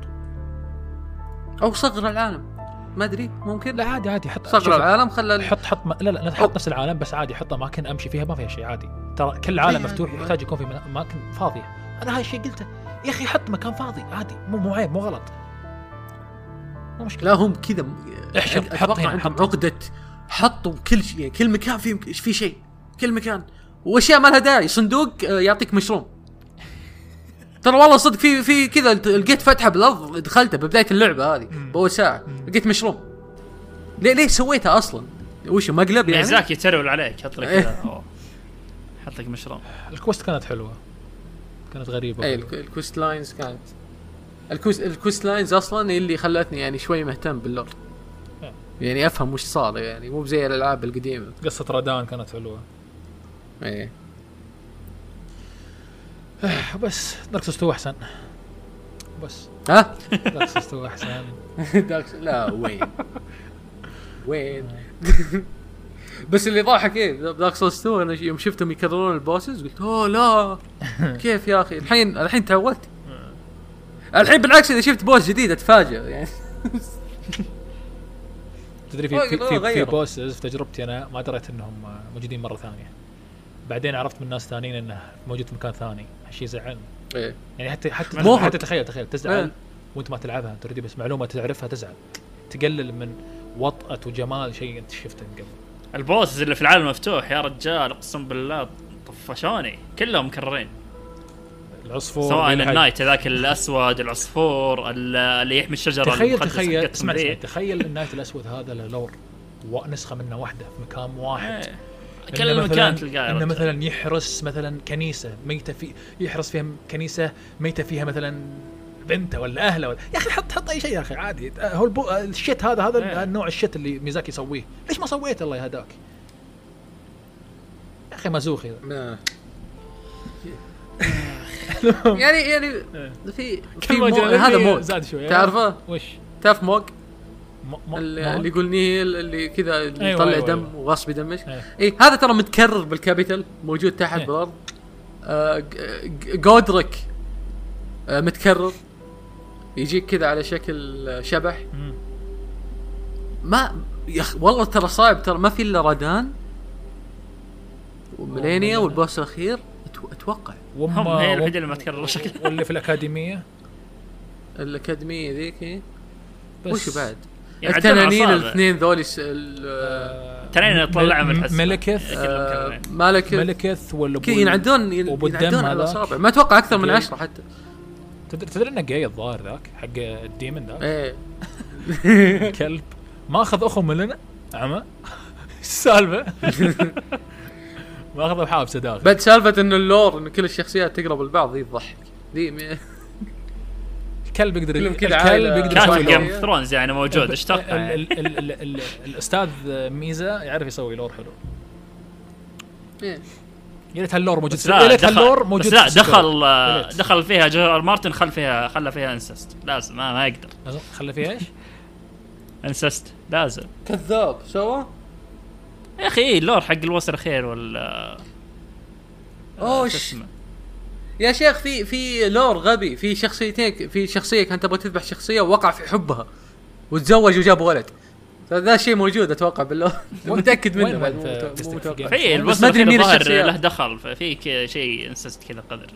أو صغر العالم. ما أدري ممكن؟ لا عادي عادي حط صغر العالم خلى حط حط م... لا لا لا تحط نفس العالم بس عادي حط أماكن أمشي فيها ما فيها شيء عادي. ترى كل عالم إيه، مفتوح. يحتاج يكون في أماكن فاضية. أنا هاي الشيء قلته. يا أخي حط مكان فاضي عادي مو مو عيب مو غلط. مو مشكلة. لا هم كذا احشر، حط هنا، عندهم حط. عقدة حطوا كل شيء يعني كل مكان فيه في شيء كل مكان. وأشياء ما لها داعي صندوق آه، يعطيك مشروم. ترى والله صدق في في كذا لقيت فتحة بالأرض دخلتها ببداية اللعبة هذه بأول ساعة. لقيت مشروم ليه ليه سويتها أصلا؟ وش مقلب يعني؟ ميزاكي troll عليك حط لك. [laughs] كذا. حط لك mushroom ال quest كانت حلوة. كانت غريبة اي الك- ال quest lines كانت. ال quest ال quest lines أصلا هي اللي خلتني يعني شوي مهتم بال lore إيه. يعني أفهم وش صار يعني مو زي الألعاب القديمة. قصة رادان كانت حلوة. إيه. بس. Dark Souls 2 أحسن. بس. ها؟ Dark Souls 2 أحسن. [laughs] دارك لا وين؟ [laughs] وين؟ [laughs] بس اللي ضحك إيه Dark Souls 2 أنا يوم شفتهم يكررون ال bosses قلت أوه لا. كيف يا أخي؟ الحين الحين تعودت الحين بالعكس إذا شفت boss جديد أتفاجئ. يعني. تدري في في, في, في. bosses في تجربتي أنا ما دريت إنهم موجودين مرة ثانية. بعدين عرفت من ناس ثانيين إنه موجود في مكان ثاني هالشيء يزعلني إيه. يعني حتى حتى مو حتى تخيل تخيل تزعل إيه. وأنت ما تلعبها تريد بس معلومة تعرفها تزعل. تقلل من وطأة وجمال شيء أنت شفته من قبل. ال bosses اللي في العالم المفتوح يا رجال اقسم بالله طفشوني كلهم مكررين. العصفور سواء. ال knight هذاك الأسود العصفور ال- اللي يحمي الشجرة تخيل تخيل اسمع تخيل ال knight الأسود هذا له lore ونسخه منه واحدة في مكان واحد. إيه. كل مثلاً- مكان تلقاه انه. مثلا يحرس مثلا كنيسة ميتة في يحرس فيها كنيسة ميتة فيها مثلا بنته ولا أهله ولا يا أخي حط حط أي شيء يا أخي عادي آه، هو البو... آه، ال shit هذا هذا إيه. النوع ال shit اللي ميزاكي يسويه ليش ما سويته الله يهداك يا أخي مازوخي ما. [laughs] يعني يعني في في مو... هذا مود زاد شوي تعرفه؟ وش تعرف موج اللي, يقول نيل اللي كذا اللي أيوة، يطلع أيوة، دم أيوة. وغصب يدمج إيه. اي هذا ترى متكرر بالكابيتال موجود تحت إيه. بالأرض آه جودريك آه متكرر يجيك كذا على شكل آه، شبح مم. ما يا أخي والله ترى صعب ترى ما في إلا رادان وميلينيا والله. والبوس الأخير أتو- أتوقع هم هي الوحيدة اللي ما تكرر شكلها. واللي في الأكاديمية الأكاديمية ذيك إيه. بس وش بعد؟ يعني التنانين. الاثنين ذولي س- ال- آه، تنين طلعها من الحسبة. ملكث آه،. مالك ملكث ولا ينعدون ينعدون على. الاصابع ما أتوقع أكثر من. عشرة حتى تدري تدري إنه جاي الظاهر ذاك حق الديمن ذاك إيه [laughs] كلب ما أخذ أخو مننا اعمى [laughs] إيش السالفة؟ [laughs] ما أخذ بحابسه داخل بعد سالفة إنه اللور انه كل الشخصيات تقرب البعض ذي تضحك ذي الكلب يقدر الكلب. يقدر كاتب يسوي لور. جيم اوف ثرونز يعني موجود إيش ال- توقع ال- يعني؟ ال- ال- ال- الأستاذ ميزه يعرف يسوي لور حلو إيه. يا ريت هاللور موجود يا ريت هاللور موجود لا. دخل. دخل فيها جورج مارتن خل فيها خلى فيها انسست لازم ما, ما يقدر لازم خلى فيها إيش؟ انسست لازم كذاب سوا يا أخي إيه اللور حق الوصل الخير ولا اوه يا شيخ في في لور غبي في شخصيتين في شخصية كانت تبغى تذبح شخصية ووقع في حبها وتزوج وجاب ولد. ذا شيء موجود أتوقع بالله [laughs] متأكد منه. في- بس ما أدري مين الظاهر الشخصيات له دخل في كذا شيء انسست كذا قدر.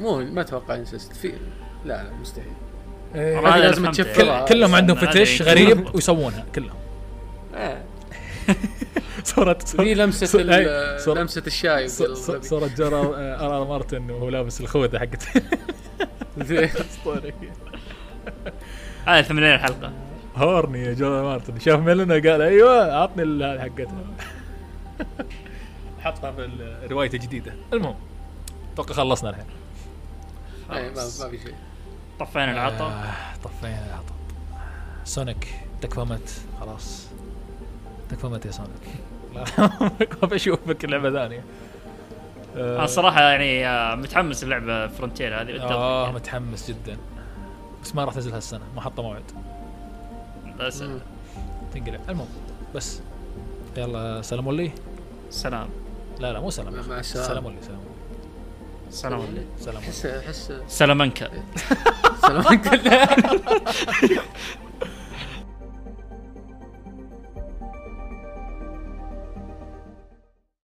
مو ما أتوقع انسست. في لا لا مستحيل. إيه، لازم. كل- كلهم عندهم هذا فتش غريب. ويسوونها كلهم. إيه. [laughs] صورة أي، صور- لمسة الشاي. صورة جرار ار ار مارتن وهو لابس الخوذة حقت اسطوري هذه 80 حلقة. هورني يا جرار مارتن. شاف ميلنا قال أيوه هذه حقتها [laughs] حطها في ال- روايته الجديده المهم. أتوقع خلصنا الحين. ما في شيء. طفينا العطا. آه، طفينا العطا. سونيك تكفى مت خلاص. تكفى مت يا سونيك. [laughs] بشوفك لعبه ثانية. آه، أنا صراحة يعني آه، متحمس للعبة فرونتير هذه آه يعني. متحمس جدا. بس ما راح تنزل هالسنة ما حطوا موعد. بس. تنقلع. المهم بس. يلا سلام ولي. سلام. لا لا مو سلام. مع- السلامة. سلام ولي سلام ولي. سلام عليكم سلام ولي. احس احس سلامنكا. [laughs] سلام [laughs]